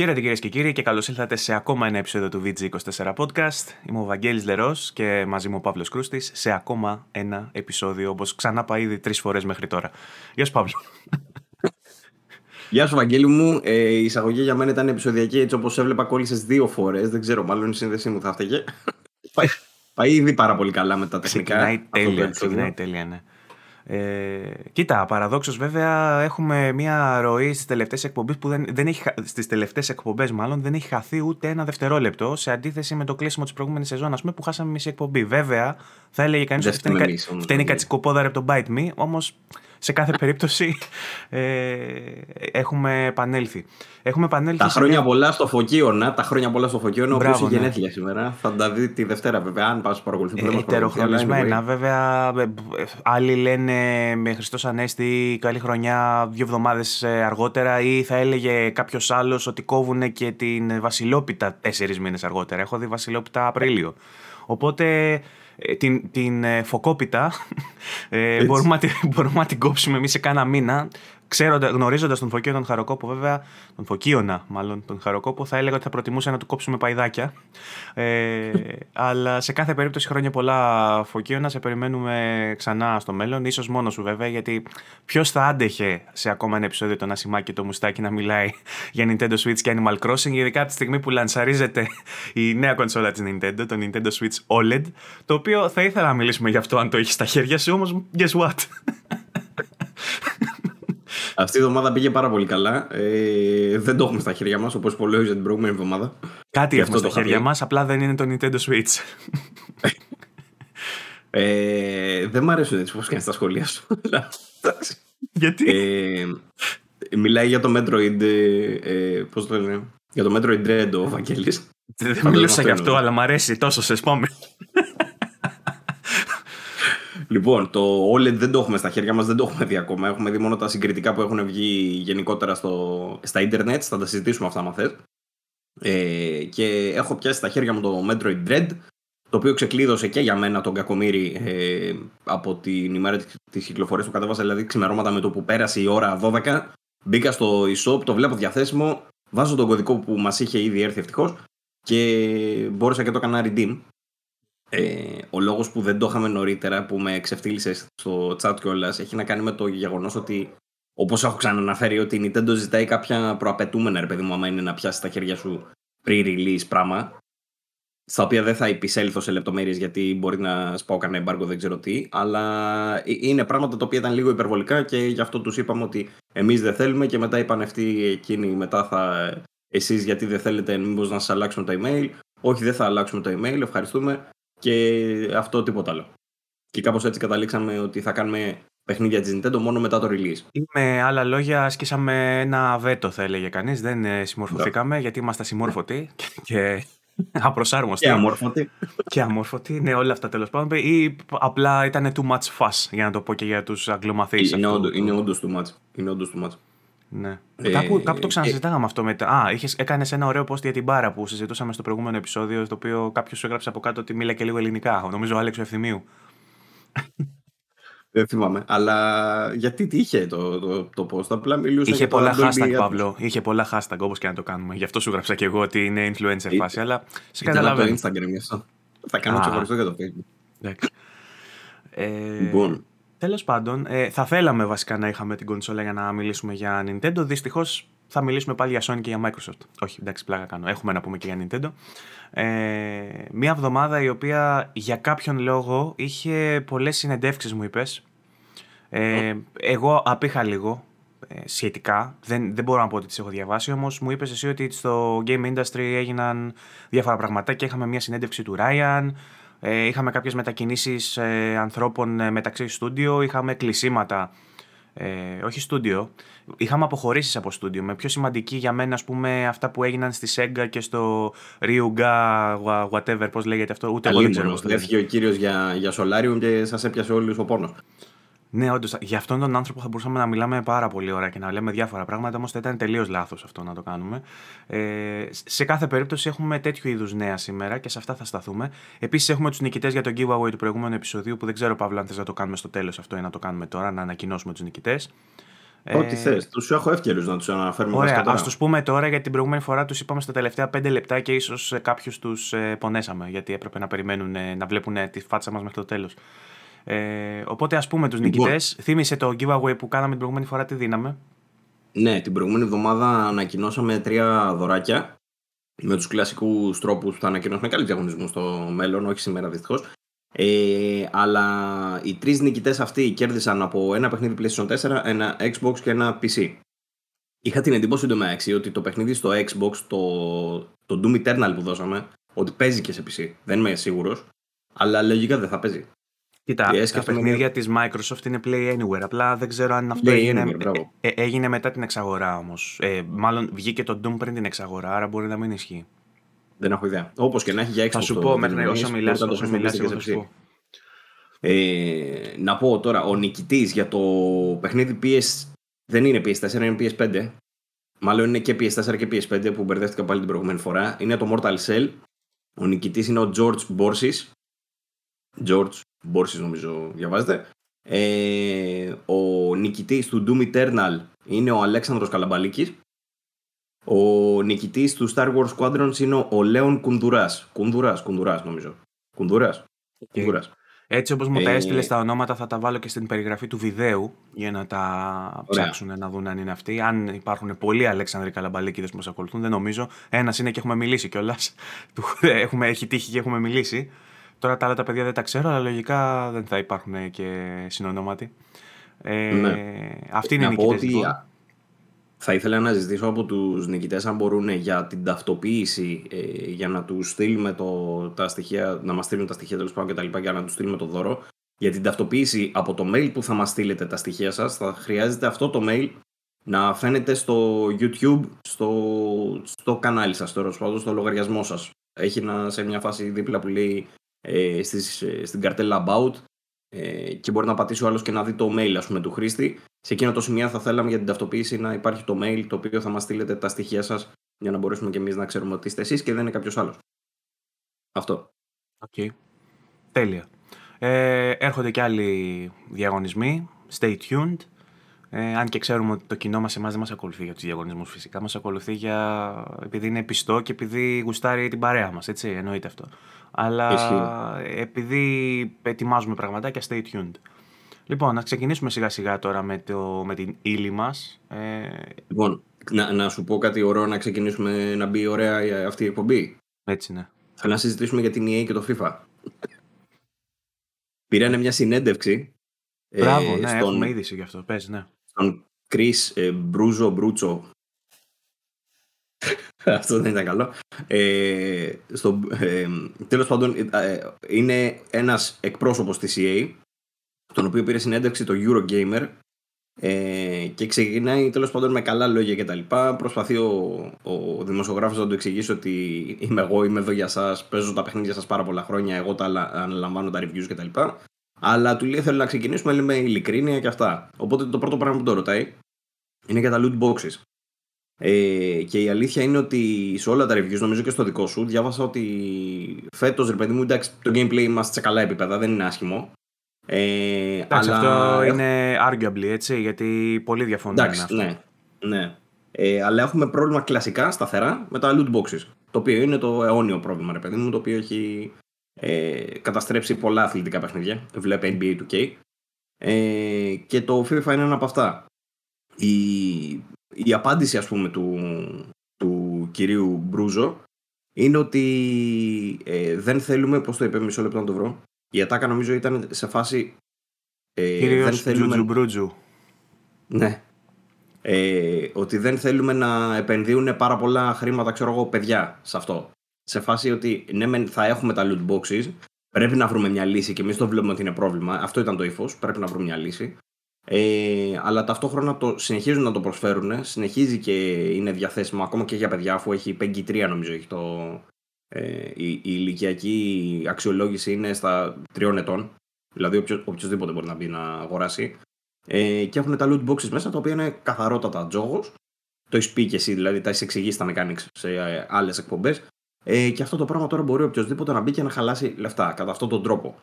Χαίρετε κυρίε και κύριοι και καλώς ήλθατε σε ακόμα ένα επεισόδιο του VG24 Podcast. Είμαι ο Βαγγέλης Λερός και μαζί μου ο Παύλος Κρούστης σε ακόμα ένα επεισόδιο όπως ξανά πάει ήδη τρεις φορές μέχρι τώρα. Γεια σου, Παύλο. Γεια σου, Βαγγέλη μου. Ε, η εισαγωγή για μένα ήταν επεισοδιακή έτσι όπως έβλεπα κόλλησες δύο φορές. Δεν ξέρω, μάλλον η σύνδεσή μου θα φταίγε. πάει, πάει ήδη πάρα πολύ καλά με τα τεχνικά. Ξεκινάει τέλεια, ξεκινάει τέλεια, ναι. Ε, κοίτα, παραδόξως βέβαια έχουμε μια ροή στις τελευταίες εκπομπές που δεν, δεν έχει, στις τελευταίες εκπομπές μάλλον δεν έχει χαθεί ούτε ένα δευτερόλεπτο σε αντίθεση με το κλείσιμο της προηγούμενης σεζόν ας πούμε, που χάσαμε μισή εκπομπή. Βέβαια θα έλεγε κανείς ότι φταίνει, φταίνει κατσικοπόδαρα από τον Bite Me, όμως σε κάθε περίπτωση ε, έχουμε επανέλθει. Έχουμε επανέλθει τα χρόνια πολλά στο Φωκίωνα, τα χρόνια πολλά στο Φωκίωνα, ο οποίος έχει ναι. γενέθλια σήμερα. Θα τα δει τη Δευτέρα, βέβαια, αν πας παρακολουθεί. Ε, Ετεροχρονισμένα, βέβαια. Ε, άλλοι λένε με Χριστός Ανέστη, καλή χρονιά δύο εβδομάδες ε, αργότερα, ή θα έλεγε κάποιος άλλος ότι κόβουν και την Βασιλόπιτα τέσσερις μήνες αργότερα. Έχω δει Βασιλόπιτα Απρίλιο. Οπότε ε, την, την ε, φωκόπιτα. Ε, μπορούμε, να, μπορούμε να την κόψουμε εμείς σε κάνα μήνα Γνωρίζοντας τον Φωκείο τον Χαροκόπο, βέβαια, τον Φωκίωνα μάλλον τον Χαροκόπο, θα έλεγα ότι θα προτιμούσα να του κόψουμε παϊδάκια. Ε, αλλά σε κάθε περίπτωση χρόνια πολλά Φωκίωνα, σε περιμένουμε ξανά στο μέλλον. σω μόνος σου βέβαια, γιατί ποιος θα άντεχε σε ακόμα ένα επεισόδιο το Νασιμάκι και το Μουστάκι να μιλάει για Nintendo Switch και Animal Crossing, ειδικά από τη στιγμή που λανσαρίζεται η νέα κονσόλα της Nintendo, το Nintendo Switch OLED, το οποίο θα ήθελα να μιλήσουμε γι' αυτό αν το έχεις στα χέρια σου, όμως guess what; Αυτή η εβδομάδα πήγε πάρα πολύ καλά. Ε, δεν το έχουμε στα χέρια μας, όπως πολύ την προηγούμενη εβδομάδα. Κάτι έχουμε στα χέρια μας, απλά δεν είναι το Nintendo Switch. ε, δεν μ' αρέσουν έτσι πώ κάνει τα σχόλια σου. Γιατί; Ε, μιλάει για το Metroid. Ε, πώς το λένε, Για το Metroid Dread ο Βαγγέλης. Δεν μιλούσα γι' αυτό, αλλά μ' αρέσει τόσο σε πάμε. Λοιπόν, το OLED δεν το έχουμε στα χέρια μας, δεν το έχουμε δει ακόμα. Έχουμε δει μόνο τα συγκριτικά που έχουν βγει γενικότερα στο, στα Ιντερνετ. Θα τα συζητήσουμε αυτά, αν θες. Ε, και έχω πιάσει στα χέρια μου το Metroid Dread, το οποίο ξεκλείδωσε και για μένα τον Κακομήρη ε, από την ημέρα της κυκλοφορίας που κατέβασα, δηλαδή ξημερώματα με το που πέρασε η ώρα 12. Μπήκα στο e-shop, το βλέπω διαθέσιμο, βάζω τον κωδικό που μας είχε ήδη έρθει ευτυχώς και μπόρεσα και το έκανα redeem. Ε, ο λόγος που δεν το είχαμε νωρίτερα, που με ξεφτύλισε στο chat κιόλας, έχει να κάνει με το γεγονός ότι, όπως έχω ξαναναφέρει, ότι η Nintendo ζητάει κάποια προαπαιτούμενα, ρε παιδί μου, άμα είναι να πιάσει στα χέρια σου pre-release πράγμα. Στα οποία δεν θα επισέλθω σε λεπτομέρειες γιατί μπορεί να σπάω κανένα εμπάργκο, δεν ξέρω τι. Αλλά ε, είναι πράγματα τα οποία ήταν λίγο υπερβολικά και γι' αυτό τους είπαμε ότι εμείς δεν θέλουμε και μετά είπαν αυτοί εκείνοι μετά θα. Εσείς γιατί δεν θέλετε, μήπως να σας αλλάξουμε το email. Όχι, δεν θα αλλάξουμε το email, ευχαριστούμε και αυτό τίποτα άλλο. Και κάπως έτσι καταλήξαμε ότι θα κάνουμε παιχνίδια της Nintendo μόνο μετά το release. Ή με άλλα λόγια ασκήσαμε ένα βέτο θα έλεγε κανείς, δεν ε, συμμορφωθήκαμε yeah. γιατί είμαστε συμμόρφωτοι και απροσάρμοστοι. Και αμόρφωτοι. και αμόρφωτοι, ναι όλα αυτά τέλος πάντων. Ή απλά ήταν too much fuss για να το πω και για τους αγγλομαθείς. Είναι, όντως, είναι όντως too much. Είναι όντως too much. Ναι. Ε, κάπου, κάπου το ε, ξανασυζητάγαμε ε, αυτό μετά. Α, έκανες ένα ωραίο post για την μπάρα που συζητούσαμε στο προηγούμενο επεισόδιο, στο οποίο κάποιος σου έγραψε από κάτω ότι μίλα και λίγο ελληνικά. Νομίζω ο Άλεξο Ευθυμίου. Δεν θυμάμαι. Αλλά γιατί τι είχε το, το, το post, απλά μιλούσε. Είχε πολλά hashtag, Παύλο. Είχε πολλά hashtag όπως και να το κάνουμε. Γι' αυτό σου γράψα και εγώ ότι είναι influencer φάση. Αλλά σε καταλαβαίνω. το Instagram γι' αυτό. Θα κάνω ξεχωριστό για το Facebook. Εντάξει. Ε, λοιπόν. Τέλος πάντων, ε, θα θέλαμε βασικά να είχαμε την κονσόλα για να μιλήσουμε για Nintendo. Δυστυχώς θα μιλήσουμε πάλι για Sony και για Microsoft. Όχι, εντάξει, πλάκα κάνω. Έχουμε να πούμε και για Nintendo. Ε, μία εβδομάδα η οποία για κάποιον λόγο είχε πολλές συνεντεύξεις μου είπες. Ε, εγώ απήχα λίγο ε, σχετικά. Δεν, δεν μπορώ να πω ότι τις έχω διαβάσει, όμως μου είπες εσύ ότι στο game industry έγιναν διάφορα πραγματάκια. Είχαμε μία συνέντευξη του Ryan, ε, είχαμε κάποιες μετακινήσεις ε, ανθρώπων ε, μεταξύ στούντιο, είχαμε κλεισίματα Ε, όχι στούντιο. Είχαμε αποχωρήσεις από στούντιο. Με πιο σημαντική για μένα, ας πούμε, αυτά που έγιναν στη Sega και στο Ryuga, whatever, πώς λέγεται αυτό. Ούτε εγώ δεν ξέρω. Έφυγε ο κύριος για, για Solarium και σας έπιασε όλους ο πόνος. Ναι, όντως. Για αυτόν τον άνθρωπο θα μπορούσαμε να μιλάμε πάρα πολύ ώρα και να λέμε διάφορα πράγματα, όμως θα ήταν τελείως λάθος αυτό να το κάνουμε. Ε, σε κάθε περίπτωση έχουμε τέτοιου είδους νέα σήμερα και σε αυτά θα σταθούμε. Επίσης έχουμε τους νικητές για τον giveaway του προηγούμενου επεισοδίου που δεν ξέρω, Παύλο, αν θες να το κάνουμε στο τέλος αυτό ή να το κάνουμε τώρα, να ανακοινώσουμε τους νικητές. Ό,τι ε, θες. Τους έχω εύκαιρους να τους αναφέρουμε Ωραία, ας τους πούμε τώρα γιατί την προηγούμενη φορά τους είπαμε στα τελευταία 5 λεπτά και ίσως κάποιους τους ε, πονέσαμε γιατί έπρεπε να περιμένουν να βλέπουν τη φάτσα μας μέχρι το τέλος. Ε, οπότε ας πούμε τους λοιπόν, νικητές. Θύμησε το giveaway που κάναμε την προηγούμενη φορά, τι δίναμε; Ναι, την προηγούμενη εβδομάδα ανακοινώσαμε τρία δωράκια με τους κλασικούς τρόπους που θα ανακοινώσουμε καλή διαγωνισμού στο μέλλον, όχι σήμερα δυστυχώς. Ε, αλλά οι τρεις νικητές αυτοί κέρδισαν από ένα παιχνίδι PlayStation 4, ένα Xbox και ένα PC. Είχα την εντύπωση εντωμεταξύ ότι το παιχνίδι στο Xbox, το, το Doom Eternal που δώσαμε, ότι παίζει και σε PC. Δεν είμαι σίγουρος, αλλά λογικά δεν θα παίζει. Κοίτα, τα παιχνίδια της Microsoft είναι Play Anywhere. Απλά δεν ξέρω αν αυτό έγινε, ε, ε, έγινε μετά την εξαγορά όμως. Ε, μάλλον βγήκε το Doom πριν την εξαγορά, άρα μπορεί να μην ισχύει. Δεν έχω ιδέα. Όπως και να έχει για έξω. Θα σου πω μέχρι να όσο μιλάς, όσο μιλάς, ε, να πω τώρα, ο νικητής για το παιχνίδι PS δεν είναι PS4, είναι PS5. Μάλλον είναι και PS4 και PS5 που μπερδεύτηκα πάλι την προηγούμενη φορά. Είναι το Mortal Cell. Ο νικητής είναι ο George Borsis. George Μπόρσης νομίζω διαβάζετε. Ε, ο νικητής του Doom Eternal είναι ο Αλέξανδρος Καλαμπαλίκης. Ο νικητής του Star Wars Squadrons είναι ο Λέων Κουνδουράς. Κουνδουράς, Κουνδουράς νομίζω. Κουνδουράς. Κουνδουράς. Έτσι όπως μου τα ε, έστειλες τα ονόματα θα τα βάλω και στην περιγραφή του βιδέου για να τα ψάξουν να δουν αν είναι αυτοί. Αν υπάρχουν πολλοί Αλέξανδροι Καλαμπαλίκηδες που μας ακολουθούν, δεν νομίζω. Ένας είναι και έχουμε μιλήσει κιόλας. Έχει τύχει και έχουμε μιλήσει. Τώρα τα άλλα τα παιδιά δεν τα ξέρω, αλλά λογικά δεν θα υπάρχουν και συνονόματι. Ε, ναι. Αυτή είναι η νικητές, λοιπόν. Θα ήθελα να ζητήσω από τους νικητές αν μπορούν για την ταυτοποίηση ε, για να τους στείλουμε το, τα στοιχεία, να μας στείλουν τα στοιχεία τέλος πάντων και τα λοιπά για να τους στείλουμε το δώρο. Για την ταυτοποίηση από το mail που θα μας στείλετε τα στοιχεία σας θα χρειάζεται αυτό το mail να φαίνεται στο YouTube, στο, στο κανάλι σας, στο, στο λογαριασμό σας. Έχει να, σε μια φάση δίπλα που λέει ε, στις, ε, στην καρτέλα About ε, και μπορεί να πατήσει ο άλλος και να δει το mail ας πούμε, του χρήστη. Σε εκείνο το σημείο θα θέλαμε για την ταυτοποίηση να υπάρχει το mail το οποίο θα μας στείλετε τα στοιχεία σας για να μπορέσουμε και εμείς να ξέρουμε ότι είστε εσείς και δεν είναι κάποιος άλλος. Αυτό. OK. Okay. Τέλεια. Ε, έρχονται και άλλοι διαγωνισμοί. Stay tuned. Ε, αν και ξέρουμε ότι το κοινό μας εμάς δεν μας ακολουθεί για τους διαγωνισμούς φυσικά. Μας ακολουθεί για... επειδή είναι πιστό και επειδή γουστάρει την παρέα μας. Έτσι, εννοείται αυτό. Αλλά επειδή ετοιμάζουμε πραγματάκια, stay tuned. Λοιπόν, να ξεκινήσουμε σιγά σιγά τώρα με, το, με την ύλη μας. Ε... Λοιπόν, να, να σου πω κάτι ωραίο να ξεκινήσουμε να μπει ωραία αυτή η εκπομπή. Έτσι, ναι. Θέλω να συζητήσουμε για την EA και το FIFA. Πήρανε μια συνέντευξη. Ε, Μπράβο, ναι, στον... έχουμε είδηση γι' αυτό. Πες, ναι. Στον Chris ε, Μπρούζο Μπρούτσο, Αυτό δεν ήταν καλό. Ε, στο, ε, τέλος πάντων, ε, είναι ένας εκπρόσωπος της EA, τον οποίο πήρε συνέντευξη το Eurogamer ε, και ξεκινάει τέλος πάντων με καλά λόγια και τα λοιπά. Προσπαθεί ο, ο δημοσιογράφος να του εξηγήσει ότι είμαι εγώ, είμαι εδώ για σας, παίζω τα παιχνίδια σας πάρα πολλά χρόνια, εγώ τα αναλαμβάνω τα reviews και τα λοιπά. Αλλά του λέει θέλω να ξεκινήσουμε με ειλικρίνεια και αυτά. Οπότε το πρώτο πράγμα που το ρωτάει είναι για τα loot boxes. Ε, και η αλήθεια είναι ότι σε όλα τα reviews, νομίζω και στο δικό σου, διάβασα ότι φέτος ρε παιδί μου, εντάξει, το gameplay είμαστε σε καλά επίπεδα, δεν είναι άσχημο. Ε, εντάξει, αλλά... αυτό είναι arguably έτσι, γιατί πολύ διαφωνούν εντάξει, αυτό. Ναι, ναι. Ε, αλλά έχουμε πρόβλημα κλασικά, σταθερά, με τα loot boxes. Το οποίο είναι το αιώνιο πρόβλημα, ρε παιδί μου, το οποίο έχει ε, καταστρέψει πολλά αθλητικά παιχνίδια. Βλέπε NBA 2K. Ε, και το FIFA είναι ένα από αυτά. Η η απάντηση ας πούμε του, του κυρίου Μπρούζο είναι ότι ε, δεν θέλουμε, πώς το είπε μισό λεπτό να το βρω, η ατάκα νομίζω ήταν σε φάση... Ε, Κύριος δεν θέλουμε... Μπρούτζου. Ναι. Ε, ότι δεν θέλουμε να επενδύουν πάρα πολλά χρήματα, ξέρω εγώ, παιδιά σε αυτό. Σε φάση ότι ναι, θα έχουμε τα loot boxes, πρέπει να βρούμε μια λύση και εμείς το βλέπουμε ότι είναι πρόβλημα. Αυτό ήταν το ύφος. Πρέπει να βρούμε μια λύση. Ε, αλλά ταυτόχρονα το συνεχίζουν να το προσφέρουν. Συνεχίζει και είναι διαθέσιμο ακόμα και για παιδιά, αφού έχει PEGI 3 νομίζω έχει το, ε, η, η ηλικιακή αξιολόγηση είναι στα τριών ετών. Δηλαδή οποιος, οποιοδήποτε μπορεί να μπει να αγοράσει. Ε, και έχουν τα loot boxes μέσα τα οποία είναι καθαρότατα τζόγος. Το έχει πει και εσύ, δηλαδή τα έχεις εξηγήσει τα mechanics σε ε, άλλες εκπομπές. Ε, και αυτό το πράγμα τώρα μπορεί οποιοδήποτε να μπει και να χαλάσει λεφτά κατά αυτόν τον τρόπο.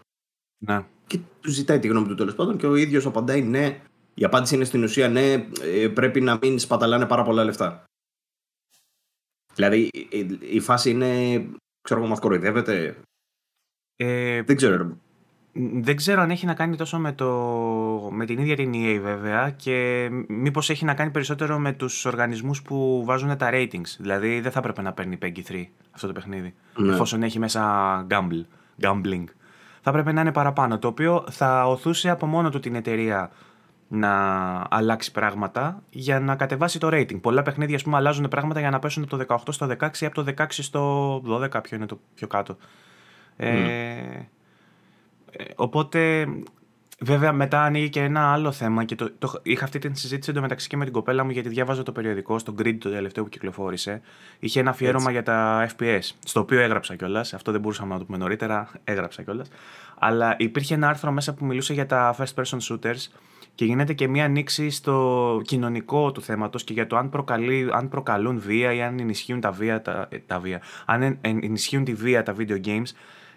Να. Και του ζητάει τη γνώμη του τέλος πάντων και ο ίδιος απαντάει ναι. Η απάντηση είναι στην ουσία ναι, ε, πρέπει να μην σπαταλάνε πάρα πολλά λεφτά. Δηλαδή η φάση είναι. ξέρω εγώ, μας κοροϊδεύεται. Ε, δεν ξέρω. Δεν ξέρω αν έχει να κάνει τόσο με, το, με την ίδια την EA βέβαια και μήπως έχει να κάνει περισσότερο με τους οργανισμούς που βάζουν τα ratings. Δηλαδή δεν θα έπρεπε να παίρνει PEGI 3 αυτό το παιχνίδι, ναι. εφόσον έχει μέσα gamble, gambling. Θα έπρεπε να είναι παραπάνω, το οποίο θα οθούσε από μόνο του την εταιρεία να αλλάξει πράγματα για να κατεβάσει το rating. Πολλά παιχνίδια, ας πούμε, αλλάζουν πράγματα για να πέσουν από το 18 στο 16 ή από το 16 στο 12, ποιο είναι το πιο κάτω. Ε, οπότε, βέβαια, μετά ανοίγει και ένα άλλο θέμα και το, το, είχα αυτή τη συζήτηση εντωμεταξύ και με την κοπέλα μου γιατί διάβαζα το περιοδικό στο Grid το τελευταίο που κυκλοφόρησε. Είχε ένα αφιέρωμα για τα FPS, στο οποίο έγραψα κιόλας. Αυτό δεν μπορούσαμε να το πούμε νωρίτερα, έγραψα κιόλας. Αλλά υπήρχε ένα άρθρο μέσα που μιλούσε για τα first person shooters και γίνεται και μία ανοίξη στο κοινωνικό του θέματος και για το αν, προκαλεί, αν προκαλούν βία ή αν ενισχύουν τα βία, τα, τα βία, αν ενισχύουν τη βία τα video games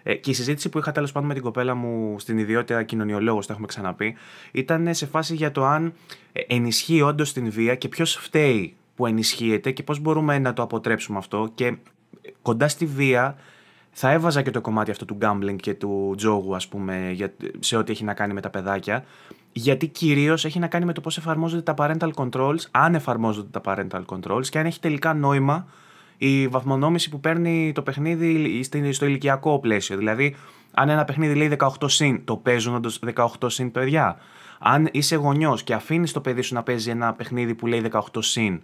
ε, και η συζήτηση που είχα τέλος πάντων με την κοπέλα μου στην ιδιότητα κοινωνιολόγος, το έχουμε ξαναπεί, ήταν σε φάση για το αν ε, ενισχύει όντως την βία και ποιος φταίει που ενισχύεται και πώς μπορούμε να το αποτρέψουμε αυτό. Και κοντά στη βία θα έβαζα και το κομμάτι αυτό του gambling και του τζόγου, ας πούμε, για, σε ό,τι έχει να κάνει με τα παιδάκια. Γιατί κυρίως έχει να κάνει με το πώς εφαρμόζονται τα parental controls, αν εφαρμόζονται τα parental controls και αν έχει τελικά νόημα η βαθμονόμηση που παίρνει το παιχνίδι στο ηλικιακό πλαίσιο. Δηλαδή, αν ένα παιχνίδι λέει 18 συν, το παίζουν όντως 18 συν παιδιά. Αν είσαι γονιός και αφήνεις το παιδί σου να παίζει ένα παιχνίδι που λέει 18 συν,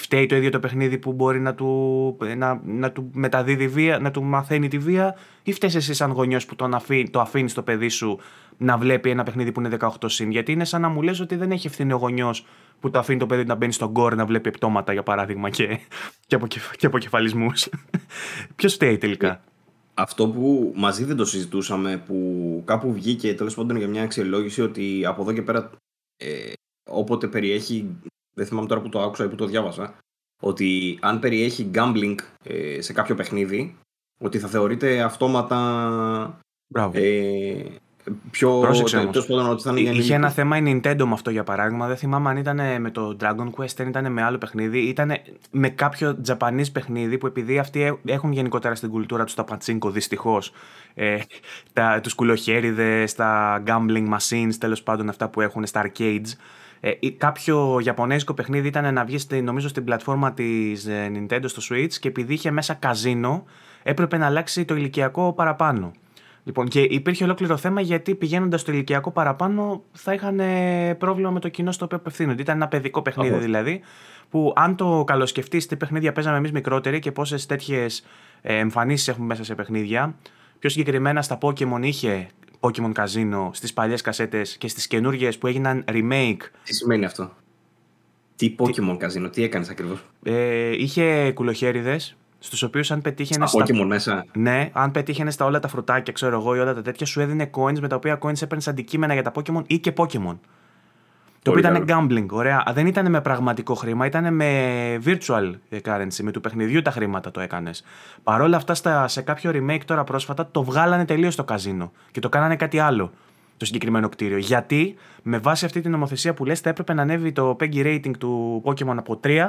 φταίει το ίδιο το παιχνίδι που μπορεί να του, να, να του μεταδίδει βία, να του μαθαίνει τη βία, ή φταίεις εσύ σαν γονιός που τον αφή, το αφήνεις το παιδί σου να βλέπει ένα παιχνίδι που είναι 18 συν; Γιατί είναι σαν να μου λες ότι δεν έχει ευθύνη ο γονιός που το αφήνει το παιδί να μπαίνει στον κόρ να βλέπει πτώματα για παράδειγμα και, και, αποκεφ, και αποκεφαλισμούς. Ποιος φταίει τελικά; Αυτό που μαζί δεν το συζητούσαμε, που κάπου βγήκε τέλος πάντων για μια αξιολόγηση ότι από εδώ και πέρα ε, όποτε περιέχει, δεν θυμάμαι τώρα που το άκουσα ή που το διάβασα, ότι αν περιέχει gambling ε, σε κάποιο παιχνίδι, ότι θα θεωρείται αυτόματα ε, πιο Πρόσεξε όμως. ότι θα είναι Είχε ένα θέμα η Nintendo με αυτό για παράδειγμα. Δεν θυμάμαι αν ήταν με το Dragon Quest, αν ήταν με άλλο παιχνίδι. Ήταν με κάποιο Japanese παιχνίδι που επειδή αυτοί έχουν γενικότερα στην κουλτούρα τους τα πατσίνκο δυστυχώς. Ε, τους κουλοχέριδες, τα gambling machines, τέλος πάντων αυτά που έχουν στα arcades. Ε, κάποιο Ιαπωνέζικο παιχνίδι ήταν να βγεις νομίζω στην πλατφόρμα της ε, Nintendo στο Switch και επειδή είχε μέσα καζίνο έπρεπε να αλλάξει το ηλικιακό παραπάνω. Λοιπόν, και υπήρχε ολόκληρο θέμα γιατί πηγαίνοντας στο ηλικιακό παραπάνω θα είχαν πρόβλημα με το κοινό στο οποίο απευθύνονται. Ήταν ένα παιδικό παιχνίδι δηλαδή, που αν το καλοσκεφτείς, τι παιχνίδια παίζαμε εμείς μικρότεροι και πόσες τέτοιες εμφανίσεις έχουμε μέσα σε παιχνίδια. Πιο συγκεκριμένα στα Pokémon είχε Pokémon Casino στις παλιές κασέτες και στις καινούργιες που έγιναν remake. Τι σημαίνει αυτό; Τι Pokémon Casino, τι έκανες ακριβώς; Ε, είχε κουλοχέριδες Στους οποίους αν πετύχαινες. Στα Pokémon μέσα. Ναι, αν πετύχαινες στα όλα τα φρουτάκια, ξέρω εγώ, ή όλα τα τέτοια, σου έδινε coins με τα οποία coins έπαιρνες αντικείμενα για τα Pokémon ή και Pokémon. Το οποίο ήταν gambling, ωραία. Δεν ήταν με πραγματικό χρήμα, ήταν με virtual currency, με του παιχνιδιού τα χρήματα το έκανες. Παρ' όλα αυτά, στα, σε κάποιο remake τώρα πρόσφατα το βγάλανε τελείως το καζίνο και το κάνανε κάτι άλλο το συγκεκριμένο κτίριο. Γιατί με βάση αυτή την νομοθεσία που λες θα έπρεπε να ανέβει το PEGI rating του Pokémon από 3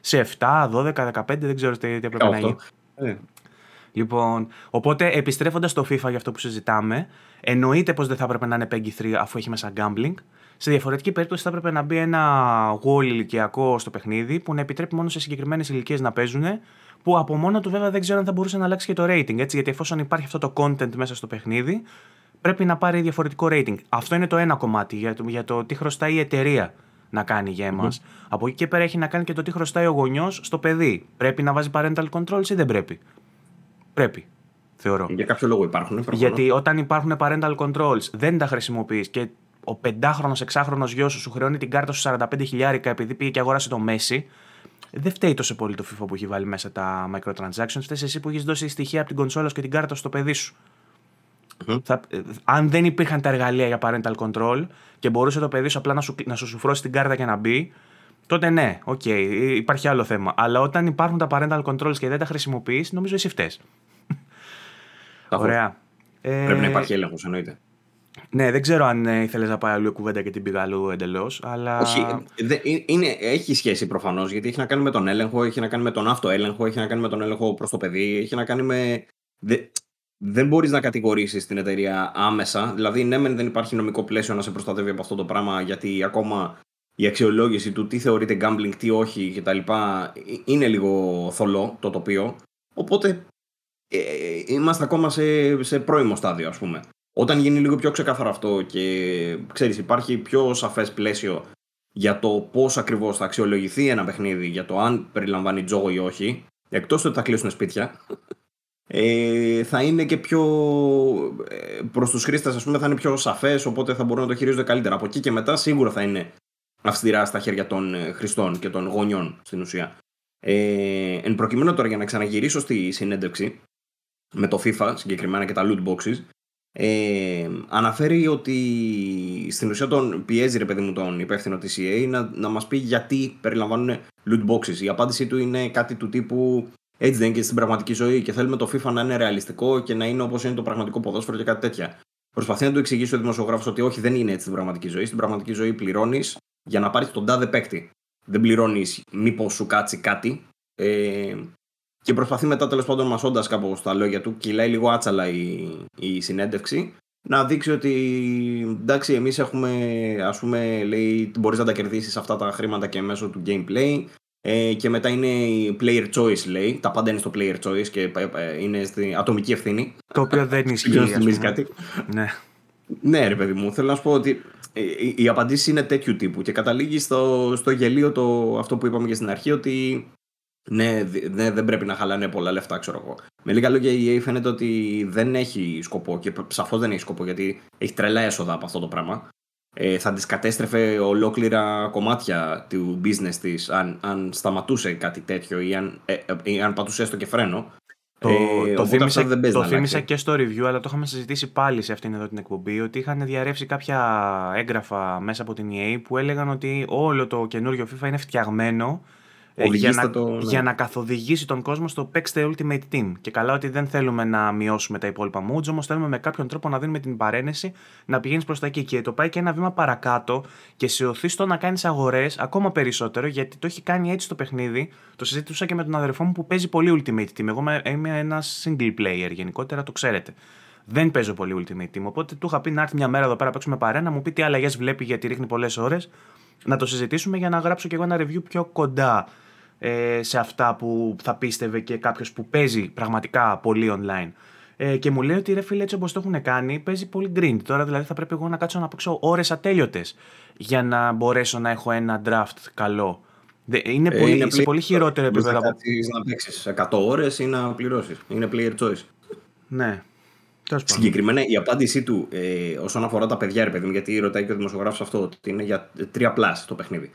σε 7, 12, 15, δεν ξέρω τι έπρεπε να γίνει. Ε. Λοιπόν, οπότε επιστρέφοντας στο FIFA για αυτό που συζητάμε, εννοείται πως δεν θα έπρεπε να είναι PEGI 3 αφού έχει μέσα gambling. Σε διαφορετική περίπτωση θα έπρεπε να μπει ένα wall ηλικιακό στο παιχνίδι που να επιτρέπει μόνο σε συγκεκριμένες ηλικίες να παίζουν. Που από μόνο του βέβαια δεν ξέρω αν θα μπορούσε να αλλάξει και το rating. Έτσι, γιατί εφόσον υπάρχει αυτό το content μέσα στο παιχνίδι, πρέπει να πάρει διαφορετικό rating. Αυτό είναι το ένα κομμάτι για το, για το τι χρωστάει η εταιρεία να κάνει για εμάς. Από εκεί και πέρα έχει να κάνει και το τι χρωστάει ο γονιός στο παιδί. Πρέπει να βάζει parental controls ή δεν πρέπει; Πρέπει. Θεωρώ. Για κάποιο λόγο υπάρχουν. Γιατί όταν υπάρχουν parental controls δεν τα χρησιμοποιείς και ο πεντάχρονος, εξάχρονος γιος σου σου χρεώνει την κάρτα σου 45 χιλιάρικα επειδή πήγε και αγόρασε το Μέσι. Δεν φταίει τόσο πολύ το FIFA που έχει βάλει μέσα τα microtransactions. Φταίεις εσύ που έχεις δώσει στοιχεία από την κονσόλα και την κάρτα στο παιδί σου. Θα, ε, αν δεν υπήρχαν τα εργαλεία για parental control και μπορούσε το παιδί σου απλά να σου, να σου σουφρώσει την κάρτα και να μπει, τότε ναι, OK, okay, υπάρχει άλλο θέμα. Αλλά όταν υπάρχουν τα parental controls και δεν τα χρησιμοποιείς, νομίζω εσύ φταις. Ωραία. Πρέπει να ε, υπάρχει έλεγχος, εννοείται. Ναι, δεν ξέρω αν ε, ήθελες να πάει αλλού κουβέντα και την πήγα αλλού εντελώς. Αλλά... Όχι, δε, είναι, έχει σχέση προφανώς γιατί έχει να κάνει με τον έλεγχο, έχει να κάνει με τον αυτοέλεγχο, έχει να κάνει με τον έλεγχο προς το παιδί, έχει να κάνει με. Δε, δεν μπορείς να κατηγορήσεις την εταιρεία άμεσα. Δηλαδή, ναι, δεν υπάρχει νομικό πλαίσιο να σε προστατεύει από αυτό το πράγμα, γιατί ακόμα η αξιολόγηση του τι θεωρείται gambling, τι όχι κτλ. Ε, είναι λίγο θολό το τοπίο. Οπότε ε, είμαστε ακόμα σε, σε πρώιμο στάδιο, ας πούμε. Όταν γίνει λίγο πιο ξεκάθαρο αυτό και ξέρεις υπάρχει πιο σαφές πλαίσιο για το πώς ακριβώς θα αξιολογηθεί ένα παιχνίδι, για το αν περιλαμβάνει τζόγο ή όχι, εκτός ότι θα κλείσουν σπίτια, ε, θα είναι και πιο ε, προς τους χρήστες ας πούμε θα είναι πιο σαφές οπότε θα μπορούν να το χειρίζονται καλύτερα. Από εκεί και μετά σίγουρα θα είναι αυστηρά στα χέρια των ε, χρηστών και των γονιών στην ουσία. Ε, εν προκειμένου τώρα για να ξαναγυρίσω στη συνέντευξη με το FIFA συγκεκριμένα και τα loot boxes ε, αναφέρει ότι στην ουσία τον πιέζει ρε παιδί μου τον υπεύθυνο της EA να, να μας πει γιατί περιλαμβάνουν loot boxes. Η απάντησή του είναι κάτι του τύπου έτσι δεν είναι και στην πραγματική ζωή και θέλουμε το FIFA να είναι ρεαλιστικό και να είναι όπως είναι το πραγματικό ποδόσφαιρο και κάτι τέτοια. Προσπαθεί να του εξηγήσει ο δημοσιογράφος ότι όχι, δεν είναι έτσι στην πραγματική ζωή. Στην πραγματική ζωή πληρώνεις για να πάρεις τον τάδε παίκτη. Δεν πληρώνεις μήπως σου κάτσει κάτι. Ε, και προσπαθεί μετά τέλος πάντων μασώντας κάπως τα λόγια του, κυλάει λίγο άτσαλα η, η συνέντευξη, να δείξει ότι εντάξει, εμείς έχουμε, ας πούμε, λέει, μπορείς να τα κερδίσεις αυτά τα χρήματα και μέσω του gameplay. Ε, και μετά είναι η player choice, λέει. Τα πάντα είναι στο player choice και ε, ε, είναι στην ατομική ευθύνη. Το οποίο δεν ισχύει. Δεν θυμίζει κάτι. Ναι. Ναι, ρε παιδί μου, θέλω να σου πω ότι οι απαντήσει είναι τέτοιου τύπου και καταλήγει στο, στο γελίο το, αυτό που είπαμε και στην αρχή, ότι ναι, ναι, δεν πρέπει να χαλάνε πολλά λεφτά, ξέρω εγώ. Με λίγα λόγια, η EA φαίνεται ότι δεν έχει σκοπό και σαφώς δεν έχει σκοπό γιατί έχει τρελά έσοδα από αυτό το πράγμα. Ε, θα τη κατέστρεφε ολόκληρα κομμάτια του business της αν, αν σταματούσε κάτι τέτοιο ή αν, ε, ε, αν πατούσε έστω και φρένο. Το, ε, το θύμισα, το θύμισα και στο review, αλλά το είχαμε συζητήσει πάλι σε αυτήν εδώ την εκπομπή, ότι είχαν διαρρεύσει κάποια έγγραφα μέσα από την EA που έλεγαν ότι όλο το καινούριο FIFA είναι φτιαγμένο ε, για να, το, ναι. για να καθοδηγήσει τον κόσμο στο παίξτε Ultimate Team. Και καλά ότι δεν θέλουμε να μειώσουμε τα υπόλοιπα moods, όμως θέλουμε με κάποιον τρόπο να δίνουμε την παρένεση να πηγαίνεις προς τα εκεί. Και το πάει και ένα βήμα παρακάτω και σε οθεί στο να κάνεις αγορές ακόμα περισσότερο, γιατί το έχει κάνει έτσι το παιχνίδι. Το συζήτησα και με τον αδερφό μου που παίζει πολύ Ultimate Team. Εγώ είμαι ένα single player γενικότερα, το ξέρετε. Δεν παίζω πολύ Ultimate Team. Οπότε του είχα πει να έρθει μια μέρα εδώ πέρα να παίξουμε παρένα, να μου πει τι αλλαγές βλέπει γιατί ρίχνει πολλές ώρες. Να το συζητήσουμε για να γράψω κι εγώ ένα review πιο κοντά ε, σε αυτά που θα πίστευε και κάποιος που παίζει πραγματικά πολύ online. Ε, και μου λέει ότι ρε φίλε, έτσι όπως το έχουν κάνει, παίζει πολύ grind. Τώρα δηλαδή θα πρέπει εγώ να κάτσω να παίξω ώρες ατέλειωτες για να μπορέσω να έχω ένα draft καλό. Είναι, ε, πολύ, είναι σε πολύ χειρότερο επίπεδο από. Να παίξεις 100 ώρες ή να πληρώσεις. Είναι player choice. Ναι. Συγκεκριμένα η απάντησή του ε, όσον αφορά τα παιδιά, ρε παιδί μου, γιατί ρωτάει και ο δημοσιογράφος αυτό, ότι είναι για 3 plus το παιχνίδι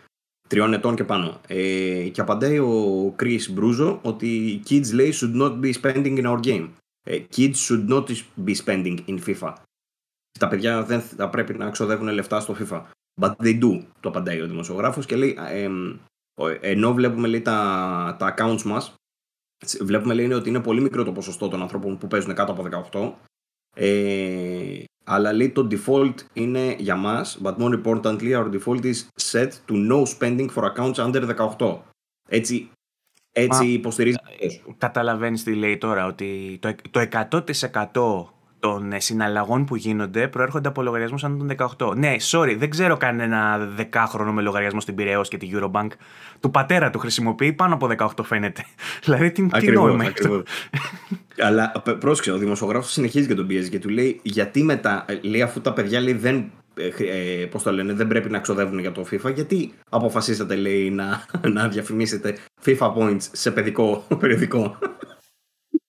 τριών ετών και πάνω. Ε, και απαντάει ο Chris Μπρούζο ότι οι kids λέει should not be spending in our game. Ε, kids should not be spending in FIFA. Τα παιδιά δεν θα πρέπει να ξοδεύουν λεφτά στο FIFA. But they do, το απαντάει ο δημοσιογράφος και λέει, ε, ενώ βλέπουμε λέει, τα, τα accounts μας, βλέπουμε λέει, ότι είναι πολύ μικρό το ποσοστό των ανθρώπων που παίζουν κάτω από 18. Ε, αλλά λέει το default είναι για μας, but more importantly our default is set to no spending for accounts under 18. Έτσι, έτσι υποστηρίζει. Καταλαβαίνεις τι λέει τώρα, ότι το, το 100% των ε, συναλλαγών που γίνονται προέρχονται από λογαριασμούς σαν τον 18. Ναι, sorry, δεν ξέρω κανένα δεκάχρονο με λογαριασμό στην Πυραιό και τη Eurobank. Του πατέρα του χρησιμοποιεί πάνω από 18 φαίνεται. δηλαδή τι, τι νόημα έχει Αλλά πρόσεξε, ο δημοσιογράφος συνεχίζει και τον πιέζει και του λέει γιατί μετά, ε, λέει αφού τα παιδιά λέει δεν ε, ε, πώς το λένε, δεν πρέπει να ξοδεύουν για το FIFA. Γιατί αποφασίσατε, λέει, να, να διαφημίσετε FIFA Points σε παιδικό περιοδικό;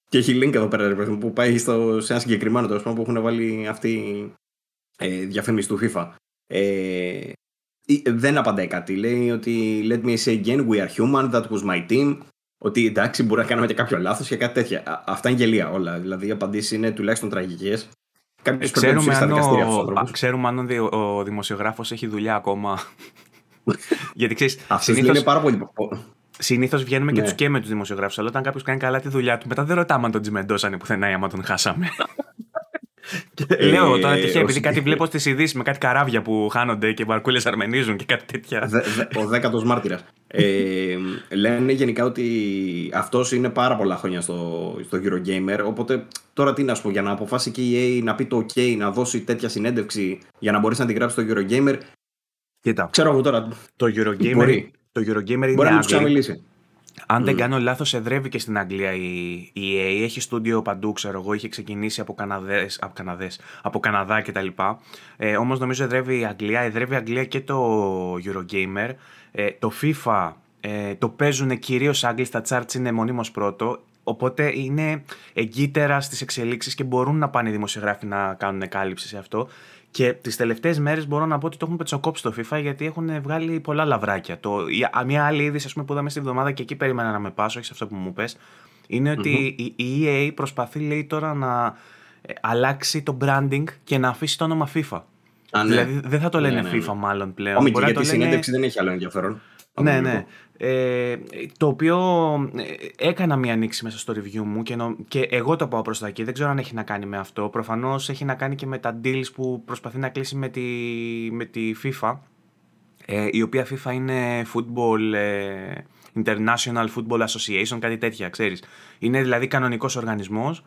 Και έχει link εδώ πέρα που πάει στο, σε ένα συγκεκριμένο τέλος που έχουν βάλει αυτή ε, διαφήμιση του FIFA. Ε, δεν απαντάει κάτι. Λέει ότι let me say again, we are human, that was my team. Ότι εντάξει, μπορεί να κάνουμε και κάποιο λάθος και κάτι τέτοια. Αυτά είναι γελία όλα. Δηλαδή οι απαντήσεις είναι τουλάχιστον τραγικές. Κάποιος ξέρουμε, αν ο, ξέρουμε αν ο δημοσιογράφος έχει δουλειά ακόμα. Γιατί ξέρεις. Αυτός είναι πάρα πολύ. Συνήθως βγαίνουμε ναι. και τους και με τους δημοσιογράφους. Αλλά όταν κάποιος κάνει καλά τη δουλειά του, μετά δεν ρωτάμε αν τον τσιμεντώσανε πουθενά ή άμα τον χάσαμε. Ε, Λέω τώρα τυχαία, επειδή κάτι βλέπω στις ειδήσεις με κάτι καράβια που χάνονται και βαρκούλες αρμενίζουν και κάτι τέτοια. Ο δέκατος μάρτυρας. Ε, λένε γενικά ότι αυτός είναι πάρα πολλά χρόνια στο, στο Eurogamer. Οπότε τώρα τι να σου πω, για να αποφάσει και η EA να πει το OK, να δώσει τέτοια συνέντευξη για να μπορέσει να την γράψει στο Eurogamer. Κοίτα. Ξέρω εγώ τώρα. Το Eurogamer, το Eurogamer είναι. Μπορεί να τους ξαναμιλήσει. Αν δεν κάνω λάθος, εδρεύει και στην Αγγλία η, η EA. Έχει στούντιο παντού, ξέρω εγώ. Είχε ξεκινήσει από, Καναδές, από, Καναδές, από Καναδά κτλ. Ε, Όμως νομίζω εδρεύει η Αγγλία. Εδρεύει η Αγγλία και το Eurogamer. Ε, το FIFA ε, το παίζουν κυρίως Άγγλοι στα charts, είναι μονίμως πρώτο. Οπότε είναι εγκύτερα στις εξελίξεις και μπορούν να πάνε οι δημοσιογράφοι να κάνουν κάλυψη σε αυτό. Και τις τελευταίες μέρες μπορώ να πω ότι το έχουν πετσοκόψει το FIFA γιατί έχουν βγάλει πολλά λαβράκια. Το, μια άλλη είδηση πούμε, που είδαμε στην εβδομάδα και εκεί περίμενα να με πάσω, έχεις αυτό που μου πες, είναι ότι η EA προσπαθεί λέει τώρα να ε, αλλάξει το branding και να αφήσει το όνομα FIFA. Α, ναι. Δηλαδή δεν θα το λένε ναι, ναι, FIFA μάλλον πλέον. Όχι, γιατί η συνέντευξη δεν έχει άλλο ενδιαφέρον. Ναι, ναι. Ε, το οποίο ε, έκανα μία ανοίξη μέσα στο review μου και, και εγώ το πάω προς τα εκεί. Δεν ξέρω αν έχει να κάνει με αυτό. Προφανώς έχει να κάνει και με τα deals που προσπαθεί να κλείσει με τη, με τη FIFA. Ε, η οποία FIFA είναι football, ε, International Football Association, κάτι τέτοια, ξέρεις. Είναι δηλαδή κανονικός οργανισμός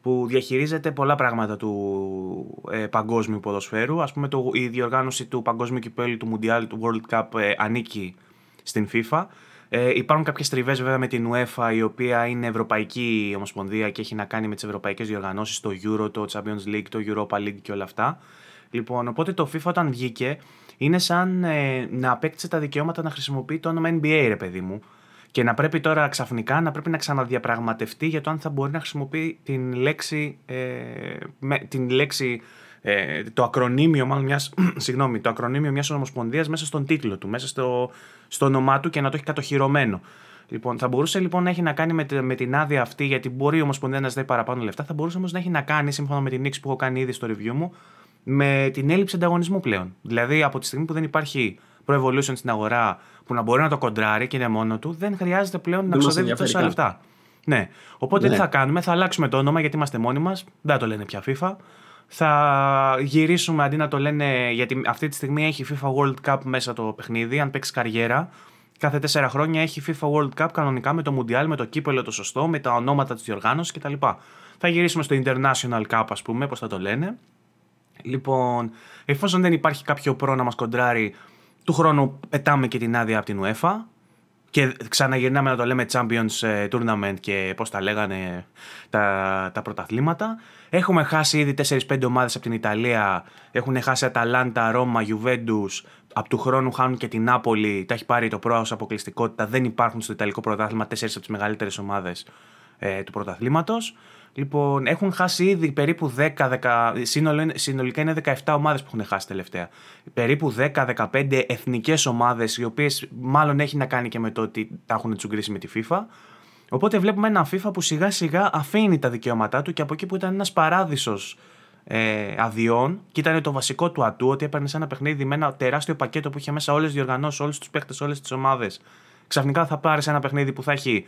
που διαχειρίζεται πολλά πράγματα του ε, παγκόσμιου ποδοσφαίρου. Ας πούμε το, η διοργάνωση του παγκόσμιου κυπέλου του Mundial, του World Cup ε, ανήκει στην FIFA. Ε, υπάρχουν κάποιες τριβές βέβαια με την UEFA, η οποία είναι ευρωπαϊκή ομοσπονδία και έχει να κάνει με τις ευρωπαϊκές διοργανώσεις, το Euro, το Champions League, το Europa League και όλα αυτά. Λοιπόν, οπότε το FIFA όταν βγήκε είναι σαν ε, να απέκτησε τα δικαιώματα να χρησιμοποιεί το όνομα NBA, ρε παιδί μου. Και να πρέπει τώρα ξαφνικά να πρέπει να ξαναδιαπραγματευτεί για το αν θα μπορεί να χρησιμοποιεί την λέξη, ε, με, την λέξη ε, το ακρονίμιο μάλλον μιας, συγγνώμη, το ακρονίμιο μιας ομοσπονδίας μέσα στον τίτλο του, μέσα στο, στο όνομά του και να το έχει κατοχυρωμένο. Λοιπόν, θα μπορούσε λοιπόν να έχει να κάνει με, με την άδεια αυτή, γιατί μπορεί η Ομοσπονδία να ζητάει παραπάνω λεφτά. Θα μπορούσε όμως να έχει να κάνει, σύμφωνα με την νήξη που έχω κάνει ήδη στο review μου, με την έλλειψη ανταγωνισμού πλέον. Δηλαδή, από τη στιγμή που δεν υπάρχει Pro Evolution στην αγορά που να μπορεί να το κοντράρει και είναι μόνο του, δεν χρειάζεται πλέον να ξοδεύει τόσα λεφτά. Ναι. Οπότε ναι. τι θα κάνουμε, θα αλλάξουμε το όνομα γιατί είμαστε μόνοι μας. Δεν το λένε πια FIFA θα γυρίσουμε αντί να το λένε, γιατί αυτή τη στιγμή έχει FIFA World Cup μέσα το παιχνίδι, αν παίξεις καριέρα, κάθε τέσσερα χρόνια έχει FIFA World Cup κανονικά με το Mundial, με το κύπελο το σωστό, με τα ονόματα της διοργάνωσης κτλ. Θα γυρίσουμε στο International Cup ας πούμε, πώς θα το λένε. Λοιπόν, εφόσον δεν υπάρχει κάποιο προ να μας κοντράρει, του χρόνου πετάμε και την άδεια από την UEFA και ξαναγυρνάμε να το λέμε Champions ε, Tournament και πώς τα λέγανε τα, τα πρωταθλήματα. Έχουμε χάσει ήδη 4-5 ομάδες από την Ιταλία. Έχουν χάσει Αταλάντα, Ρώμα, Γιουβέντους. Από του χρόνου χάνουν και την Νάπολη. Τα έχει πάρει το πρόεδρος αποκλειστικότητα. Δεν υπάρχουν στο Ιταλικό πρωτάθλημα 4 από τις μεγαλύτερες ομάδες ε, του πρωταθλήματος. Λοιπόν, έχουν χάσει ήδη περίπου 10, 10 συνολικά είναι 17 ομάδες που έχουν χάσει τελευταία. Περίπου 10-15 εθνικές ομάδες, οι οποίες μάλλον έχει να κάνει και με το ότι τα έχουν τσουγκρίσει με τη FIFA. Οπότε βλέπουμε ένα FIFA που σιγά σιγά αφήνει τα δικαιώματά του και από εκεί που ήταν ένας παράδεισος ε, αδειών και ήταν το βασικό του ατού, ότι έπαιρνε ένα παιχνίδι με ένα τεράστιο πακέτο που είχε μέσα όλες τις διοργανώσεις, όλους τους παίχτες, όλες τις ομάδες. Ξαφνικά θα πάρεις ένα παιχνίδι που θα έχει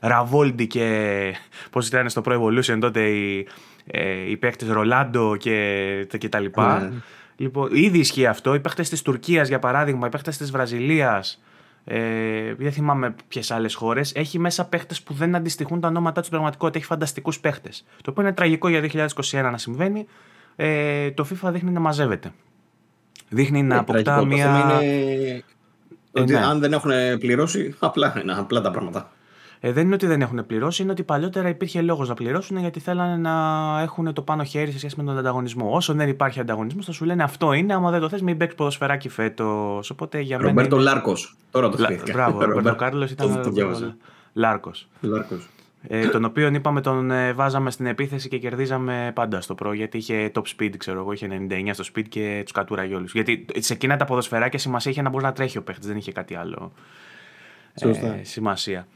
Ραβόλντι και πώς ήταν στο Pro Evolution τότε οι, ε, οι παίχτες Ρολάντο και, και τα λοιπά. Ναι. Λοιπόν, ήδη ισχύει αυτό. Οι παίχτες της Τουρκίας, για παράδειγμα, οι παίχτες της Βραζιλίας, ε, δεν θυμάμαι ποιες άλλες χώρες, έχει μέσα παίχτες που δεν αντιστοιχούν τα ονόματά τους στην πραγματικότητα. Έχει φανταστικούς παίχτες. Το οποίο είναι τραγικό για 2021 να συμβαίνει. Ε, το FIFA δείχνει να μαζεύεται. Δείχνει να ε, αποκτά μια. Είναι... Ότι ναι. αν δεν έχουν πληρώσει, απλά είναι απλά τα πράγματα. Ε, δεν είναι ότι δεν έχουν πληρώσει, είναι ότι παλιότερα υπήρχε λόγος να πληρώσουν γιατί θέλανε να έχουν το πάνω χέρι σε σχέση με τον ανταγωνισμό. Όσο δεν υπάρχει ανταγωνισμός, θα σου λένε αυτό είναι, άμα δεν το θες, μην παίξεις ποδοσφαιράκι φέτος. Οπότε για Ρομπέρτο είναι... Λάρκος. Τώρα το θυμήθηκα. Μπράβο, ο Ρομπέρτο Κάρλος ήταν. Λάρκος. Λάρκος. Ε, τον οποίο είπαμε τον ε, βάζαμε στην επίθεση και κερδίζαμε πάντα στο Pro γιατί είχε top speed, ξέρω εγώ, είχε 99 στο speed και τους κατούραγε όλους. Γιατί σε εκείνα τα ποδοσφαιράκια σημασία είχε να μπορεί να τρέχει ο παίχτης, δεν είχε κάτι άλλο ε, σημασία.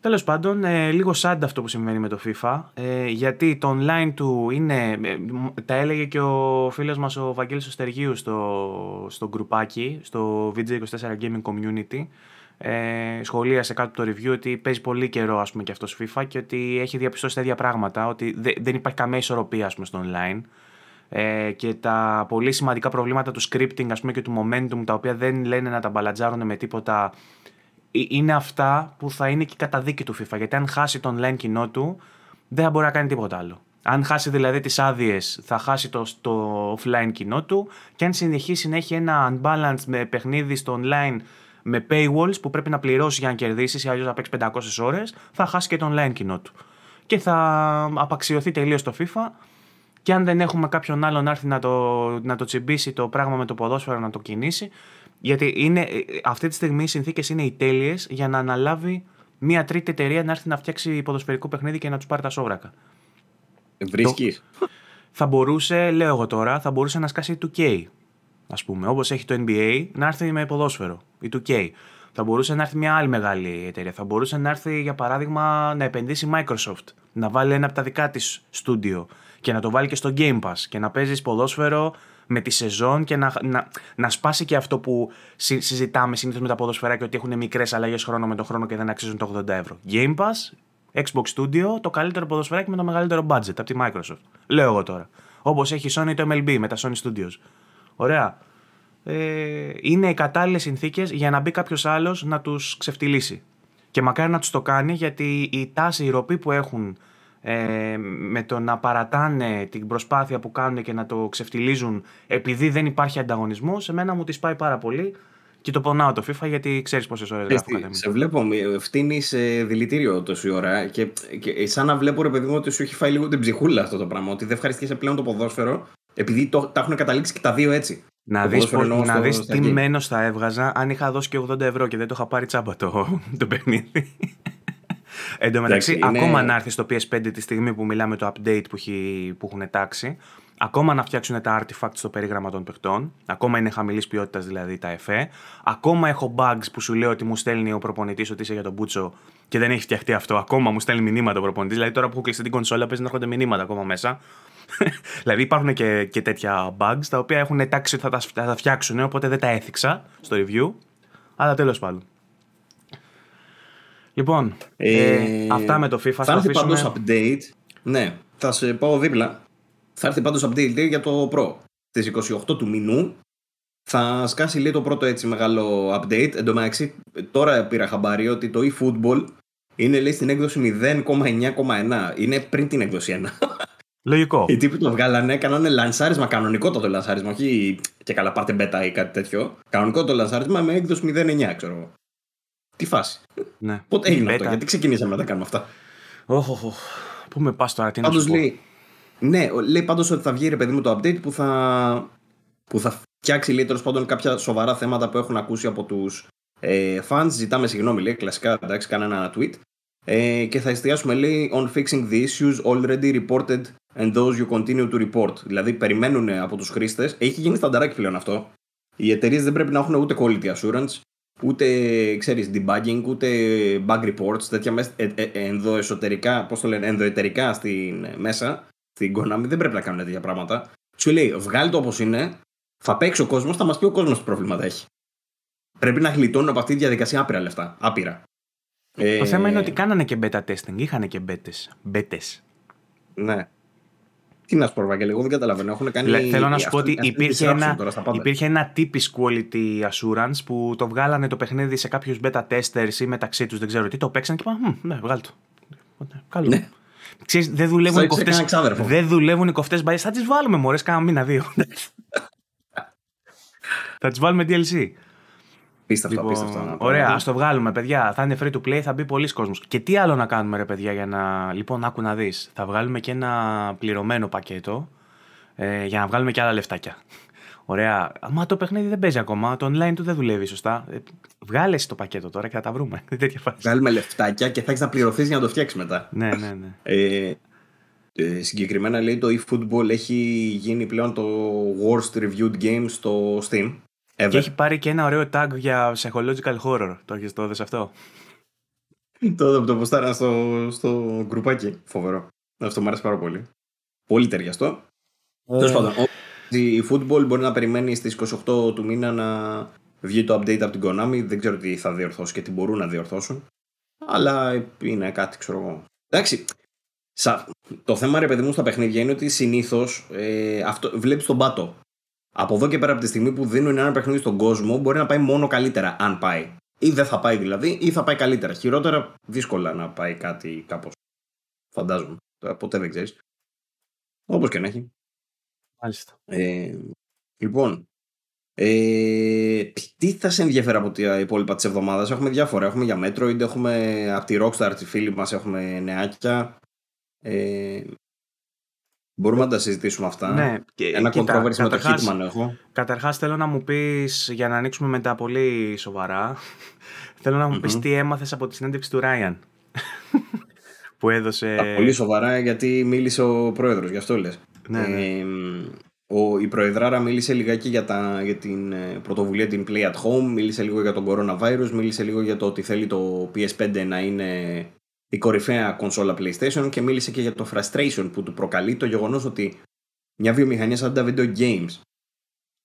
Τέλος πάντων, ε, λίγο σαν αυτό που συμβαίνει με το FIFA, ε, γιατί το online του είναι, ε, τα έλεγε και ο φίλος μας ο Βαγγέλης Οστεργίου στο, στο γκρουπάκι, στο VJ24 Gaming Community, ε, σχολίασε κάτω το review ότι παίζει πολύ καιρό ας πούμε και αυτός FIFA και ότι έχει διαπιστώσει τα ίδια πράγματα, ότι δεν υπάρχει καμία ισορροπία ας πούμε στο online. Ε, και τα πολύ σημαντικά προβλήματα του scripting ας πούμε και του momentum τα οποία δεν λένε να τα μπαλατζάρουν με τίποτα ε, είναι αυτά που θα είναι και η καταδίκη του FIFA. Γιατί αν χάσει το online κοινό του, δεν θα μπορεί να κάνει τίποτα άλλο. Αν χάσει δηλαδή τις άδειες, θα χάσει το, το offline κοινό του. Και αν συνεχίσει να έχει ένα unbalanced με παιχνίδι στο online με paywalls που πρέπει να πληρώσει για να κερδίσεις ή αλλιώς να παίξεις 500 ώρες, θα χάσει και το online κοινό του. Και θα απαξιωθεί τελείως το FIFA. Και αν δεν έχουμε κάποιον άλλον να έρθει να το, να το τσιμπήσει το πράγμα με το ποδόσφαιρο να το κινήσει, γιατί είναι, ε, αυτή τη στιγμή οι συνθήκες είναι οι τέλειες για να αναλάβει μια τρίτη εταιρεία να έρθει να φτιάξει ποδοσφαιρικό παιχνίδι και να τους πάρει τα σόβρακα. Βρίσκεις. Θα μπορούσε, λέω εγώ τώρα, θα μπορούσε να σκάσει 2K. Α πούμε, όπως έχει το NBA, να έρθει με ποδόσφαιρο. Η 2K. Θα μπορούσε να έρθει μια άλλη μεγάλη εταιρεία. Θα μπορούσε να έρθει, για παράδειγμα, να επενδύσει Microsoft. Να βάλει ένα από τα δικά της στούντιο και να το βάλει και στο Game Pass και να παίζεις ποδόσφαιρο με τη σεζόν και να, να, να σπάσει και αυτό που συζητάμε συνήθως με τα ποδοσφαιράκια ότι έχουν μικρές αλλαγές χρόνο με τον χρόνο και δεν αξίζουν το 80 ευρώ. Game Pass, Xbox Studio, το καλύτερο ποδοσφαιράκι με το μεγαλύτερο budget από τη Microsoft. Λέω εγώ τώρα. Όπως έχει η Sony το MLB με τα Sony Studios. Ωραία. Ε, είναι οι κατάλληλες συνθήκες για να μπει κάποιος άλλος να τους ξεφτυλίσει. Και μακάρι να τους το κάνει γιατί η τάση, η ροπή που έχουν ε, με το να παρατάνε την προσπάθεια που κάνουν και να το ξεφτιλίζουν επειδή δεν υπάρχει ανταγωνισμός, σε μένα μου τη πάει πάρα πολύ και το πονάω το FIFA γιατί ξέρεις πόσες ώρες γράφω κατά Σε βλέπω, φτύνεις δηλητήριο τόση ώρα και, και σαν να βλέπω ρε παιδί μου ότι σου έχει φάει λίγο την ψυχούλα αυτό το πράγμα. Ότι δεν ευχαριστήσει πλέον το ποδόσφαιρο επειδή το, τα έχουν καταλήξει και τα δύο έτσι. Να δεις να δεις τι μένος θα έβγαζα αν είχα δώσει και 80 ευρώ και δεν το είχα πάρει τσάμπα το, το παιχνίδι. Εν τω μεταξύ, ακόμα να έρθει στο PS5 τη στιγμή που μιλάμε το update που, έχει, που έχουν τάξει, ακόμα να φτιάξουν τα artifacts στο περίγραμμα των παιχτών, ακόμα είναι χαμηλής ποιότητας δηλαδή τα εφέ, ακόμα έχω bugs που σου λέω ότι μου στέλνει ο προπονητής ότι είσαι για τον Μπούτσο και δεν έχει φτιαχτεί αυτό, ακόμα μου στέλνει μηνύματα ο προπονητής. Δηλαδή τώρα που έχω κλειστεί την κονσόλα παίζει να έρχονται μηνύματα ακόμα μέσα. δηλαδή υπάρχουν και, και τέτοια bugs τα οποία έχουν τάξει ότι θα τα, θα τα φτιάξουν, οπότε δεν τα έθιξα στο review. Αλλά τέλος πάντων. Λοιπόν, ε, ε, αυτά με το FIFA. Θα έρθει πάντως update. Ναι, θα σε πω δίπλα. Θα έρθει πάντως update για το Pro. Στις 28 του μηνού θα σκάσει λέει το πρώτο έτσι μεγάλο update. Εν τω μεταξύ, τώρα πήρα χαμπάρι ότι το eFootball είναι λέει στην έκδοση 0,9,1. Είναι πριν την έκδοση 1. Λογικό. Οι τύποι το βγάλανε, κάνανε λανσάρισμα, κανονικό το λανσάρισμα, όχι και καλά πάρτε μπέτα ή κάτι τέτοιο. Κανονικό το λανσάρισμα με έκδοση 0,9, ξέρω εγώ. Τι φάση. Ναι. Πότε έγινε αυτό, γιατί ξεκινήσαμε να τα κάνουμε αυτά. Οχ, οχ, Πού με πας τώρα, τι να σου λέει, Ναι, λέει πάντως ότι θα βγει ρε παιδί μου το update που θα, που θα φτιάξει λέει τέλος πάντων κάποια σοβαρά θέματα που έχουν ακούσει από τους ε, fans. Ζητάμε συγγνώμη, λέει κλασικά, εντάξει, κάνα ένα tweet. Ε, και θα εστιάσουμε λέει on fixing the issues already reported and those you continue to report. Δηλαδή περιμένουν από τους χρήστες, έχει γίνει στανταράκι πλέον αυτό. Οι εταιρείες δεν πρέπει να έχουν ούτε quality assurance, ούτε ξέρεις debugging, ούτε bug reports, τέτοια ε, ε, ενδοεσωτερικά, πώς το λένε, ενδοετερικά στην, μέσα, στην Konami, δεν πρέπει να κάνουν τέτοια πράγματα. Σου λέει, βγάλει το όπως είναι, θα παίξει ο κόσμος, θα μας πει ο κόσμος τι προβλήματα έχει. Πρέπει να γλιτώνουν από αυτή τη διαδικασία άπειρα λεφτά. Άπειρα. Το ε... θέμα είναι ότι κάνανε και beta testing, είχαν και betas. Ναι. Τι να σου πω, Βαγγέλη, εγώ δεν καταλαβαίνω. Έχουν κάνει... Λε, θέλω να σου πω ότι υπήρχε ένα, υπήρχε ένα τύπης quality assurance που το βγάλανε το παιχνίδι σε κάποιους beta testers ή μεταξύ τους, δεν ξέρω τι, το παίξαν και είπαν, ναι, βγάλει το. Καλό. Ναι. Ξέρεις, δεν δουλεύουν οι κοφτές, δεν δουλεύουν οι κοφτές μπαλιές. Θα τις βάλουμε μωρές κάνα μήνα δύο. θα τις βάλουμε DLC. Πίστευτο, λοιπόν, πίστευτο. Ωραία, ας το βγάλουμε, παιδιά. Θα είναι free to play, θα μπει πολλοί κόσμος. Και τι άλλο να κάνουμε, ρε παιδιά, για να. Λοιπόν, άκου να δεις. Θα βγάλουμε και ένα πληρωμένο πακέτο ε, για να βγάλουμε και άλλα λεφτάκια. Ωραία. Μα το παιχνίδι δεν παίζει ακόμα. Το online του δεν δουλεύει σωστά. Ε, βγάλε το πακέτο τώρα και θα τα βρούμε. Βγάλουμε λεφτάκια και θα έχεις να πληρωθείς για να το φτιάξεις μετά. ναι, ναι, ναι. Ε, ε, συγκεκριμένα λέει το eFootball έχει γίνει πλέον το worst reviewed game στο Steam. Ever. Και έχει πάρει και ένα ωραίο tag για psychological horror. Το έχεις το δες αυτό; το το ποστάρα στο, στο γκρουπάκι. Φοβερό. Αυτό μου άρεσε πάρα πολύ. Πολύ ταιριαστό. Ε. Τέλος πάντων, η football μπορεί να περιμένει στις 28 του μήνα να βγει το update από την Konami. Δεν ξέρω τι θα διορθώσει και τι μπορούν να διορθώσουν. Αλλά είναι κάτι, ξέρω εγώ. Εντάξει, το θέμα ρε παιδί μου στα παιχνίδια είναι ότι συνήθως ε, βλέπεις τον πάτο. Από εδώ και πέρα από τη στιγμή που δίνουν ένα παιχνίδι στον κόσμο, μπορεί να πάει μόνο καλύτερα, αν πάει. Ή δεν θα πάει δηλαδή, ή θα πάει καλύτερα. Χειρότερα, δύσκολα να πάει κάτι κάπως. Φαντάζομαι. Ποτέ δεν ξέρεις. Όπως και να έχει. Μάλιστα. Ε, λοιπόν, ε, τι θα σε ενδιαφέρει από τα υπόλοιπα της εβδομάδας; Έχουμε διάφορα. Έχουμε για Metroid, έχουμε από τη Rockstar, τη φίλη μας, έχουμε νεάκια. Ε, μπορούμε να τα συζητήσουμε αυτά. Ναι, Ένα controversy με το Hitman έχω. Καταρχάς θέλω να μου πεις, για να ανοίξουμε μετά πολύ σοβαρά, θέλω να μου mm πεις τι έμαθες από τη συνέντευξη του Ράιαν. που έδωσε... πολύ σοβαρά γιατί μίλησε ο πρόεδρος, γι' αυτό λες. Ναι, ναι. Ε, ο, η Προεδράρα μίλησε λιγάκι για, τα, για την ε, πρωτοβουλία την Play at Home, μίλησε λίγο για τον coronavirus, μίλησε λίγο για το ότι θέλει το PS5 να είναι η κορυφαία κονσόλα PlayStation και μίλησε και για το frustration που του προκαλεί το γεγονός ότι μια βιομηχανία σαν τα video games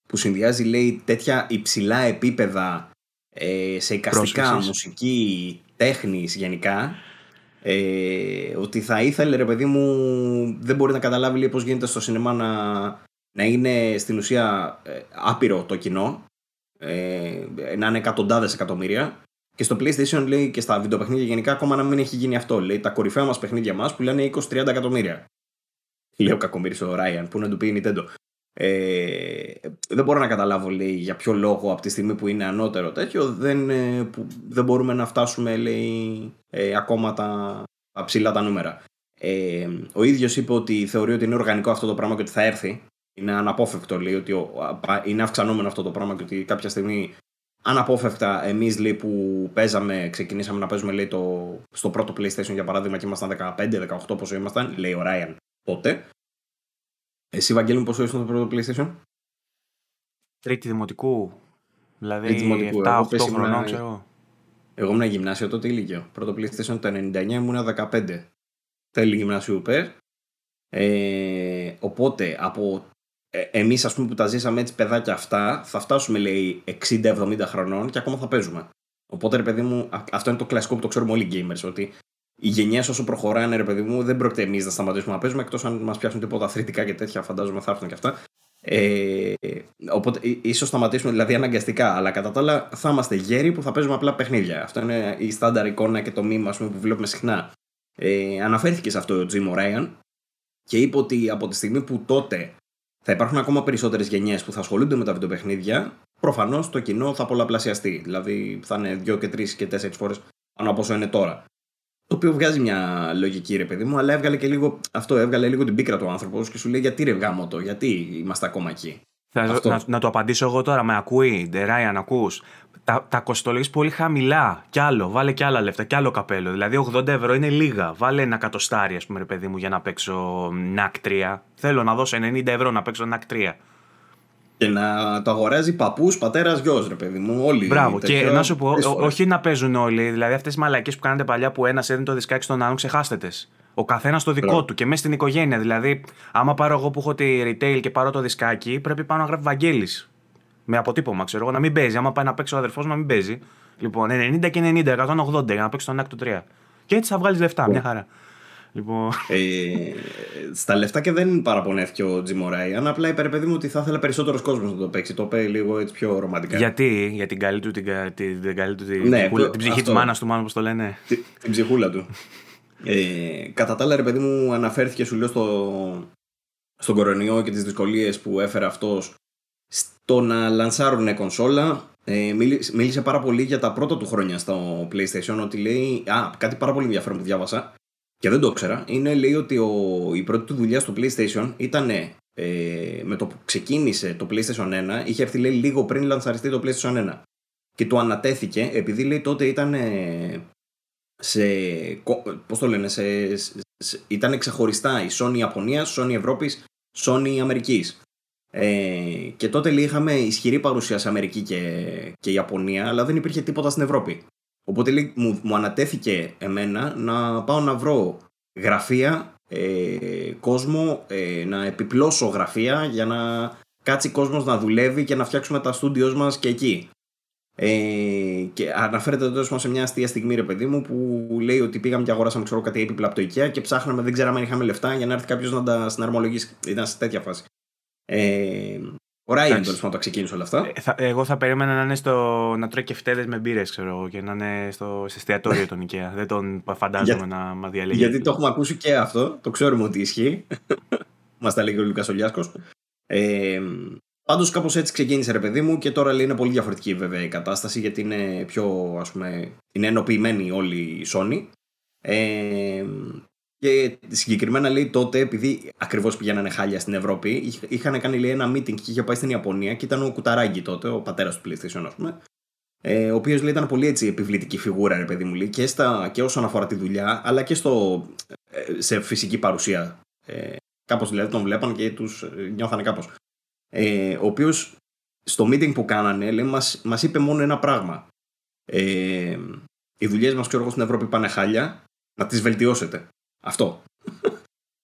που συνδυάζει λέει τέτοια υψηλά επίπεδα ε, σε εικαστικά, μουσική, τέχνης γενικά ε, ότι θα ήθελε ρε παιδί μου δεν μπορεί να καταλάβει λέει, πώς γίνεται στο σινεμά να, να είναι στην ουσία ε, άπειρο το κοινό ε, να είναι εκατοντάδες εκατομμύρια και στο PlayStation λέει και στα βιντεοπαιχνίδια γενικά ακόμα να μην έχει γίνει αυτό. Λέει τα κορυφαία μας παιχνίδια μας που λένε 20-30 εκατομμύρια. Λέει ο κακομίρι ο Ράιαν που να του πει η Nintendo. Ε, δεν μπορώ να καταλάβω λέει, για ποιο λόγο από τη στιγμή που είναι ανώτερο τέτοιο δεν, ε, που, δεν μπορούμε να φτάσουμε λέει, ε, ακόμα τα, τα ψηλά τα νούμερα. Ε, ο ίδιος είπε ότι θεωρεί ότι είναι οργανικό αυτό το πράγμα και ότι θα έρθει. Είναι αναπόφευκτο λέει ότι είναι αυξανόμενο αυτό το πράγμα και ότι κάποια στιγμή αναπόφευκτα εμείς λέει που παίζαμε, ξεκινήσαμε να παίζουμε λέει, το, στο πρώτο PlayStation για παράδειγμα και ήμασταν 15-18 πόσο ήμασταν, λέει ο Ράιαν τότε. Εσύ, Βαγγέλη, πόσο ήσουν στο πρώτο PlayStation? Τρίτη δημοτικού. Δηλαδή Τρίτη δημοτικού. 7-8 χρονών, ξέρω. Εγώ ήμουν γυμνάσιο τότε ηλικία. Πρώτο PlayStation το 99 ήμουν 15. Τέλη γυμνάσιο υπέρ. Ε, οπότε από ε, εμείς, ας πούμε, που τα ζήσαμε έτσι παιδάκια αυτά, θα φτάσουμε, λέει, 60-70 χρονών και ακόμα θα παίζουμε. Οπότε, ρε παιδί μου, αυτό είναι το κλασικό που το ξέρουμε όλοι οι gamers, ότι οι γενιέ όσο προχωράνε, ρε παιδί μου, δεν πρόκειται εμείς να σταματήσουμε να παίζουμε, εκτός αν μας πιάσουν τίποτα αθλητικά και τέτοια, φαντάζομαι θα έρθουν και αυτά. Ε, οπότε, ίσως σταματήσουμε δηλαδή αναγκαστικά, αλλά κατά τα άλλα θα είμαστε γέροι που θα παίζουμε απλά παιχνίδια. Αυτό είναι η στάνταρ εικόνα και το μήμα πούμε, που βλέπουμε συχνά. Ε, αναφέρθηκε σε αυτό ο Jim Ryan και είπε ότι από τη στιγμή που τότε θα υπάρχουν ακόμα περισσότερες γενιές που θα ασχολούνται με τα βιντεοπαιχνίδια. Προφανώς το κοινό θα πολλαπλασιαστεί. Δηλαδή θα είναι δύο και τρεις και τέσσερις φορές πάνω από όσο είναι τώρα. Το οποίο βγάζει μια λογική, ρε παιδί μου, αλλά έβγαλε και λίγο. Αυτό έβγαλε λίγο την πίκρα του άνθρωπος και σου λέει γιατί ρε γάμο το, γιατί είμαστε ακόμα εκεί; Θα, να, να, το απαντήσω εγώ τώρα. Με ακούει, Ντεράιαν, ακούς τα, τα κοστολογείς πολύ χαμηλά. Κι άλλο, βάλε κι άλλα λεφτά, κι άλλο καπέλο. Δηλαδή 80 ευρώ είναι λίγα. Βάλε ένα κατοστάρι, ας πούμε, ρε παιδί μου, για να παίξω NAC 3. Θέλω να δώσω 90 ευρώ να παίξω NAC 3. Και να το αγοράζει παππούς, πατέρας, γιος, ρε παιδί μου. Όλοι. Μπράβο. Και να σου πω, όχι να παίζουν όλοι. Δηλαδή αυτές τις μαλακίε που κάνετε παλιά που ένας έδινε το δισκάκι στον άλλον, ξεχάστε Ο καθένας το δικό Μπράβο. του και μέσα στην οικογένεια. Δηλαδή, άμα πάρω εγώ που έχω τη retail και πάρω το δισκάκι, πρέπει πάνω να γράφει Βαγγέλης με αποτύπωμα, ξέρω εγώ, να μην παίζει. Άμα πάει να παίξει ο αδερφός να μην παίζει. Λοιπόν, 90 και 90, 180 για να παίξει τον άκρη 3. Και έτσι θα βγάλεις λεφτά, μια χαρά. Λοιπόν... Ε, στα λεφτά και δεν παραπονέθηκε ο Τζιμ Αν Απλά είπε παιδί μου ότι θα ήθελε περισσότερος κόσμος να το παίξει. Το παίει λίγο έτσι πιο ρομαντικά. Γιατί, για την καλή του την, την, την, καλή του, την, ναι, την ψυχή της μάνας του, μάλλον όπως το λένε. Την, την ψυχούλα του. Ε, κατά τα άλλα, ρε παιδί μου, αναφέρθηκε σου λέω στο, στον κορονοϊό και τις δυσκολίες που έφερε αυτός το να λανσάρουν κονσόλα. Ε, μίλησε πάρα πολύ για τα πρώτα του χρόνια στο PlayStation. Ότι λέει. Α, κάτι πάρα πολύ ενδιαφέρον που διάβασα και δεν το ήξερα. Είναι λέει ότι ο, η πρώτη του δουλειά στο PlayStation ήταν ε, με το που ξεκίνησε το PlayStation 1, είχε έρθει λέει, λίγο πριν λανσαριστεί το PlayStation 1. Και του ανατέθηκε, επειδή λέει τότε ήταν σε. Πώς το λένε, σε, σε, ήταν ξεχωριστά η Sony Ιαπωνίας, Sony Ευρώπης, Sony Αμερικής. Ε, και τότε λέει, είχαμε ισχυρή παρουσία σε Αμερική και, και Ιαπωνία, αλλά δεν υπήρχε τίποτα στην Ευρώπη. Οπότε λέει, μου, μου ανατέθηκε εμένα να πάω να βρω γραφεία, ε, κόσμο, ε, να επιπλώσω γραφεία για να κάτσει κόσμος να δουλεύει και να φτιάξουμε τα στούντιός μας και εκεί. Ε, και αναφέρεται εδώ σε μια αστεία στιγμή, ρε παιδί μου, που λέει ότι πήγαμε και αγοράσαμε ξέρω, κάτι έπιπλα από το IKEA και ψάχναμε, δεν ξέραμε αν είχαμε λεφτά για να έρθει κάποιος να τα συναρμολογήσει. Ήταν σε τέτοια φάση. Ε, ο Ράιεν τέλο πάντων ξεκίνησε όλα αυτά. Ε, θα, εγώ θα περίμενα να είναι στο. να τρώει και φτέδε με μπύρες, ξέρω και να είναι στο εστιατόριο τον IKEA. δεν τον φαντάζομαι να μας διαλέγει. Γιατί το έχουμε ακούσει και αυτό. Το ξέρουμε ότι ισχύει. μας τα λέει ο Λουκάς Ολιάσκο. Ε, Πάντως κάπως έτσι ξεκίνησε ρε παιδί μου και τώρα λέει είναι πολύ διαφορετική βέβαια η κατάσταση γιατί είναι πιο ας πούμε είναι ενοποιημένη όλη η Sony. Ε, και συγκεκριμένα λέει τότε, επειδή ακριβώς πηγαίνανε χάλια στην Ευρώπη, είχαν κάνει λέει, ένα meeting και είχε πάει στην Ιαπωνία και ήταν ο Κουταράγκη τότε, ο πατέρας του PlayStation, ας πούμε. Ε, ο οποίος ήταν πολύ έτσι επιβλητική φιγούρα, ρε παιδί μου, λέει, και, στα, και όσον αφορά τη δουλειά, αλλά και στο, ε, σε φυσική παρουσία. Ε, κάπως δηλαδή τον βλέπαν και τους ε, νιώθανε κάπως ε, ο οποίος στο meeting που κάνανε λέει, μας, μας είπε μόνο ένα πράγμα. Ε, οι δουλειές μας ξέρω, στην Ευρώπη πάνε χάλια, να τις βελτιώσετε. Αυτό.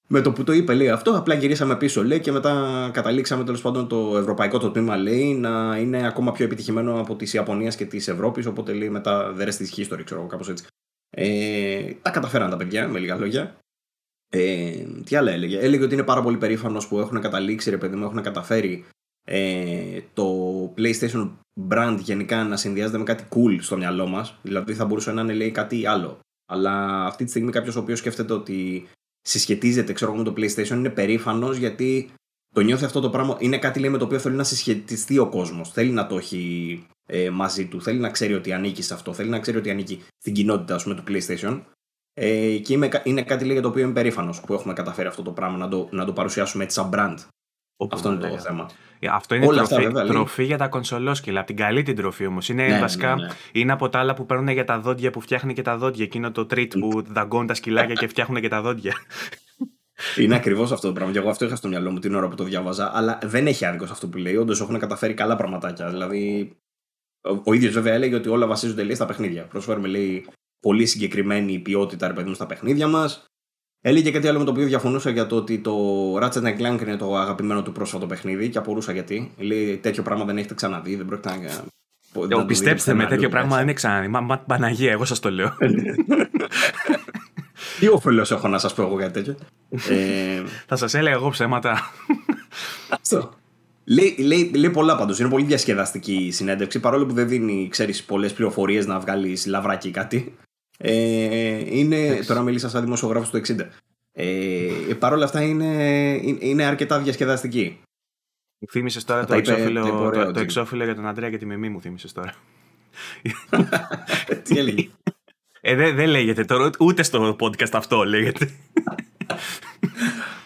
με το που το είπε λέει αυτό, απλά γυρίσαμε πίσω λέει και μετά καταλήξαμε τέλος πάντων το ευρωπαϊκό το τμήμα λέει να είναι ακόμα πιο επιτυχημένο από της Ιαπωνίας και της Ευρώπης. Οπότε λέει μετά the rest is history, ξέρω κάπως έτσι. Ε, τα καταφέραν τα παιδιά, με λίγα λόγια. Ε, τι άλλο έλεγε; Έλεγε ότι είναι πάρα πολύ περήφανος που έχουν καταλήξει, ρε παιδί μου, έχουν καταφέρει ε, το PlayStation brand γενικά να συνδυάζεται με κάτι cool στο μυαλό μας. Δηλαδή θα μπορούσε να είναι λέει κάτι άλλο. Αλλά αυτή τη στιγμή κάποιος ο οποίος σκέφτεται ότι συσχετίζεται ξέρω, με το PlayStation είναι περήφανος γιατί το νιώθει αυτό το πράγμα. Είναι κάτι λέει, με το οποίο θέλει να συσχετιστεί ο κόσμος. Θέλει να το έχει ε, μαζί του. Θέλει να ξέρει ότι ανήκει σε αυτό. Θέλει να ξέρει ότι ανήκει στην κοινότητα ας πούμε, του PlayStation. Ε, και είμαι, είναι κάτι λέει, για το οποίο είμαι περήφανος που έχουμε καταφέρει αυτό το πράγμα να το, να το παρουσιάσουμε έτσι σαν brand. Όπου αυτό είναι το θέμα. Ε, αυτό είναι Όλα τροφή, αυτά, τροφή για τα κονσολόσκυλα. Από την καλή την τροφή όμως. Είναι ναι, βασικά ναι, ναι. είναι από τα άλλα που παίρνουν για τα δόντια που φτιάχνει και τα δόντια. Εκείνο το treat που δαγκώνουν τα σκυλάκια και φτιάχνουν και τα δόντια. Είναι ακριβώς αυτό το πράγμα. Και εγώ αυτό είχα στο μυαλό μου την ώρα που το διάβαζα. Αλλά δεν έχει άδικο αυτό που λέει. Όντως έχουν καταφέρει καλά πραγματάκια. Δηλαδή, ο, ο ίδιος βέβαια έλεγε ότι όλα βασίζονται λέει, στα παιχνίδια. Προσφέρουμε λέει πολύ συγκεκριμένη ποιότητα ρε παιδί στα παιχνίδια μας. Έλεγε κάτι άλλο με το οποίο διαφωνούσα για το ότι το Ratchet Clank είναι το αγαπημένο του πρόσφατο παιχνίδι και απορούσα γιατί. Λέει τέτοιο πράγμα δεν έχετε ξαναδεί, δεν πρόκειται να. Ε, πιστέψτε με, τέτοιο πράγμα δεν είναι ξαναδεί. Μα, μα Παναγία, εγώ σας το λέω. Τι όφελος έχω να σας πω εγώ κάτι τέτοιο. ε... Θα σας έλεγα εγώ ψέματα. Αυτό. Λέει, λέει, λέει πολλά πάντως. Είναι πολύ διασκεδαστική η συνέντευξη. Παρόλο που δεν δίνει πολλές πληροφορίες να βγάλεις λαβράκι κάτι. Ε, είναι, τώρα μίλησα σαν δημοσιογράφος του 60. Ε, Παρ' όλα αυτά είναι, είναι αρκετά διασκεδαστική. Μου θύμισε τώρα το, εξώφυλλο, το, το εξώφυλλο για τον Αντρέα και τη Μιμή μου θύμισε τώρα. Τι έλεγε; Ε, δεν δε λέγεται τώρα, ούτε στο podcast αυτό λέγεται.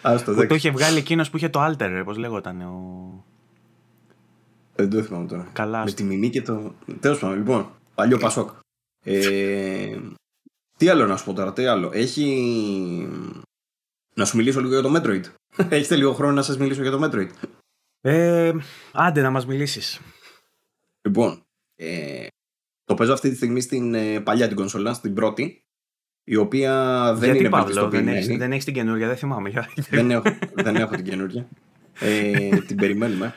Άστο, που το είχε βγάλει εκείνος που είχε το Alter, πώς λέγονταν. Ο... Δεν το θυμάμαι τώρα. Καλάς. Με τη Μιμή και το. Τέλος πάντων, λοιπόν. Παλιό Πασόκ. Ε, τι άλλο να σου πω τώρα, τι άλλο. Έχει. Να σου μιλήσω λίγο για το Metroid. Έχετε λίγο χρόνο να σας μιλήσω για το Metroid. Ε, άντε να μας μιλήσεις. Λοιπόν, ε, το παίζω αυτή τη στιγμή στην ε, παλιά την κονσόλα, στην πρώτη. Η οποία δεν Γιατί, είναι Παύλο, δεν έχει δεν έχεις την καινούργια, δεν θυμάμαι. δεν, έχω, δεν έχω την καινούργια. Ε, την περιμένουμε.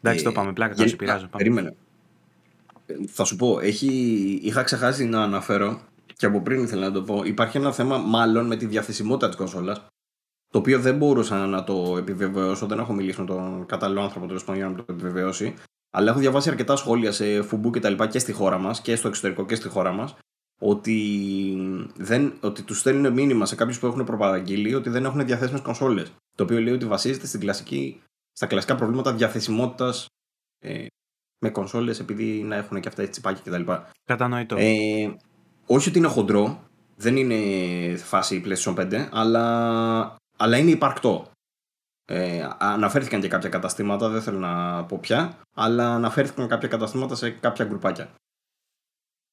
Εντάξει, το πάμε, πλάκα, θα σου πειράζω. Περίμενε. Θα σου πω, έχει, είχα ξεχάσει να αναφέρω και από πριν ήθελα να το πω. Υπάρχει ένα θέμα μάλλον με τη διαθεσιμότητα της κονσόλας. Το οποίο δεν μπορούσα να το επιβεβαιώσω. Δεν έχω μιλήσει με τον κατάλληλο άνθρωπο τέλος πάντων για να το επιβεβαιώσει. Αλλά έχω διαβάσει αρκετά σχόλια σε φουμπού και τα λοιπά και στη χώρα μας και στο εξωτερικό και στη χώρα μας. Ότι, δεν, ότι τους στέλνουν μήνυμα σε κάποιους που έχουν προπαραγγείλει ότι δεν έχουν διαθέσιμες κονσόλες. Το οποίο λέει ότι βασίζεται στην κλασική, στα κλασικά προβλήματα διαθεσιμότητας ε, με κονσόλες επειδή να έχουν και αυτά τσιπάκια κτλ. Κατανοητό. Ε, όχι ότι είναι χοντρό, δεν είναι φάση PlayStation 5, αλλά, αλλά είναι υπαρκτό. Ε, αναφέρθηκαν και κάποια καταστήματα, δεν θέλω να πω πια, αλλά αναφέρθηκαν κάποια καταστήματα σε κάποια γκρουπάκια.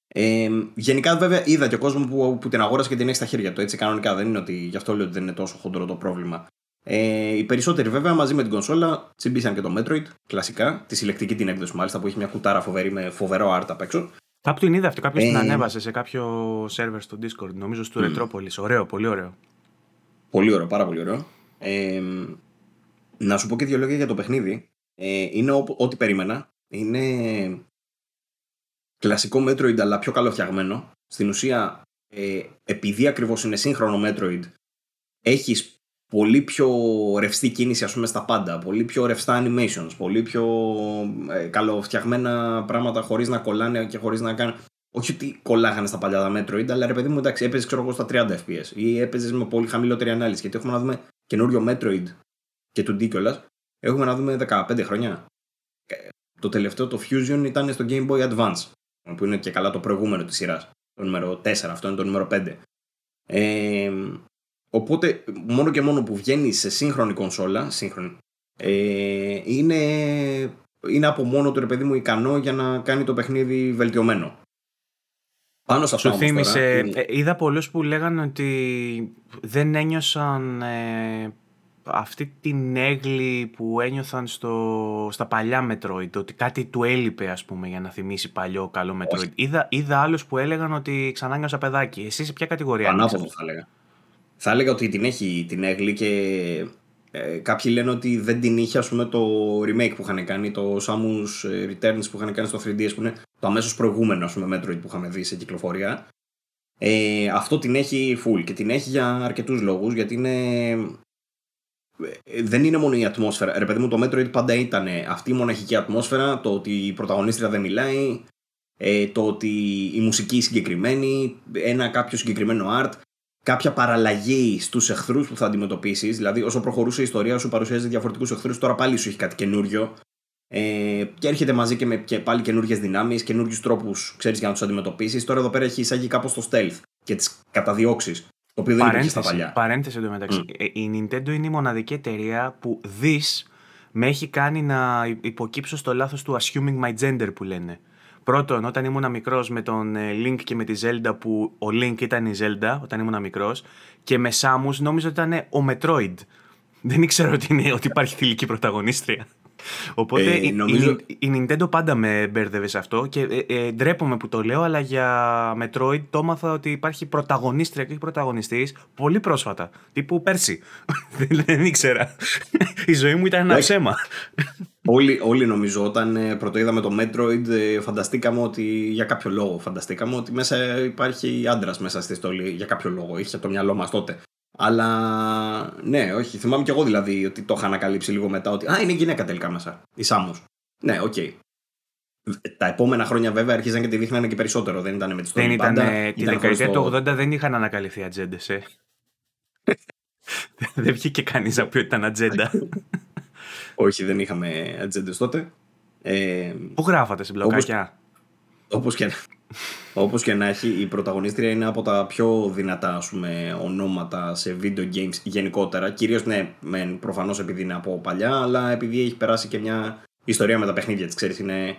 Ε, γενικά, βέβαια, είδα και κόσμος που, που την αγόρασε και την έχει στα χέρια του. Έτσι, κανονικά δεν είναι ότι γι' αυτό λέω ότι δεν είναι τόσο χοντρό το πρόβλημα. Ε, οι περισσότεροι, βέβαια, μαζί με την κονσόλα τσιμπήσαν και το Metroid, κλασικά, τη συλλεκτική την έκδοση μάλιστα, που έχει μια κουτάρα φοβερή με φοβερό art απ' έξω. Κάπου την είδα αυτό, κάποιος ε, την ανέβασε σε κάποιο σερβερ στο Discord, νομίζω στο mm. Retropolis. Ωραίο, πολύ ωραίο. Πολύ ωραίο, πάρα πολύ ωραίο. Ε, να σου πω και δύο λόγια για το παιχνίδι. Ε, είναι ό,τι περίμενα. Είναι κλασικό Metroid αλλά πιο καλοφτιαγμένο. Στην ουσία, ε, επειδή ακριβώς είναι σύγχρονο Metroid, έχεις πολύ πιο ρευστή κίνηση ας πούμε στα πάντα, πολύ πιο ρευστά animations, πολύ πιο ε, καλοφτιαγμένα πράγματα χωρίς να κολλάνε και χωρίς να κάνουν... Όχι ότι κολλάγανε στα παλιά τα Metroid, αλλά ρε παιδί μου εντάξει έπαιζες ξέρω εγώ στα 30 FPS ή έπαιζες με πολύ χαμηλότερη ανάλυση. Γιατί έχουμε να δούμε καινούριο Metroid και του D κιόλας, έχουμε να δούμε 15 χρόνια. Ε, το τελευταίο το Fusion ήταν στο Game Boy Advance που είναι και καλά το προηγούμενο της σειράς, το νούμερο 4, αυτό είναι το νούμερο 5. Ε, οπότε μόνο και μόνο που βγαίνει σε σύγχρονη κονσόλα, σύγχρονη, ε, είναι, είναι από μόνο του ρε παιδί μου ικανό για να κάνει το παιχνίδι βελτιωμένο. Πάνω σε αυτό Σου θύμισε, ε, είδα πολλούς που λέγανε ότι δεν ένιωσαν ε, αυτή την έγκλη που ένιωθαν στο, στα παλιά Metroid, ότι κάτι του έλειπε ας πούμε για να θυμίσει παλιό καλό Metroid. Είδα, είδα άλλους που έλεγαν ότι ξανά νιώσα παιδάκι. Εσύ σε ποια κατηγορία Ανάποδο θα έλεγα. Θα έλεγα ότι την έχει την έγκλη και ε, κάποιοι λένε ότι δεν την είχε ας πούμε το remake που είχαν κάνει, το Samus Returns που είχαν κάνει στο 3DS που είναι το αμέσως προηγούμενο ας πούμε Metroid που είχαμε δει σε κυκλοφορία. Ε, αυτό την έχει full και την έχει για αρκετούς λόγους γιατί είναι ε, δεν είναι μόνο η ατμόσφαιρα. Ρε παιδί μου, το Metroid πάντα ήταν αυτή η μοναχική ατμόσφαιρα, το ότι η πρωταγωνίστρια δεν μιλάει, ε, το ότι η μουσική συγκεκριμένη, ένα κάποιο συγκεκριμένο art, κάποια παραλλαγή στους εχθρούς που θα αντιμετωπίσεις. Δηλαδή, όσο προχωρούσε η ιστορία, σου παρουσιάζει διαφορετικούς εχθρούς, τώρα πάλι σου έχει κάτι καινούριο. Ε, και έρχεται μαζί και με και πάλι καινούριε δυνάμεις, καινούριου τρόπους για να τους αντιμετωπίσεις. Τώρα εδώ πέρα έχει εισάγει κάπως το stealth και τις καταδιώξεις. Το οποίο δεν υπήρχε στα παλιά. Παρένθεση εντωμεταξύ. Mm. Η Nintendo είναι η μοναδική εταιρεία που δεις με έχει κάνει να υποκύψω στο λάθος του assuming my gender που λένε. Πρώτον, όταν ήμουν μικρός με τον ε, Link και με τη Zelda, που ο Link ήταν η Zelda όταν ήμουν μικρός, και με Samus νόμιζα ότι ήταν ο Metroid. Δεν ήξερα ότι, είναι, ότι υπάρχει θηλυκή πρωταγωνίστρια. Οπότε ε, η, η, Nintendo πάντα με μπέρδευε σε αυτό και ε, ε, ντρέπομαι που το λέω, αλλά για Metroid το έμαθα ότι υπάρχει πρωταγωνίστρια και όχι πρωταγωνιστής πολύ πρόσφατα. Τύπου πέρσι. δεν ήξερα. η ζωή μου ήταν ένα ψέμα. Όλοι, όλοι νομίζω όταν ε, πρώτο είδαμε το Metroid ε, φανταστήκαμε ότι για κάποιο λόγο φανταστήκαμε ότι μέσα υπάρχει άντρας μέσα στη στολή για κάποιο λόγο. Είχε το μυαλό μας τότε. Αλλά ναι, όχι. Θυμάμαι κι εγώ δηλαδή ότι το είχα ανακαλύψει λίγο μετά ότι Α, είναι γυναίκα τελικά μέσα. Η Σάμου. Ναι, OK. Okay. Τα επόμενα χρόνια βέβαια αρχίζαν και τη δείχνανε και περισσότερο. Δεν ήταν με τη Δεν ήταν. Τη δεκαετία του 80 δεν είχαν ανακαλυφθεί ατζέντες. Ε. δεν βγήκε κανείς να πει ότι ήταν ατζέντα. όχι, δεν είχαμε ατζέντες τότε. Ε, Πού γράφατε στην μπλοκάκια. Όπως και, όπως και να έχει, η πρωταγωνίστρια είναι από τα πιο δυνατά ας πούμε, ονόματα σε video games γενικότερα. Κυρίως ναι, προφανώς επειδή είναι από παλιά, αλλά επειδή έχει περάσει και μια ιστορία με τα παιχνίδια της. Ξέρεις, είναι.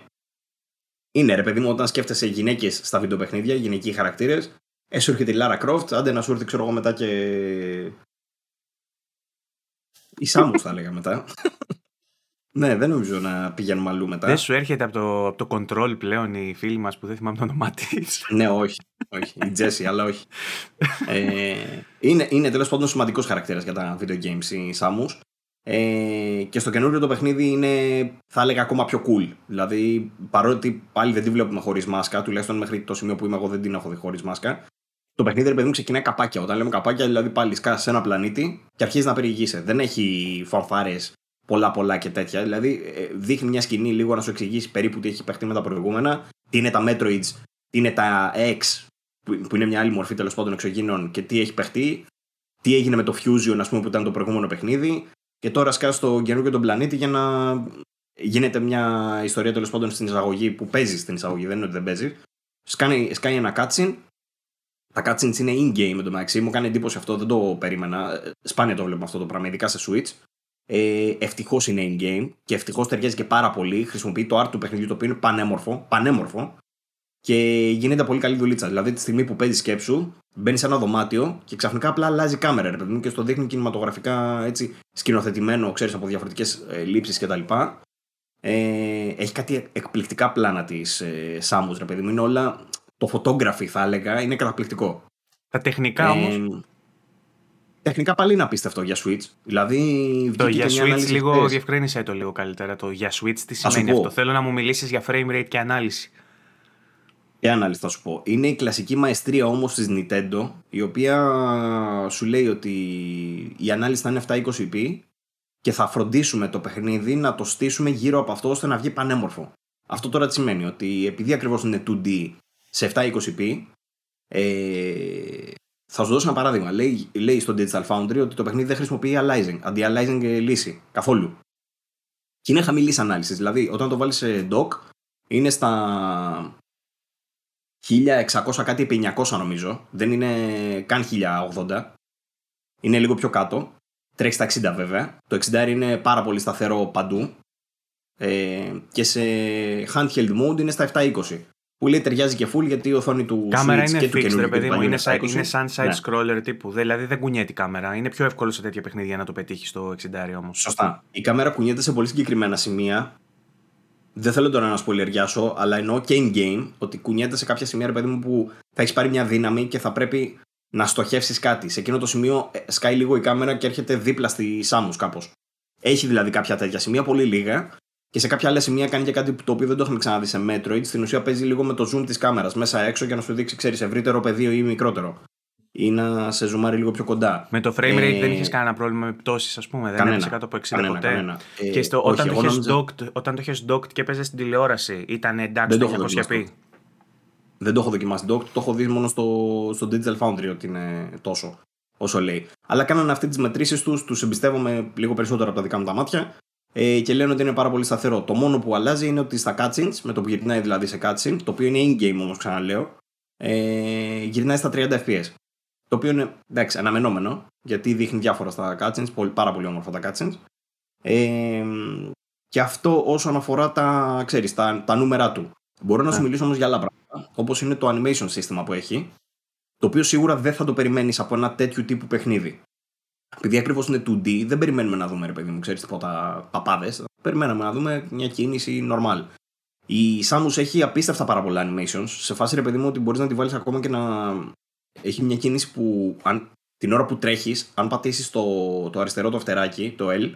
Είναι ρε παιδί μου, όταν σκέφτεσαι γυναίκες στα βιντεοπαιχνίδια, γυναικοί χαρακτήρες, ε, σου έρχεται η Λάρα Κρόφτ, άντε να σου έρθει, ξέρω εγώ μετά και. Η Σάμου θα έλεγα μετά. Ναι, δεν νομίζω να πηγαίνουμε αλλού μετά. Δεν σου έρχεται από το, από το control πλέον η φίλη μας που δεν θυμάμαι το όνομά της; ναι, όχι. όχι. Η Τζέσι, αλλά όχι. ε, είναι είναι τέλος πάντων σημαντικός χαρακτήρας για τα video games η Σάμου. Ε, και στο καινούριο το παιχνίδι είναι, θα έλεγα, ακόμα πιο cool. Δηλαδή, παρότι πάλι δεν τη βλέπουμε χωρίς μάσκα, τουλάχιστον μέχρι το σημείο που είμαι εγώ δεν την έχω δει χωρίς μάσκα. Το παιχνίδι, ρε παιδί μου, ξεκινάει καπάκια. Όταν λέμε καπάκια, δηλαδή πάλι σκά σε ένα πλανήτη και αρχίζει να περιηγείσαι. Δεν έχει φανφάρες πολλά πολλά και τέτοια. Δηλαδή ε, δείχνει μια σκηνή λίγο να σου εξηγήσει περίπου τι έχει παιχτεί με τα προηγούμενα, τι είναι τα Metroids, τι είναι τα X, που είναι μια άλλη μορφή τέλος πάντων εξωγήνων και τι έχει παιχτεί, τι έγινε με το Fusion, ας πούμε, που ήταν το προηγούμενο παιχνίδι. Και τώρα σκά στο καινούργιο τον πλανήτη για να γίνεται μια ιστορία τέλος πάντων στην εισαγωγή που παίζει στην εισαγωγή, δεν είναι ότι δεν παίζει. Σκάνει, σκάνει ένα cutscene. Τα cutscenes είναι in-game με το μεταξύ. Μου κάνει εντύπωση αυτό, δεν το περίμενα. Σπάνια το βλέπουμε αυτό το πράγμα, ειδικά σε Switch. Ε, ευτυχώς είναι in-game και ευτυχώς ταιριάζει και πάρα πολύ. Χρησιμοποιεί το art του παιχνιδιού το οποίο είναι πανέμορφο, πανέμορφο και γίνεται πολύ καλή δουλίτσα. Δηλαδή, τη στιγμή που παίζεις σκέψου, μπαίνεις σε ένα δωμάτιο και ξαφνικά απλά αλλάζει κάμερα, ρε παιδί και στο δείχνει κινηματογραφικά έτσι, σκηνοθετημένο, ξέρεις από διαφορετικές ε, λήψεις κτλ. Ε, έχει κάτι εκπληκτικά πλάνα της ε, Σάμου, ρε παιδί μου. Είναι όλα. Το photography θα έλεγα είναι καταπληκτικό. Τα τεχνικά όμως. Τεχνικά πάλι είναι απίστευτο για Switch. Δηλαδή, το για Switch λίγο χθες. διευκρίνησε το λίγο καλύτερα. Το για Switch τι σημαίνει αυτό. Θέλω να μου μιλήσεις για frame rate και ανάλυση. Και ανάλυση θα σου πω. Είναι η κλασική μαεστρία όμως της Nintendo, η οποία σου λέει ότι η ανάλυση θα είναι 720p και θα φροντίσουμε το παιχνίδι να το στήσουμε γύρω από αυτό ώστε να βγει πανέμορφο. Αυτό τώρα τι σημαίνει, ότι επειδή ακριβώς είναι 2D σε 720p, ε, θα σου δώσω ένα παράδειγμα. Λέει, λέει στο Digital Foundry ότι το παιχνίδι δεν χρησιμοποιεί aliasing, αντι-aliasing λύση καθόλου. Και είναι χαμηλή ανάλυση. Δηλαδή, όταν το βάλεις σε dock, είναι στα 1600 κάτι επί 900 νομίζω. Δεν είναι καν 1080. Είναι λίγο πιο κάτω. Τρέχει στα 60 βέβαια. Το 60 είναι πάρα πολύ σταθερό παντού. Ε, και σε handheld mode είναι στα 720. Που λέει ταιριάζει και full γιατί η οθόνη του κάμερα Switch είναι και fixed, του ρε παιδί μου. Είναι, σαν, είναι σαν side ναι. scroller τύπου. Δηλαδή δεν κουνιέται η κάμερα. Είναι πιο εύκολο σε τέτοια παιχνίδια να το πετύχεις στο 60 όμως. Σωστά. Η κάμερα κουνιέται σε πολύ συγκεκριμένα σημεία. Δεν θέλω τώρα να σπολιαριάσω, αλλά εννοώ και in game ότι κουνιέται σε κάποια σημεία, ρε παιδί μου, που θα έχεις πάρει μια δύναμη και θα πρέπει να στοχεύσεις κάτι. Σε εκείνο το σημείο ε, σκάει λίγο η κάμερα και έρχεται δίπλα στη Σάμου κάπως. Έχει δηλαδή κάποια τέτοια σημεία, πολύ λίγα, και σε κάποια άλλα σημεία κάνει και κάτι το οποίο δεν το έχουμε ξαναδεί σε Metroid. Στην ουσία παίζει λίγο με το zoom της κάμερας μέσα έξω για να σου δείξει, ξέρεις, ευρύτερο πεδίο ή μικρότερο. Ή να σε ζουμάρει λίγο πιο κοντά. Με το frame rate ε... δεν είχες κανένα πρόβλημα με πτώσεις, ας πούμε. Κανένα, δεν έπεσε κάτω από 60 κανένα, ποτέ. Κανένα. Ε, και στο, όχι, όταν, το έχεις docked, όταν το είχες docked και παίζει στην τηλεόραση, ήταν εντάξει δεν το 200p. Δεν το έχω δοκιμάσει docked, το έχω δει μόνο στο, στο Digital Foundry ότι είναι τόσο όσο λέει. Αλλά κάνανε αυτή τις μετρήσεις τους, τους εμπιστεύομαι λίγο περισσότερο από τα δικά μου τα μάτια ε, και λένε ότι είναι πάρα πολύ σταθερό. Το μόνο που αλλάζει είναι ότι στα cutscenes, με το που γυρνάει δηλαδή σε cutscene, το οποίο είναι in-game όμως ξαναλέω, ε, γυρνάει στα 30 FPS. Το οποίο είναι εντάξει, αναμενόμενο, γιατί δείχνει διάφορα στα cutscenes, πολύ, πάρα πολύ όμορφα τα cutscenes. Ε, και αυτό όσον αφορά τα, ξέρεις, τα, τα νούμερα του. Μπορώ να σου μιλήσω όμως για άλλα πράγματα, όπως είναι το animation σύστημα που έχει, το οποίο σίγουρα δεν θα το περιμένεις από ένα τέτοιο τύπου παιχνίδι. Επειδή ακριβώς είναι 2D, δεν περιμένουμε να δούμε, ρε παιδί μου, ξέρεις τίποτα παπάδες. Περιμέναμε να δούμε μια κίνηση normal. Η Samus έχει απίστευτα πάρα πολλά animations. Σε φάση, ρε παιδί μου, ότι μπορείς να τη βάλεις ακόμα και να. Έχει μια κίνηση που αν, την ώρα που τρέχεις, αν πατήσεις το, το αριστερό το φτεράκι, το L,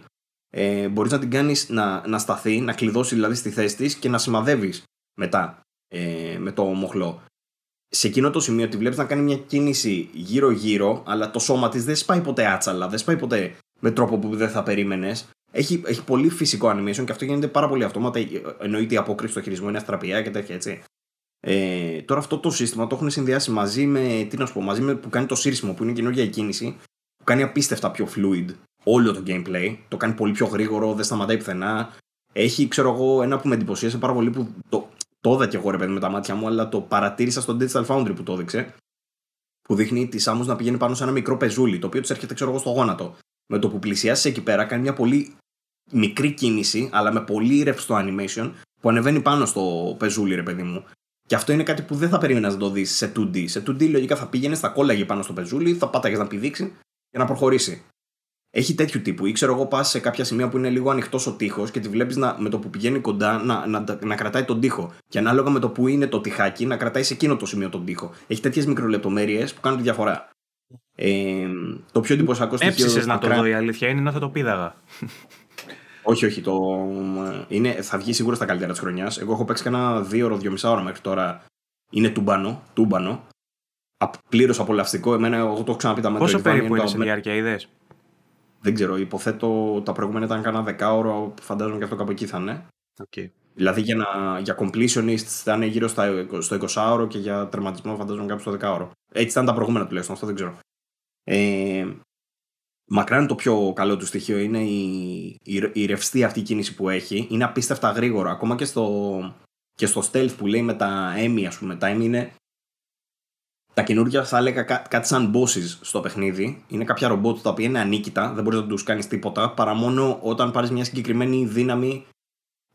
ε, μπορείς να την κάνεις να, να σταθεί, να κλειδώσει δηλαδή στη θέση της και να σημαδεύεις μετά ε, με το μοχλό σε εκείνο το σημείο τη βλέπεις να κάνει μια κίνηση γύρω-γύρω, αλλά το σώμα της δεν σπάει ποτέ άτσαλα, δεν σπάει ποτέ με τρόπο που δεν θα περίμενες. Έχει, έχει πολύ φυσικό animation και αυτό γίνεται πάρα πολύ αυτόματα. Εννοείται η απόκριση στο χειρισμό είναι αστραπιά και τέτοια έτσι. Ε, τώρα αυτό το σύστημα το έχουν συνδυάσει μαζί με, τι να σου πω, μαζί με που κάνει το σύρσιμο που είναι καινούργια η κίνηση, που κάνει απίστευτα πιο fluid όλο το gameplay. Το κάνει πολύ πιο γρήγορο, δεν σταματάει πουθενά. Έχει, ξέρω εγώ, ένα που με εντυπωσίασε πάρα πολύ που το, το είδα και εγώ ρε παιδί με τα μάτια μου, αλλά το παρατήρησα στο Digital Foundry που το έδειξε. Που δείχνει τη Samus να πηγαίνει πάνω σε ένα μικρό πεζούλι, το οποίο της έρχεται, ξέρω εγώ, στο γόνατο. Με το που πλησιάσεις εκεί πέρα, κάνει μια πολύ μικρή κίνηση, αλλά με πολύ ρευστό animation, που ανεβαίνει πάνω στο πεζούλι, ρε παιδί μου. Και αυτό είναι κάτι που δεν θα περίμενα να το δεις σε 2D. Σε 2D λογικά θα πήγαινες, θα κόλλαγε πάνω στο πεζούλι, θα πάταγες να πηδήξει για να προχωρήσει έχει τέτοιου τύπου. Ή ξέρω εγώ, πας σε κάποια σημεία που είναι λίγο ανοιχτός ο τοίχο και τη βλέπεις με το που πηγαίνει κοντά να, να, να, κρατάει τον τοίχο. Και ανάλογα με το που είναι το τυχάκι να κρατάει σε εκείνο το σημείο τον τοίχο. Έχει τέτοιες μικρολεπτομέρειες που κάνουν τη διαφορά. Ε, το πιο εντυπωσιακό στοιχείο. Έψησες να το δω η αλήθεια είναι να θα το πήδαγα. όχι, όχι. Το... Είναι, θα βγει σίγουρα στα καλύτερα της χρονιάς. Εγώ έχω παίξει κανένα δύο ώρο, δύο μισά ώρα μέχρι τώρα. Είναι τούμπανο. τούμπανο. Πλήρως απολαυστικό. Εμένα, εγώ το έχω ξαναπεί τα μέτρα. Πόσο περίπου είναι σε διάρκεια, είδες; Δεν ξέρω, υποθέτω τα προηγούμενα ήταν κάνα δεκάωρο, φαντάζομαι και αυτό κάπου εκεί θα είναι. Okay. Δηλαδή για, να, για completionist θα είναι γύρω στα, στο 20ωρο και για τερματισμό φαντάζομαι κάπου στο 10ωρο. Έτσι ήταν τα προηγούμενα τουλάχιστον, αυτό δεν ξέρω. Ε, μακράν το πιο καλό του στοιχείο είναι η, η, η ρευστή αυτή κίνηση που έχει. Είναι απίστευτα γρήγορο. Ακόμα και στο, και στο stealth που λέει με τα Emmy, ας πούμε. Τα Emmy είναι Τα καινούργια θα έλεγα κάτι σαν bosses στο παιχνίδι. Είναι κάποια ρομπότ τα οποία είναι ανίκητα, δεν μπορείς να τους κάνεις τίποτα, παρά μόνο όταν πάρεις μια συγκεκριμένη δύναμη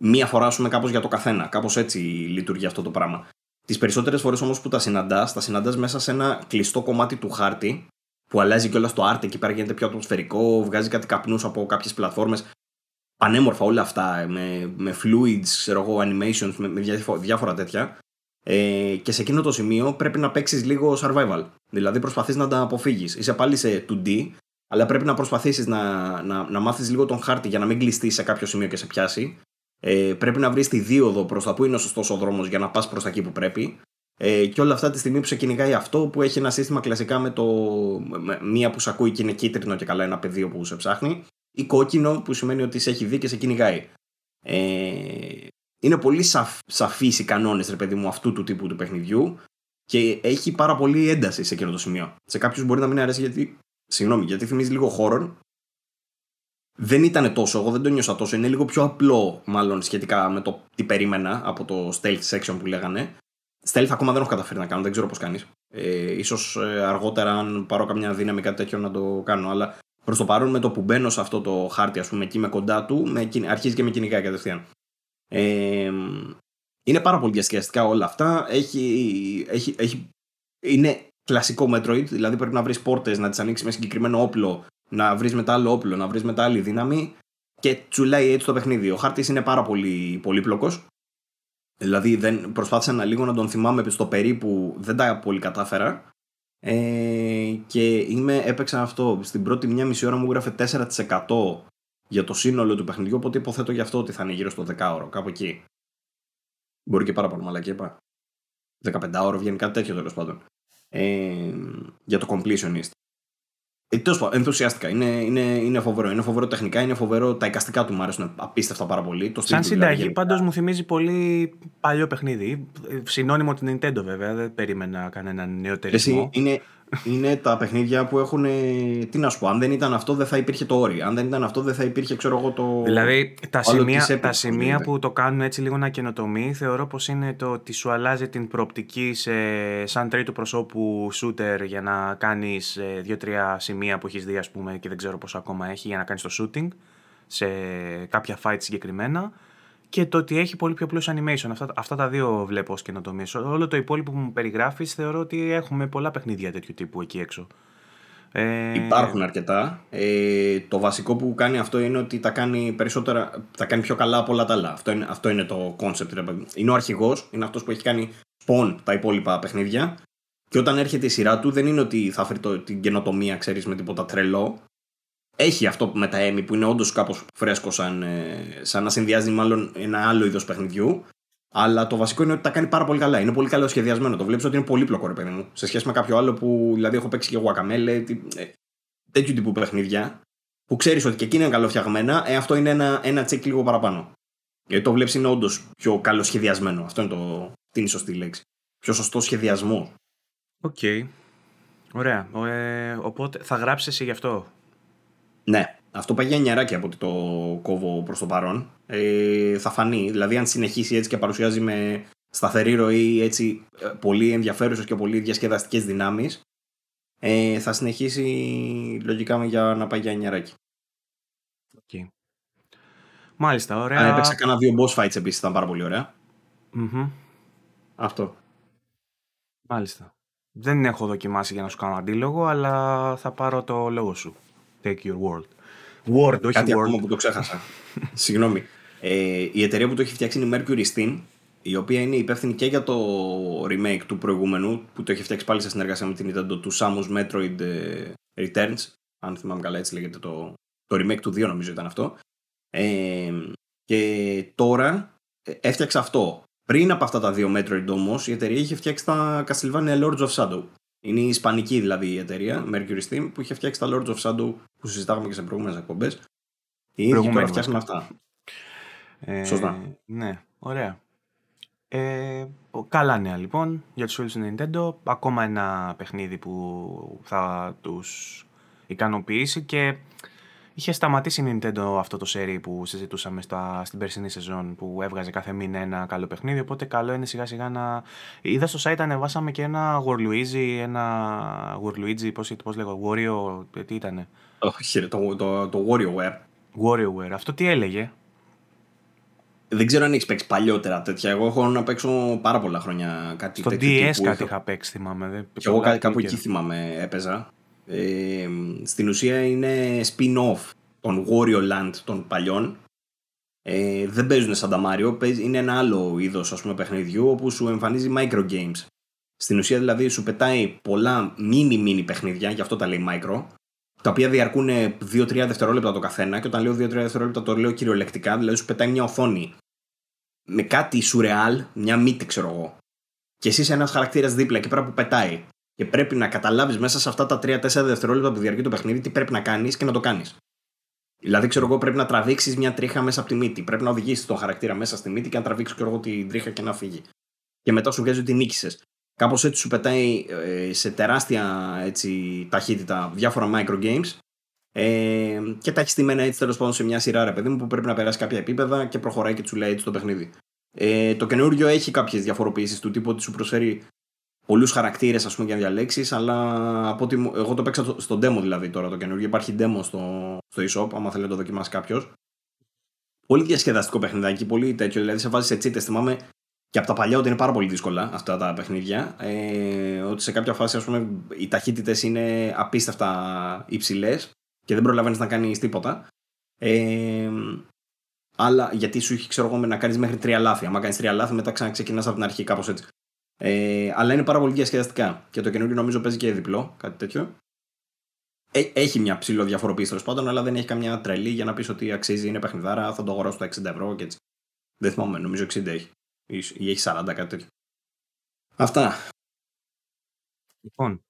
μία φορά, σου κάπως για το καθένα. Κάπως έτσι λειτουργεί αυτό το πράγμα. Τις περισσότερες φορές όμως που τα συναντάς, τα συναντάς μέσα σε ένα κλειστό κομμάτι του χάρτη που αλλάζει κιόλας το art εκεί πέρα γίνεται πιο ατμοσφαιρικό, βγάζει κάτι καπνούς από κάποιες πλατφόρμες. Πανέμορφα όλα αυτά, με, με fluids, ξέρω εγώ, animations, με, με διάφορα τέτοια. Ε, και σε εκείνο το σημείο πρέπει να παίξεις λίγο survival. Δηλαδή προσπαθείς να τα αποφύγεις. Είσαι πάλι σε 2D, αλλά πρέπει να προσπαθήσεις να, να, να μάθεις λίγο τον χάρτη για να μην κλειστεί σε κάποιο σημείο και σε πιάσει. Ε, πρέπει να βρεις τη δίωδο προς τα που είναι ο σωστός ο δρόμος για να πας προς τα εκεί που πρέπει. Ε, και όλα αυτά τη στιγμή που σε κυνηγάει αυτό που έχει ένα σύστημα κλασικά με το. Με μία που σε ακούει και είναι κίτρινο και καλά ένα πεδίο που σε ψάχνει, ή κόκκινο που σημαίνει ότι σε έχει δει και σε κυνηγάει. Ε, είναι πολύ σαφ, σαφείς οι κανόνες ρε παιδί μου αυτού του τύπου του παιχνιδιού και έχει πάρα πολύ ένταση σε εκείνο το σημείο. Σε κάποιους μπορεί να μην αρέσει γιατί, συγγνώμη, γιατί θυμίζει λίγο horror. Δεν ήταν τόσο, εγώ δεν το νιώσα τόσο. Είναι λίγο πιο απλό, μάλλον σχετικά με το τι περίμενα από το stealth section που λέγανε. Stealth ακόμα δεν έχω καταφέρει να κάνω, δεν ξέρω πώς κάνεις. Ε, ίσως ε, αργότερα, αν πάρω καμιά δύναμη κάτι τέτοιο, να το κάνω. Αλλά προς το παρόν, με το που μπαίνω σε αυτό το χάρτη, ας πούμε, εκεί με κοντά του, με, αρχίζει και με κυνηγάει κατευθείαν. Ε, είναι πάρα πολύ διασκεδαστικά όλα αυτά. Έχει, έχει, έχει, είναι κλασικό Metroid, δηλαδή πρέπει να βρεις πόρτες, να τις ανοίξεις με συγκεκριμένο όπλο, να βρεις μετά άλλο όπλο, να βρεις μετά άλλη δύναμη και τσουλάει έτσι το παιχνίδι. Ο χάρτης είναι πάρα πολύ πολύπλοκος. Δηλαδή δεν, προσπάθησα να λίγο να τον θυμάμαι στο περίπου, δεν τα πολύ κατάφερα. Ε, και είμαι, έπαιξα αυτό. Στην πρώτη μια μισή ώρα μου γράφε 4% για το σύνολο του παιχνιδιού, οπότε υποθέτω γι' αυτό ότι θα είναι γύρω στο 10ωρο, κάπου εκεί. Μπορεί και πάρα πολύ μαλακή, είπα. 15ωρο βγαίνει κάτι τέτοιο τέλος πάντων. Ε, για το completionist. Ε, Τέλος πάντων, ενθουσιάστηκα. Είναι, είναι, είναι φοβερό. Είναι φοβερό τεχνικά, είναι φοβερό. Τα εικαστικά του μου αρέσουν απίστευτα πάρα πολύ. Το Σαν συνταγή, δηλαδή, πάντως μου θυμίζει πολύ παλιό παιχνίδι. Συνώνυμο την Nintendo, βέβαια. Δεν περίμενα κανέναν νεοτερισμό. Είναι, είναι τα παιχνίδια που έχουν. Τι να σου πω, αν δεν ήταν αυτό, δεν θα υπήρχε το όρι. Αν δεν ήταν αυτό, δεν θα υπήρχε, ξέρω εγώ, το. Δηλαδή, τα σημεία, τα σημεία που το κάνουν έτσι λίγο να καινοτομεί, θεωρώ πως είναι το ότι σου αλλάζει την προοπτική σε σαν τρίτου προσώπου shooter για να κάνεις ε, δύο-τρία σημεία που έχεις δει, ας πούμε, και δεν ξέρω πόσο ακόμα έχει για να κάνεις το shooting σε κάποια fight συγκεκριμένα και το ότι έχει πολύ πιο plus animation. Αυτά, αυτά τα δύο βλέπω ως καινοτομίες. Όλο το υπόλοιπο που μου περιγράφεις θεωρώ ότι έχουμε πολλά παιχνίδια τέτοιου τύπου εκεί έξω. Ε... Υπάρχουν αρκετά. Ε, το βασικό που κάνει αυτό είναι ότι τα κάνει περισσότερα, τα κάνει πιο καλά από όλα τα άλλα. Αυτό είναι, αυτό είναι το concept. Είναι ο αρχηγός, είναι αυτός που έχει κάνει spawn τα υπόλοιπα παιχνίδια. Και όταν έρχεται η σειρά του, δεν είναι ότι θα φέρει την καινοτομία, ξέρεις, με τίποτα τρελό έχει αυτό με τα Emmy που είναι όντως κάπως φρέσκο, σαν, ε, σαν να συνδυάζει μάλλον ένα άλλο είδος παιχνιδιού. Αλλά το βασικό είναι ότι τα κάνει πάρα πολύ καλά. Είναι πολύ καλό σχεδιασμένο. Το βλέπεις ότι είναι πολύπλοκο, ρε παιδί μου. Σε σχέση με κάποιο άλλο που δηλαδή έχω παίξει και εγώ ακαμέλε. Ε, τέτοιου τύπου παιχνίδια. Που ξέρεις ότι και εκείνα είναι καλοφτιαγμένα. Ε, αυτό είναι ένα, ένα τσεκ λίγο παραπάνω. Γιατί το βλέπεις είναι όντως πιο καλό σχεδιασμένο. Αυτό είναι το, την σωστή λέξη. Πιο σωστό σχεδιασμό. OK. Okay. Ωραία. Ε, οπότε θα γράψεις εσύ γι' αυτό; Ναι, αυτό πάει για νιαράκι από ότι το κόβω προς το παρόν. Ε, θα φανεί. Δηλαδή, αν συνεχίσει έτσι και παρουσιάζει με σταθερή ροή έτσι, ε, πολύ ενδιαφέρουσες και πολύ διασκεδαστικές δυνάμεις, ε, θα συνεχίσει λογικά για να πάει για νιαράκι. Okay. Μάλιστα, ωραία. Αν έπαιξα κανένα δύο boss fights επίσης, ήταν πάρα πολύ ωραία. Αυτό. Μάλιστα. Δεν έχω δοκιμάσει για να σου κάνω αντίλογο, αλλά θα πάρω το λόγο σου. Take your world. Word, όχι Κάτι ακόμα που το ξέχασα. Συγγνώμη. Ε, η εταιρεία που το έχει φτιάξει είναι η Mercury Steam, η οποία είναι υπεύθυνη και για το remake του προηγούμενου, που το έχει φτιάξει πάλι σε συνεργασία με την Nintendo, του Samus Metroid ε, Returns. Αν θυμάμαι καλά, έτσι λέγεται το, το remake του 2, νομίζω ήταν αυτό. Ε, και τώρα ε, έφτιαξε αυτό. Πριν από αυτά τα δύο Metroid όμως, η εταιρεία είχε φτιάξει τα Castlevania Lords of Shadow. Είναι η ισπανική δηλαδή η εταιρεία, Mercury Steam, που είχε φτιάξει τα Lords of Shadow που συζητάγαμε και σε προηγούμενες εκπομπές. Οι ίδιοι τώρα φτιάχνουν αυτά. Ε, Σωστά. Ναι, ωραία. Ε, καλά νέα λοιπόν για τους φίλους του Nintendo. Ακόμα ένα παιχνίδι που θα τους ικανοποιήσει και Είχε σταματήσει η Nintendo αυτό το σερί που συζητούσαμε στα, στην περσινή σεζόν που έβγαζε κάθε μήνα ένα καλό παιχνίδι. Οπότε καλό είναι σιγά σιγά να. Είδα στο site ανεβάσαμε και ένα Waluigi, ένα Waluigi, πώς πώς λέγω, Wario, ε, τι ήτανε; Όχι, το, το, το WarioWare. WarioWare. Αυτό τι έλεγε; Δεν ξέρω αν έχεις παίξει παλιότερα τέτοια. Εγώ έχω να παίξω πάρα πολλά χρόνια κάτι Στο τέτοιο. DS κάτι είχα παίξει, θυμάμαι. Και εγώ κάπου εκεί θυμάμαι έπαιζα. Ε, στην ουσία είναι spin-off των Wario Land των παλιών. Ε, δεν παίζουν σαν τα Mario, είναι ένα άλλο είδος παιχνιδιού όπου σου εμφανίζει micro games. Στην ουσία δηλαδή σου πετάει πολλά mini mini παιχνίδια, γι' αυτό τα λέει micro, τα οποία διαρκούν 2-3 δευτερόλεπτα το καθένα και όταν λέω 2-3 δευτερόλεπτα το λέω κυριολεκτικά, δηλαδή σου πετάει μια οθόνη με κάτι σουρεάλ, μια μύτη ξέρω εγώ. Και εσύ είσαι ένας χαρακτήρας δίπλα και πρέπει που πετάει. Και πρέπει να καταλάβεις μέσα σε αυτά τα 3-4 δευτερόλεπτα που διαρκεί το παιχνίδι τι πρέπει να κάνεις και να το κάνεις. Δηλαδή, ξέρω εγώ, πρέπει να τραβήξεις μια τρίχα μέσα από τη μύτη. Πρέπει να οδηγήσεις τον χαρακτήρα μέσα στη μύτη και να τραβήξει εγώ την τρίχα και να φύγει. Και μετά σου βγάζει ότι νίκησες. Κάπως έτσι σου πετάει ε, σε τεράστια έτσι, ταχύτητα διάφορα micro games ε, και τα έχει στημένα έτσι τέλος πάντων σε μια σειρά ρε παιδί μου που πρέπει να περάσει κάποια επίπεδα και προχωράει και τους λέει έτσι το παιχνίδι. Ε, το καινούριο έχει κάποιες διαφοροποιήσεις του τύπου ότι σου προσφέρει πολλούς χαρακτήρες ας πούμε για να διαλέξεις, αλλά από ότι εγώ το παίξα στο demo δηλαδή τώρα το καινούριο. Υπάρχει demo στο, στο eShop, άμα θέλει να το δοκιμάσει κάποιος. Πολύ διασκεδαστικό παιχνιδάκι, πολύ τέτοιο. Δηλαδή σε βάζεις σε τσίτε. Θυμάμαι και από τα παλιά ότι είναι πάρα πολύ δύσκολα αυτά τα παιχνίδια. Ε, ότι σε κάποια φάση ας πούμε, οι ταχύτητες είναι απίστευτα υψηλές και δεν προλαβαίνεις να κάνεις τίποτα. Ε, αλλά γιατί σου έχει ξέρω εγώ να κάνεις μέχρι τρία λάθη. Αν κάνεις τρία λάθη, μετά ξαναξεκινάς από την αρχή, κάπως έτσι. Ε, αλλά είναι πάρα πολύ διασκεδαστικά. Και το καινούριο νομίζω παίζει και διπλό, κάτι τέτοιο. Ε, έχει μια ψηλό διαφοροποίηση τέλος πάντων, αλλά δεν έχει καμιά τρελή για να πεις ότι αξίζει, είναι παιχνιδάρα, θα το αγοράσω στα 60 ευρώ και έτσι. Δεν θυμάμαι, νομίζω 60 έχει. Ή έχει 40, κάτι τέτοιο. Αυτά. Λοιπόν,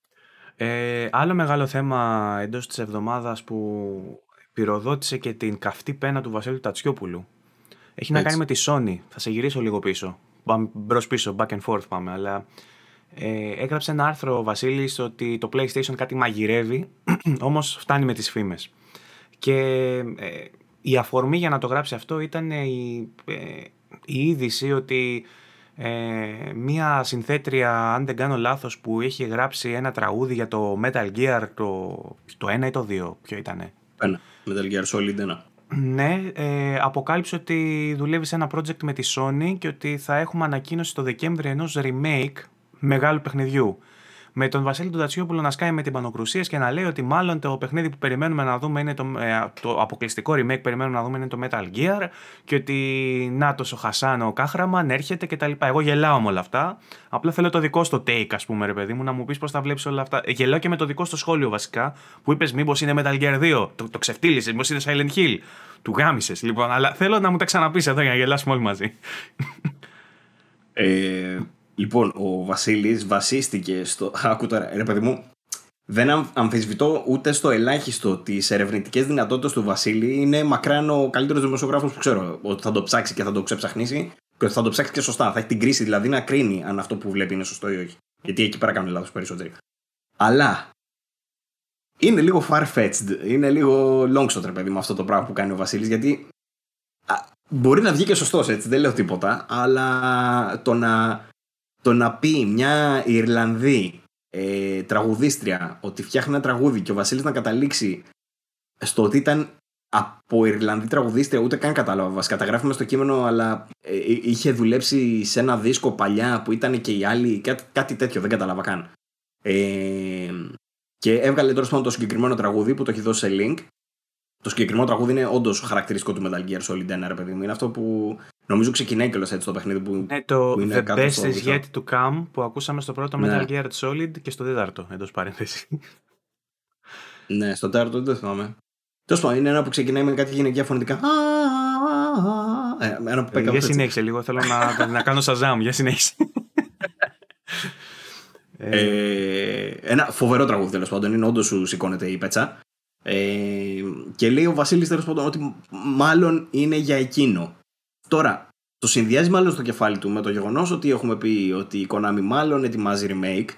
ε, άλλο μεγάλο θέμα εντός της εβδομάδας που πυροδότησε και την καυτή πένα του Βασίλου Τατσιόπουλου. Έχει να κάνει με τη Sony. Θα σε γυρίσω λίγο πίσω. Μπρος πίσω, back and forth πάμε. Αλλά ε, έγραψε ένα άρθρο ο Βασίλης ότι το PlayStation κάτι μαγειρεύει, όμως φτάνει με τις φήμες. Και ε, η αφορμή για να το γράψει αυτό ήταν η, ε, η είδηση ότι ε, μία συνθέτρια, αν δεν κάνω λάθος, που έχει γράψει ένα τραγούδι για το Metal Gear, το, το 1 ή το 2, ποιο ήτανε; Ένα, Metal Gear Solid 1. Ναι, ε, αποκάλυψε ότι δουλεύει σε ένα project με τη Sony και ότι θα έχουμε ανακοίνωση το Δεκέμβρη ενός remake μεγάλου παιχνιδιού με τον Βασίλη του Τατσιόπουλο να σκάει με την πανοκρουσίας και να λέει ότι μάλλον το παιχνίδι που περιμένουμε να δούμε είναι το, ε, το αποκλειστικό remake περιμένουμε να δούμε είναι το Metal Gear και ότι να το ο Χασάν ο Κάχραμαν έρχεται κτλ. Εγώ γελάω με όλα αυτά. Απλά θέλω το δικό στο take, ας πούμε, ρε παιδί μου, να μου πεις πώς θα βλέπεις όλα αυτά. Γελάω και με το δικό στο σχόλιο βασικά που είπες μήπως είναι Metal Gear 2, το, το ξεφτύλισες, μήπως είναι Silent Hill. Του γάμισες λοιπόν, αλλά θέλω να μου τα ξαναπείς εδώ για να γελάσουμε όλοι μαζί. Ε, Λοιπόν, ο Βασίλης βασίστηκε στο. Άκου τώρα, ρε παιδί μου. Δεν αμφισβητώ ούτε στο ελάχιστο τις ερευνητικές δυνατότητες του Βασίλη. Είναι μακράν ο καλύτερος δημοσιογράφος που ξέρω. Ότι θα το ψάξει και θα το ξεψαχνίσει και ότι θα το ψάξει και σωστά. Θα έχει την κρίση δηλαδή να κρίνει αν αυτό που βλέπει είναι σωστό ή όχι. Γιατί εκεί πέρα κάνουν λάθος περισσότεροι. Αλλά είναι λίγο far-fetched. Είναι λίγο long shot, ρε παιδί μου, αυτό το πράγμα που κάνει ο Βασίλης. Γιατί μπορεί να βγει και σωστός έτσι, δεν λέω τίποτα. Αλλά το να το να πει μια Ιρλανδή ε, τραγουδίστρια ότι φτιάχνει ένα τραγούδι και ο Βασίλης να καταλήξει στο ότι ήταν από Ιρλανδή τραγουδίστρια, ούτε καν κατάλαβα. Βασικά τα γράφουμε στο κείμενο, αλλά ε, ε, είχε δουλέψει σε ένα δίσκο παλιά που ήταν και οι άλλοι, κάτι, κάτι τέτοιο, δεν κατάλαβα καν. Ε, και έβγαλε τώρα πάνω το συγκεκριμένο τραγούδι που το έχει δώσει σε link. Το συγκεκριμένο τραγούδι είναι όντως χαρακτηριστικό του Metal Gear Solid 1, ρε παιδί μου. Είναι αυτό που Νομίζω ξεκινάει κιόλας έτσι το παιχνίδι που, ναι, το είναι The Best is yet to come που ακούσαμε στο πρώτο ναι. Metal Gear Solid και στο τέταρτο εντός παρένθεσης. ναι, στο τέταρτο δεν θυμάμαι. Τέλος πάντων, είναι ένα που ξεκινάει με κάτι γυναικεία φωνητικά. Ε, ένα που ε, για συνέχισε λίγο, θέλω να, να κάνω σαζάμ, για συνέχισε. ε, ένα φοβερό τραγούδι τέλος πάντων, είναι όντως σου σηκώνεται η πέτσα. Ε, και λέει ο Βασίλης τέλος πάντων ότι μάλλον είναι για εκείνο. Τώρα, το συνδυάζει μάλλον στο κεφάλι του με το γεγονός ότι έχουμε πει ότι η Konami μάλλον ετοιμάζει remake.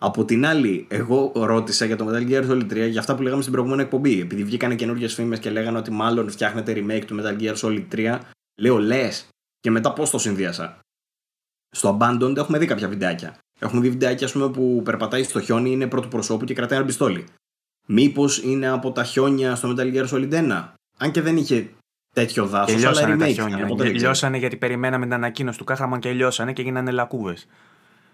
Από την άλλη, εγώ ρώτησα για το Metal Gear Solid 3 για αυτά που λέγαμε στην προηγούμενη εκπομπή. Επειδή βγήκαν καινούργιες φήμες και λέγανε ότι μάλλον φτιάχνεται remake του Metal Gear Solid 3, λέω λες. Και μετά πώς το συνδύασα. Στο Abandoned έχουμε δει κάποια βιντεάκια. Έχουμε δει βιντεάκια πούμε, που περπατάει στο χιόνι, είναι πρώτου προσώπου και κρατάει ένα πιστόλι. Μήπως είναι από τα χιόνια στο Metal Gear Solid 1. Αν και δεν είχε τέτοιο δάσο, αλλά remake. Τα χιόνια. Λιώσανε γιατί περιμέναμε την ανακοίνωση του Κάχραμαν και λιώσανε και γίνανε λακκούβες.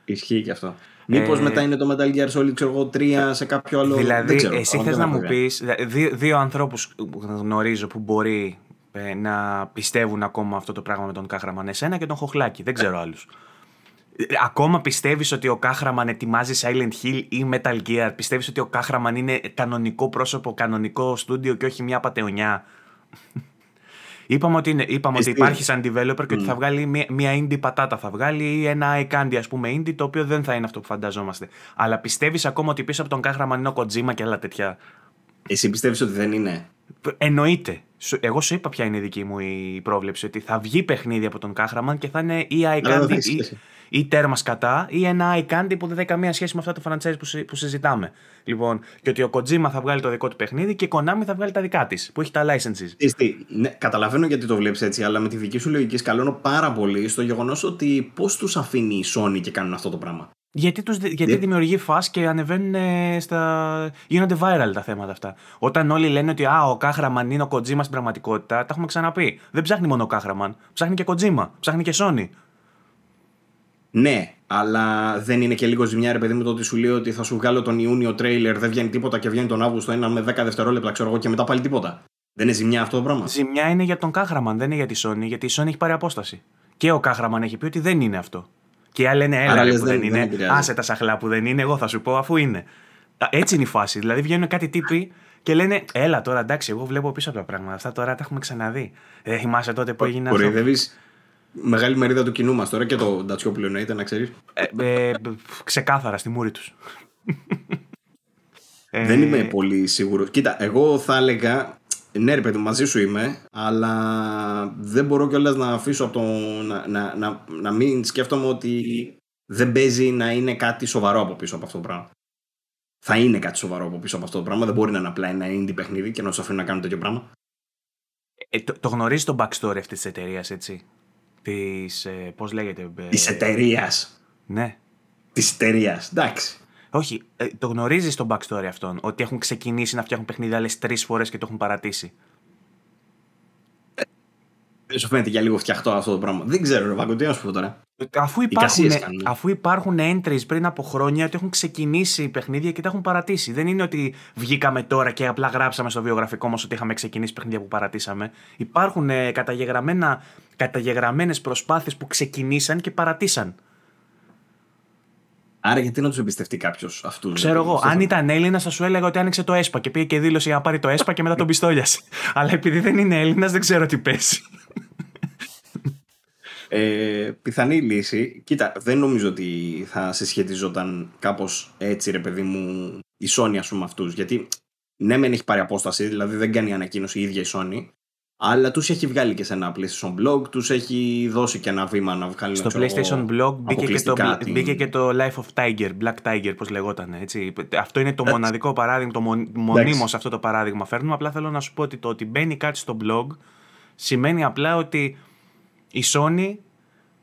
Ισχύει και αυτό. Μήπως ε... μετά είναι το Metal Gear Solid ξέρω εγώ, 3 σε κάποιο άλλο. Δηλαδή, ξέρω, εσύ θες να μου πεις δύο, δύο ανθρώπους που γνωρίζω που μπορεί ε, να πιστεύουν ακόμα αυτό το πράγμα με τον Κάχραμαν. Εσένα και τον Χοχλάκη. Δεν ξέρω άλλους. Ακόμα πιστεύεις ότι ο Κάχραμαν ετοιμάζει Silent Hill ή Metal Gear; Πιστεύεις ότι ο Κάχραμαν είναι κανονικό πρόσωπο, κανονικό στούντιο και όχι μια πατεωνιά; Είπαμε ότι, είναι, είπαμε ότι υπάρχει σαν developer και ότι θα βγάλει μια, μια indie πατάτα. Θα βγάλει ή ένα iCandy, ας πούμε, indie, το οποίο δεν θα είναι αυτό που φανταζόμαστε. Αλλά πιστεύεις ακόμα ότι πίσω από τον Κάχραμαν είναι ο Kojima και άλλα τέτοια; Εσύ πιστεύεις ότι δεν είναι; Εννοείται. Εγώ σου είπα ποια είναι η δική μου η πρόβλεψη. Ότι θα βγει παιχνίδι από τον Κάχραμαν και θα είναι ή iCandy ή, ή τέρμα κατά ή ένα iCandy που δεν έχει καμία σχέση με αυτά τα franchise που, που συζητάμε. Λοιπόν, και ότι ο Kojima θα βγάλει το δικό του παιχνίδι και η Konami θα βγάλει τα δικά της που έχει τα licenses. Τι, ναι, καταλαβαίνω γιατί το βλέπεις έτσι, αλλά με τη δική σου λογική σκαλώνω πάρα πολύ στο γεγονός ότι πώς τους αφήνει η Sony και κάνουν αυτό το πράγμα. Γιατί, τους, γιατί δημιουργεί φας και ανεβαίνουν στα... γίνονται viral τα θέματα αυτά. Όταν όλοι λένε ότι α, ο Κάχραμαν είναι ο Kojima στην πραγματικότητα, τα έχουμε ξαναπεί. Δεν ψάχνει μόνο ο Κάχραμαν, ψάχνει και Kojima, ψάχνει και Sony. Ναι, αλλά δεν είναι και λίγο ζημιά, ρε παιδί μου, το ότι σου λέει ότι θα σου βγάλω τον Ιούνιο τρέιλερ, δεν βγαίνει τίποτα και βγαίνει τον Αύγουστο ένα με 10 δευτερόλεπτα, ξέρω εγώ, και μετά πάλι τίποτα. Δεν είναι ζημιά αυτό το πράγμα; Ζημιά είναι για τον Κάχραμαν, δεν είναι για τη Sony, γιατί η Sony έχει πάρει απόσταση. Και ο Κάχραμαν έχει πει ότι δεν είναι αυτό. Και οι άλλοι λένε, έλα που δεν, είναι. Άσε τα σαχλά που δεν είναι, εγώ θα σου πω αφού είναι. Έτσι είναι η φάση. Δηλαδή βγαίνουν κάτι τύποι και λένε, έλα τώρα εντάξει, εγώ βλέπω πίσω από τα πράγματα. Αυτά τώρα τα έχουμε ξαναδεί. Δεν θυμάσαι τότε που έγινε αυτό μεγάλη μερίδα του κοινού μας τώρα και το Ντατσιόπουλο εννοείται, να ξέρεις. Ε, ε, ξεκάθαρα στη μούρη τους. Δεν είμαι πολύ σίγουρος. Κοίτα, εγώ θα έλεγα. Ναι, ρε παιδί, μαζί σου είμαι, αλλά δεν μπορώ κιόλας να αφήσω από το. Να, να, να, να μην σκέφτομαι ότι δεν παίζει να είναι κάτι σοβαρό από πίσω από αυτό το πράγμα. Θα είναι κάτι σοβαρό από πίσω από αυτό το πράγμα. Δεν μπορεί να είναι απλά ένα indie παιχνίδι και να σου αφήνει να κάνουν τέτοιο πράγμα. Ε, το, το γνωρίζεις το backstory αυτής της εταιρείας, έτσι; Της. Ε, Πώς λέγεται. Ε, της εταιρείας. Ναι. Της εταιρείας. Εντάξει. Όχι, ε, το γνωρίζεις το backstory αυτόν. Ότι έχουν ξεκινήσει να φτιάχνουν παιχνίδια άλλες τρεις φορές και το έχουν παρατήσει. Δεν σου φαίνεται για λίγο φτιαχτό αυτό το πράγμα. Δεν ξέρω, ρε Βάγκο, τι να σου πω τώρα. Αφού υπάρχουν, αφού υπάρχουν entries πριν από χρόνια ότι έχουν ξεκινήσει παιχνίδια και τα έχουν παρατήσει. Δεν είναι ότι βγήκαμε τώρα και απλά γράψαμε στο βιογραφικό μας ότι είχαμε ξεκινήσει παιχνίδια που παρατήσαμε. Υπάρχουν ε, καταγεγραμμένες προσπάθειες που ξεκινήσαν και παρατήσαν. Άρα γιατί να τους εμπιστευτεί κάποιος αυτούς. Ξέρω εγώ. Αν ήταν Έλληνας, θα σου έλεγα ότι άνοιξε το ΕΣΠΑ και πήγε και δήλωσε για να πάρει το ΕΣΠΑ και μετά τον πιστόλιασε. Αλλά επειδή δεν είναι Έλληνας, δεν ξέρω τι πέσει. Ε, πιθανή λύση. Κοίτα, δεν νομίζω ότι θα σε σχετιζόταν κάπως έτσι, ρε παιδί μου, η Sony, ας πούμε, αυτούς. Γιατί ναι, μεν έχει πάρει απόσταση, δηλαδή δεν κάνει ανακοίνωση η ίδια η Sony. Αλλά τους έχει βγάλει και σε ένα PlayStation Blog, τους έχει δώσει και ένα βήμα να βγάλει Στο PlayStation Blog μπήκε και, το, την... μπήκε και το Life of Tiger, Black Tiger, πώς λεγόταν. Έτσι. Αυτό είναι το μοναδικό παράδειγμα, το μονίμως αυτό το παράδειγμα φέρνουμε. Απλά θέλω να σου πω ότι το ότι μπαίνει κάτι στο blog σημαίνει απλά ότι η Sony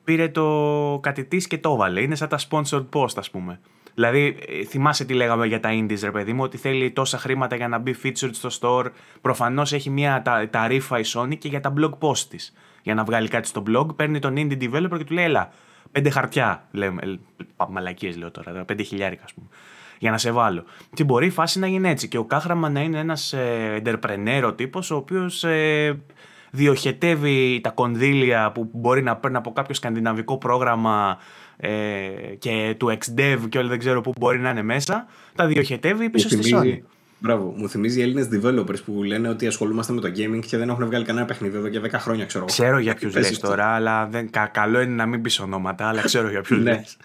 πήρε το κάτι και το έβαλε. Είναι σαν τα sponsored post, ας πούμε. Δηλαδή, ε, θυμάσαι τι λέγαμε για τα indies, ρε παιδί μου, ότι θέλει τόσα χρήματα για να μπει featured στο store. Προφανώς έχει μια τα, ταρήφα η Sony και για τα blog post της. Για να βγάλει κάτι στο blog, παίρνει τον indie developer και του λέει, Ελά, πέντε χαρτιά. Λέμε, ε, μαλακίες λέω τώρα, πέντε χιλιάρικα, ας πούμε. Για να σε βάλω. Τι μπορεί η φάση να γίνει έτσι. Και ο Κάχραμα να είναι ένας ε, entrepreneur ο τύπος, ο οποίος ε, διοχετεύει τα κονδύλια που μπορεί να παίρνει από κάποιο σκανδιναβικό πρόγραμμα ε, και του XDev και όλοι δεν ξέρω πού μπορεί να είναι μέσα, τα διοχετεύει πίσω στη Sony. Μπράβο, μου θυμίζει οι Έλληνες developers που λένε ότι ασχολούμαστε με το gaming και δεν έχουν βγάλει κανένα παιχνίδι εδώ και 10 χρόνια, ξέρω Ξέρω για ποιους λες τώρα, αλλά δεν, κα, καλό είναι να μην πεις ονόματα, αλλά ξέρω για ποιους ναι. λες.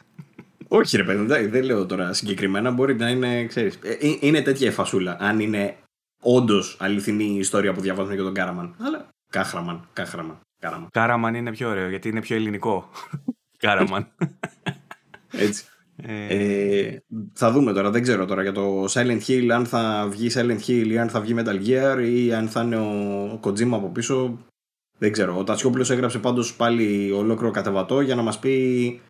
Όχι, ρε παιδί, δεν λέω τώρα συγκεκριμένα. Μπορεί να είναι, ξέρεις, ε, ε, είναι τέτοια η φασούλα. Αν είναι όντως αληθινή η ιστορία που διαβάζουμε για τον Κάραμαν. Αλλά Κάχραμαν. Κάχραμαν. Κάραμαν. Κάραμαν είναι πιο ωραίο γιατί είναι πιο ελληνικό. Κάραμαν. Έτσι. Ε, θα δούμε τώρα, δεν ξέρω τώρα για το Silent Hill αν θα βγει Silent Hill ή αν θα βγει Metal Gear ή αν θα είναι ο Kojima από πίσω. Δεν ξέρω. Ο Τατσιόπουλος έγραψε πάντως πάλι ολόκληρο κατεβατό για να μας πει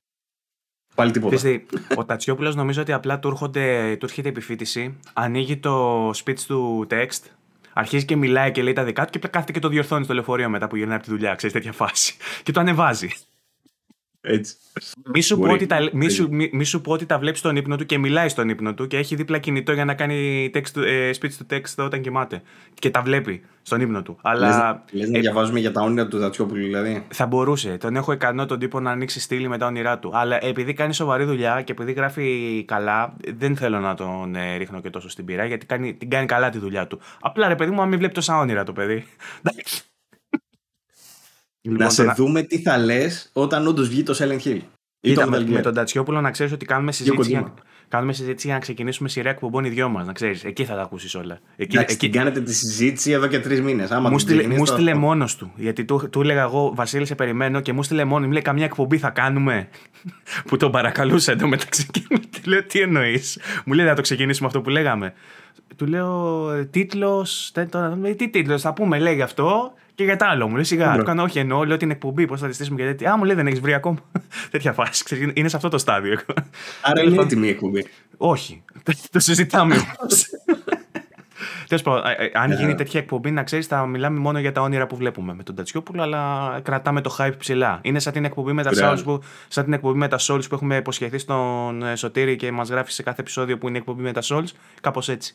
πάλι τίποτα. Φίστη, ο Τατσιόπουλος νομίζω ότι απλά του, έρχονται, του έρχεται επιφύτηση, ανοίγει το speech του text, αρχίζει και μιλάει και λέει τα δικά του και κάθεται και το διορθώνει στο λεωφορείο μετά που γυρνάει από τη δουλειά, ξέρεις τέτοια φάση. Και το ανεβάζει. Έτσι. Μη σου, πω ότι τα, μη, σου, μη, μη σου πω ότι τα βλέπει στον ύπνο του και μιλάει στον ύπνο του και έχει δίπλα κινητό για να κάνει text, ε, speech to text όταν κοιμάται. Και τα βλέπει στον ύπνο του. Αλλά, Λες, να διαβάζουμε για τα όνειρα του Τατσιόπουλου, δηλαδή. Θα μπορούσε. Τον έχω ικανό τον τύπο να ανοίξει στήλη με τα όνειρά του. Αλλά επειδή κάνει σοβαρή δουλειά και επειδή γράφει καλά, δεν θέλω να τον ε, ρίχνω και τόσο στην πειρά γιατί κάνει, την κάνει καλά τη δουλειά του. Απλά ρε παιδί μου, αν μην βλέπει τόσα όνειρα το παιδί. Εντάξει. Λοιπόν, να σε να... δούμε τι θα λες όταν όντως βγει το Silent Hill. Κοίτα, με, με, τον Τατσιόπουλο να ξέρεις ότι κάνουμε συζήτηση, για, κάνουμε συζήτηση για να ξεκινήσουμε σειρά εκπομπών οι δυο μας. Να ξέρεις, εκεί θα τα ακούσεις όλα. Εκεί, Εντάξει, εκεί... κάνετε τη συζήτηση εδώ και τρεις μήνες. Μου στείλε, μου στείλε μόνος του. Γιατί του, του έλεγα εγώ, Βασίλη, σε περιμένω και μου στείλε μόνο. Μου λέει, Καμιά εκπομπή θα κάνουμε. που τον παρακαλούσα εντωμεταξύ και μου λέω, Τι εννοείς; Μου λέει, Θα το ξεκινήσουμε αυτό που λέγαμε. Του λέω, Τίτλος. Τι τίτλος, θα πούμε, λέει αυτό. Και για τα άλλο μου λέει σιγά. Του κάνω όχι εννοώ, λέω την εκπομπή, πώς θα τη στήσουμε και τέτοια. Α, μου λέει δεν έχεις βρει ακόμα. τέτοια φάση. Είναι σε αυτό το στάδιο. Άρα είναι έτοιμη η εκπομπή. Όχι. το συζητάμε όμως. Τέλος πάντων, αν γίνει τέτοια εκπομπή, να ξέρεις, θα μιλάμε μόνο για τα όνειρα που βλέπουμε με τον Τατσιόπουλο, αλλά κρατάμε το hype ψηλά. Είναι σαν την εκπομπή με τα Souls που, σαν την εκπομπή με τα Souls που έχουμε υποσχεθεί στον Σωτήρη και μας γράφει σε κάθε επεισόδιο που είναι η εκπομπή με τα Souls. Κάπως έτσι.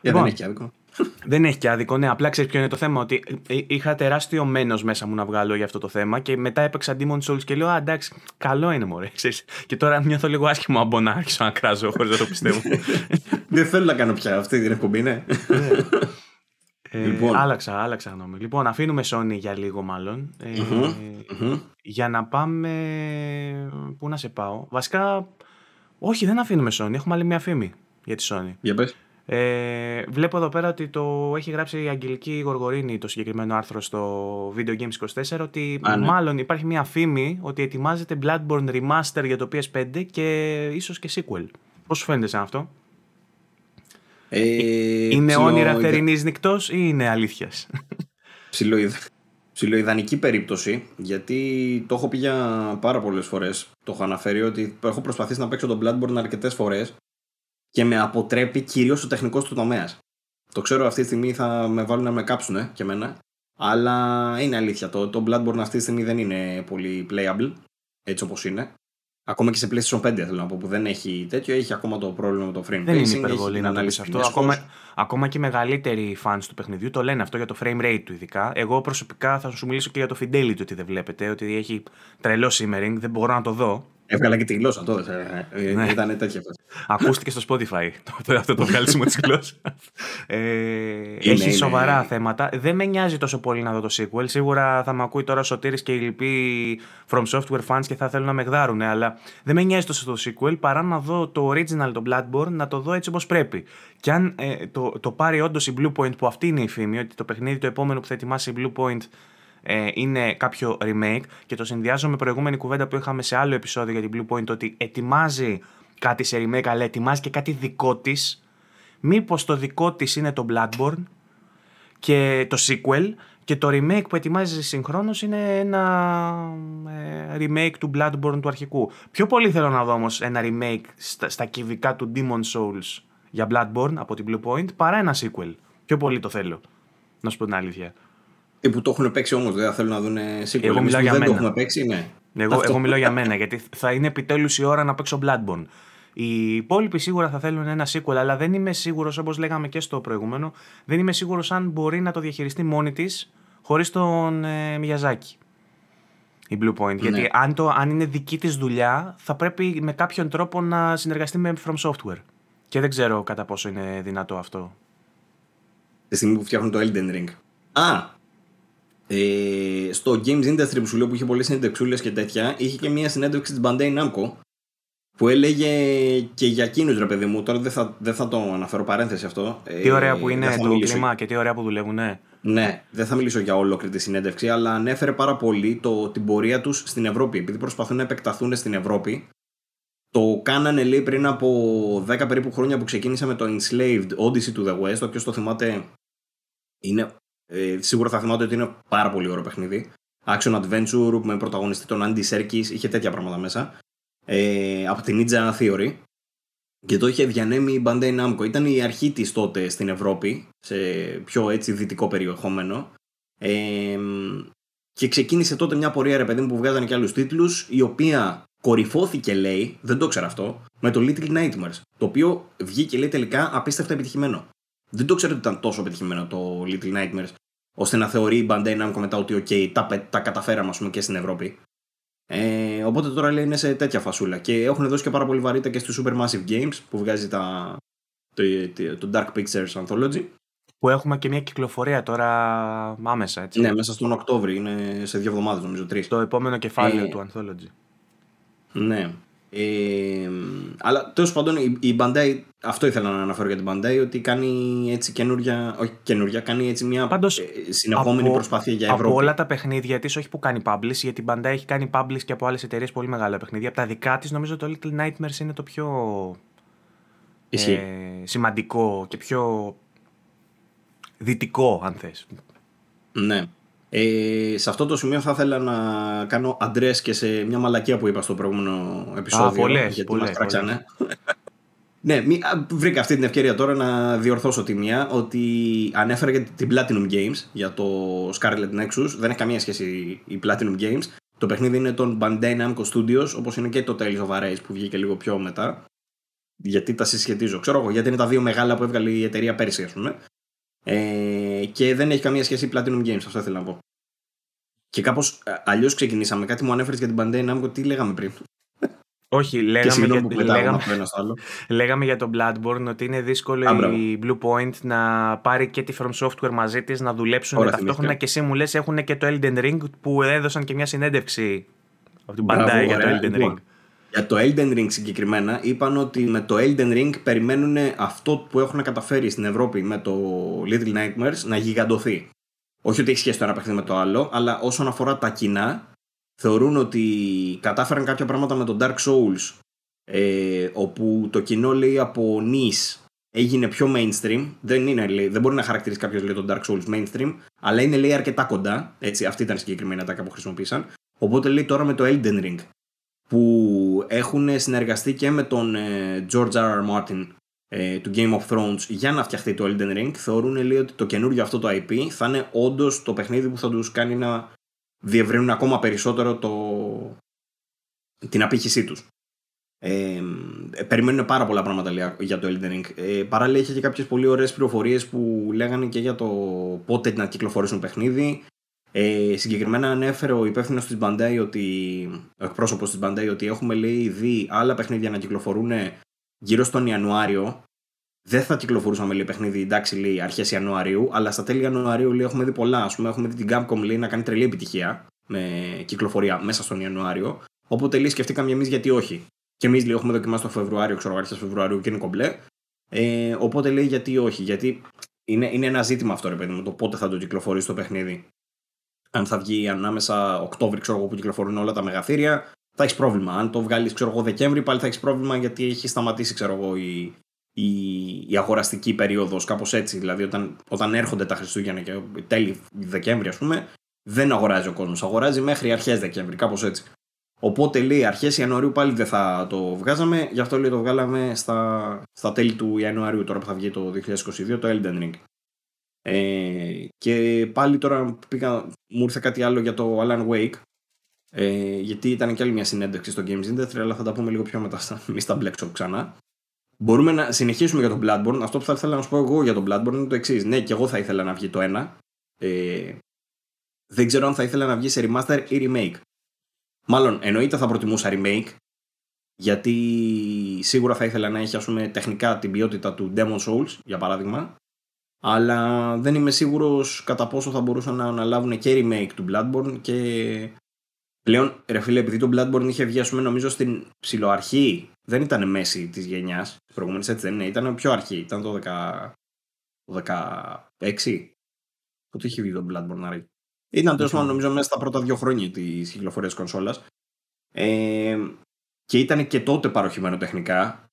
Λοιπόν, δεν έχει άδικο. Δεν έχει και άδικο, ναι. Απλά ξέρεις ποιο είναι το θέμα. Ότι ε, είχα τεράστιο μένος μέσα μου να βγάλω για αυτό το θέμα και μετά έπαιξα Demon Souls και λέω Α, εντάξει, καλό είναι μωρέ. Ξέρεις. Και τώρα νιώθω λίγο άσχημο από να άρχισω να κράζω χωρίς να το πιστεύω. Δεν θέλω να κάνω πια αυτή την εκπομπή, ναι. ναι. Ε, λοιπόν. Άλλαξα, άλλαξα γνώμη. Λοιπόν, αφήνουμε Sony για λίγο μάλλον. Ε, mm-hmm. Για να πάμε. Πού να σε πάω. Βασικά, όχι, δεν αφήνουμε Sony. Έχουμε άλλη μια φήμη για τη Sony. Για πες. Ε, βλέπω εδώ πέρα ότι το έχει γράψει η Αγγελική Γοργορίνη το συγκεκριμένο άρθρο στο Video Games 24 ότι ναι. μάλλον υπάρχει μια φήμη ότι ετοιμάζεται Bloodborne Remaster για το PS5 και ίσως και sequel. Πώς σου φαίνεται σαν αυτό; Ε, είναι ψιλο... όνειρα θερινής νυχτός ή είναι αλήθειας; Ψιλοειδα... Ψιλοειδανική περίπτωση, γιατί το έχω πει για πάρα πολλές φορές. Το έχω αναφέρει ότι έχω προσπαθήσει να παίξω τον Bloodborne αρκετές φορές και με αποτρέπει κυρίως ο τεχνικός του τομέας. Το ξέρω αυτή τη στιγμή θα με βάλουν να με κάψουν και εμένα. Αλλά είναι αλήθεια. Το, το Bloodborne αυτή τη στιγμή δεν είναι πολύ playable έτσι όπως είναι. Ακόμα και σε PlayStation 5 θέλω να πω που δεν έχει τέτοιο, έχει ακόμα το πρόβλημα με το frame Δεν είναι υπερβολή να το αυτό. Ακόμα, ακόμα και οι μεγαλύτεροι fans του παιχνιδιού το λένε αυτό για το frame rate του ειδικά. Εγώ προσωπικά θα σου μιλήσω και για το fidelity ότι δεν βλέπετε, ότι έχει τρελό simmering, δεν μπορώ να το δω. Έβγαλα και τη γλώσσα τότε. Ε, ναι. Ήταν τέτοια φάση. Ακούστηκε στο Spotify αυτό το βγάλισιμο της γλώσσας. Ε, έχει σοβαρά θέματα. Δεν με νοιάζει τόσο πολύ να δω το sequel. Σίγουρα θα με ακούει τώρα ο Σωτήρης και οι λοιποί From Software fans και θα θέλουν να με γδάρουν. Αλλά δεν με νοιάζει τόσο το sequel παρά να δω το original, το Bloodborne, να το δω έτσι όπως πρέπει. Και αν ε, το, το πάρει όντως η Blue Point, που αυτή είναι η φήμη, ότι το παιχνίδι το επόμενο που θα ετοιμάσει η Blue Point ε, είναι κάποιο remake και το συνδυάζω με προηγούμενη κουβέντα που είχαμε σε άλλο επεισόδιο για την Blue Point ότι ετοιμάζει κάτι σε remake αλλά ετοιμάζει και κάτι δικό της. Μήπως το δικό της είναι το Bloodborne και το sequel και το remake που ετοιμάζει συγχρόνως είναι ένα ε, remake του Bloodborne του αρχικού. Πιο πολύ θέλω να δω όμως ένα remake στα, στα κυβικά του Demon Souls για Bloodborne από την Blue Point παρά ένα sequel. Πιο πολύ το θέλω. Να σου πω την αλήθεια που το έχουν παίξει όμως, δεν θέλουν να δουν sequel. Εγώ μιλάω για δεν μένα. το έχουμε παίξει, ναι. Εγώ, εγώ μιλάω για μένα, γιατί θα είναι επιτέλους η ώρα να παίξω Bloodborne. Οι υπόλοιποι σίγουρα θα θέλουν ένα sequel, αλλά δεν είμαι σίγουρος, όπως λέγαμε και στο προηγούμενο, δεν είμαι σίγουρος αν μπορεί να το διαχειριστεί μόνη της χωρίς τον ε, Μιαζάκη. Η Blue Point. Ναι. Γιατί αν, το, αν είναι δική της δουλειά, θα πρέπει με κάποιον τρόπο να συνεργαστεί με From Software. Και δεν ξέρω κατά πόσο είναι δυνατό αυτό. Τη στιγμή που φτιάχνουν το Elden Ring. Α, ε, στο Games Industry που σου λέω που είχε πολλές συνέντευξούλε και τέτοια, είχε και μια συνέντευξη της Bandai Namco που έλεγε και για εκείνους ρε παιδί μου. Τώρα δεν θα, δεν θα το αναφέρω παρένθεση αυτό. Τι ωραία που είναι το μιλήσω... κλίμα και τι ωραία που δουλεύουν, ναι. Ναι, δεν θα μιλήσω για ολόκληρη τη συνέντευξη, αλλά ανέφερε πάρα πολύ το, την πορεία τους στην Ευρώπη. Επειδή προσπαθούν να επεκταθούν στην Ευρώπη, Το κάνανε λέει πριν από 10 περίπου χρόνια που ξεκίνησε με το Enslaved Odyssey to the West. Όποιος το θυμάται, είναι, ε, σίγουρα θα θυμάται ότι είναι πάρα πολύ ωραίο παιχνίδι. Action Adventure με πρωταγωνιστή τον Andy Serkis, είχε τέτοια πράγματα μέσα. Ε, από την Ninja Theory. Και το είχε διανέμει η Bandai Namco. Ήταν η αρχή της τότε στην Ευρώπη, σε πιο έτσι δυτικό περιεχόμενο. Ε, και ξεκίνησε τότε μια πορεία ρε παιδί μου που βγάζανε και άλλους τίτλους, η οποία κορυφώθηκε λέει, δεν το ξέρω αυτό, με το Little Nightmares. Το οποίο βγήκε λέει τελικά απίστευτα επιτυχημένο. Δεν το ξέρω ότι ήταν τόσο επιτυχημένο το Little Nightmares, ώστε να θεωρεί η Bandai Namco μετά ότι OK, τα, τα καταφέραμε ας πούμε και στην Ευρώπη. Ε, οπότε τώρα λέει είναι σε τέτοια φασούλα. Και έχουν δώσει και πάρα πολύ βαρύτητα και στο Supermassive Games που βγάζει τα, το, το Dark Pictures Anthology. Που έχουμε και μια κυκλοφορία τώρα άμεσα, έτσι. Ναι, μέσα στον Οκτώβρη, είναι σε δύο εβδομάδες νομίζω, τρεις. Το επόμενο κεφάλαιο ε, του Anthology. Ναι. Ε, αλλά τέλος πάντων η, Bandai, αυτό ήθελα να αναφέρω για την Bandai, ότι κάνει έτσι καινούργια, όχι καινούργια, κάνει έτσι μια Πάντως, ε, συνεχόμενη από, προσπάθεια για Ευρώπη. Από όλα τα παιχνίδια της, όχι που κάνει publish, γιατί η Bandai έχει κάνει publish και από άλλες εταιρείες πολύ μεγάλα παιχνίδια. Από τα δικά της, νομίζω το Little Nightmares είναι το πιο ε, σημαντικό και πιο δυτικό, αν θες. Ναι. Ε, σε αυτό το σημείο θα ήθελα να κάνω αντρέ και σε μια μαλακία που είπα στο προηγούμενο επεισόδιο. Α, πολλές, γιατί πολλές, μας ναι, μη, βρήκα αυτή την ευκαιρία τώρα να διορθώσω τη μία ότι ανέφερα για την Platinum Games για το Scarlet Nexus. Δεν έχει καμία σχέση η Platinum Games. Το παιχνίδι είναι των Bandai Namco Studios, όπως είναι και το Tales of Arise που βγήκε λίγο πιο μετά. Γιατί τα συσχετίζω. Ξέρω εγώ, γιατί είναι τα δύο μεγάλα που έβγαλε η εταιρεία πέρσι, ας πούμε. Ε, και δεν έχει καμία σχέση η Platinum Games, αυτό ήθελα να πω. Και κάπως ε, αλλιώς ξεκινήσαμε. Κάτι μου ανέφερες για την Bandai Namco, τι λέγαμε πριν; Όχι, λέγαμε, για, λέγαμε, λέγαμε για τον Bloodborne ότι είναι δύσκολο Α, η Blue Point να πάρει και τη From Software μαζί της να δουλέψουν Ωραία, ταυτόχρονα και εσύ μου λες έχουν και το Elden Ring που έδωσαν και μια συνέντευξη από την Bandai για το Elden λοιπόν, Ring. Για το Elden Ring συγκεκριμένα είπαν ότι με το Elden Ring περιμένουν αυτό που έχουν καταφέρει στην Ευρώπη με το Little Nightmares να γιγαντωθεί. Όχι ότι έχει σχέση το ένα παιχνίδι με το άλλο, αλλά όσον αφορά τα κοινά, θεωρούν ότι κατάφεραν κάποια πράγματα με το Dark Souls, ε, όπου το κοινό λέει από νης έγινε πιο mainstream. Δεν, είναι, λέει, δεν μπορεί να χαρακτηρίσει κάποιος λέει το Dark Souls mainstream, αλλά είναι λέει αρκετά κοντά. Έτσι, αυτή ήταν η συγκεκριμένη ατάκα που χρησιμοποίησαν. Οπότε λέει τώρα με το Elden Ring, που έχουν συνεργαστεί και με τον ε, George R. R. Martin ε, του Game of Thrones για να φτιαχτεί το Elden Ring, θεωρούν λέει ότι το καινούριο αυτό το IP θα είναι όντως το παιχνίδι που θα τους κάνει να διευρύνουν ακόμα περισσότερο το... την απήχησή τους. Ε, περιμένουν πάρα πολλά πράγματα για το Elden Ring. Ε, παράλληλα είχε και κάποιες πολύ ωραίες πληροφορίες που λέγανε και για το πότε να κυκλοφορήσουν παιχνίδι. Ε, συγκεκριμένα ανέφερε ο υπεύθυνος της Bandai ότι, ο εκπρόσωπος της Bandai, ότι έχουμε λέει δει άλλα παιχνίδια να κυκλοφορούν γύρω στον Ιανουάριο. Δεν θα κυκλοφορούσαμε λέει παιχνίδι, εντάξει, λέει αρχές Ιανουαρίου, αλλά στα τέλη Ιανουαρίου λέει, έχουμε δει πολλά. Α πούμε, έχουμε δει την Capcom λέει, να κάνει τρελή επιτυχία με κυκλοφορία μέσα στον Ιανουάριο. Οπότε λέει, σκεφτήκαμε εμείς γιατί όχι. Και εμείς λέει, έχουμε δοκιμάσει το Φεβρουάριο, ξέρω αρχές Φεβρουαρίου και είναι κομπλέ. Ε, οπότε λέει γιατί όχι. Γιατί είναι, είναι ένα ζήτημα αυτό, ρε παιδί μου, το πότε θα το κυκλοφορήσει το παιχνίδι. Αν θα βγει ανάμεσα Οκτώβρη, ξέρω εγώ, που κυκλοφορούν όλα τα μεγαθύρια, θα έχεις πρόβλημα. Αν το βγάλεις, ξέρω εγώ, Δεκέμβρη, πάλι θα έχεις πρόβλημα γιατί έχει σταματήσει, ξέρω εγώ, η, η, η αγοραστική περίοδος, κάπως έτσι. Δηλαδή, όταν, όταν έρχονται τα Χριστούγεννα και τέλη Δεκέμβρη, ας πούμε, δεν αγοράζει ο κόσμος. Αγοράζει μέχρι αρχές Δεκέμβρη, κάπως έτσι. Οπότε λέει αρχές Ιανουαρίου πάλι δεν θα το βγάζαμε, γι' αυτό λέει το βγάλαμε στα, στα τέλη του Ιανουαρίου, τώρα που θα βγει το 2022, το Elden Ring. Ε, και πάλι τώρα πήγα, μου ήρθε κάτι άλλο για το Alan Wake, ε, γιατί ήταν και άλλη μια συνέντευξη στο Games Industry, αλλά θα τα πούμε λίγο πιο μετά, μη στα μπλέξω ξανά. Μπορούμε να συνεχίσουμε για τον Bloodborne. Αυτό που θα ήθελα να σου πω εγώ για τον Bloodborne είναι το εξής. Ναι, και εγώ θα ήθελα να βγει το ένα. Ε, δεν ξέρω αν θα ήθελα να βγει σε remaster ή remake. Μάλλον εννοείται θα προτιμούσα remake, γιατί σίγουρα θα ήθελα να έχει ας πούμε, τεχνικά την ποιότητα του Demon Souls, για παράδειγμα, αλλά δεν είμαι σίγουρος κατά πόσο θα μπορούσαν να αναλάβουν και remake του Bloodborne και Πλέον, ρε φίλε, επειδή το Bloodborne είχε βγει, πούμε, νομίζω στην ψηλοαρχή, δεν ήταν μέση της γενιάς της προηγούμενης, έτσι δεν είναι, ήταν πιο αρχή. Ήταν το, 10... το 16. Πότε είχε βγει το Bloodborne, άρα. Ήταν τέλος πάντων, νομίζω, μέσα στα πρώτα δύο χρόνια της κυκλοφορίας τη κονσόλας. Ε, και ήταν και τότε παροχημένο τεχνικά.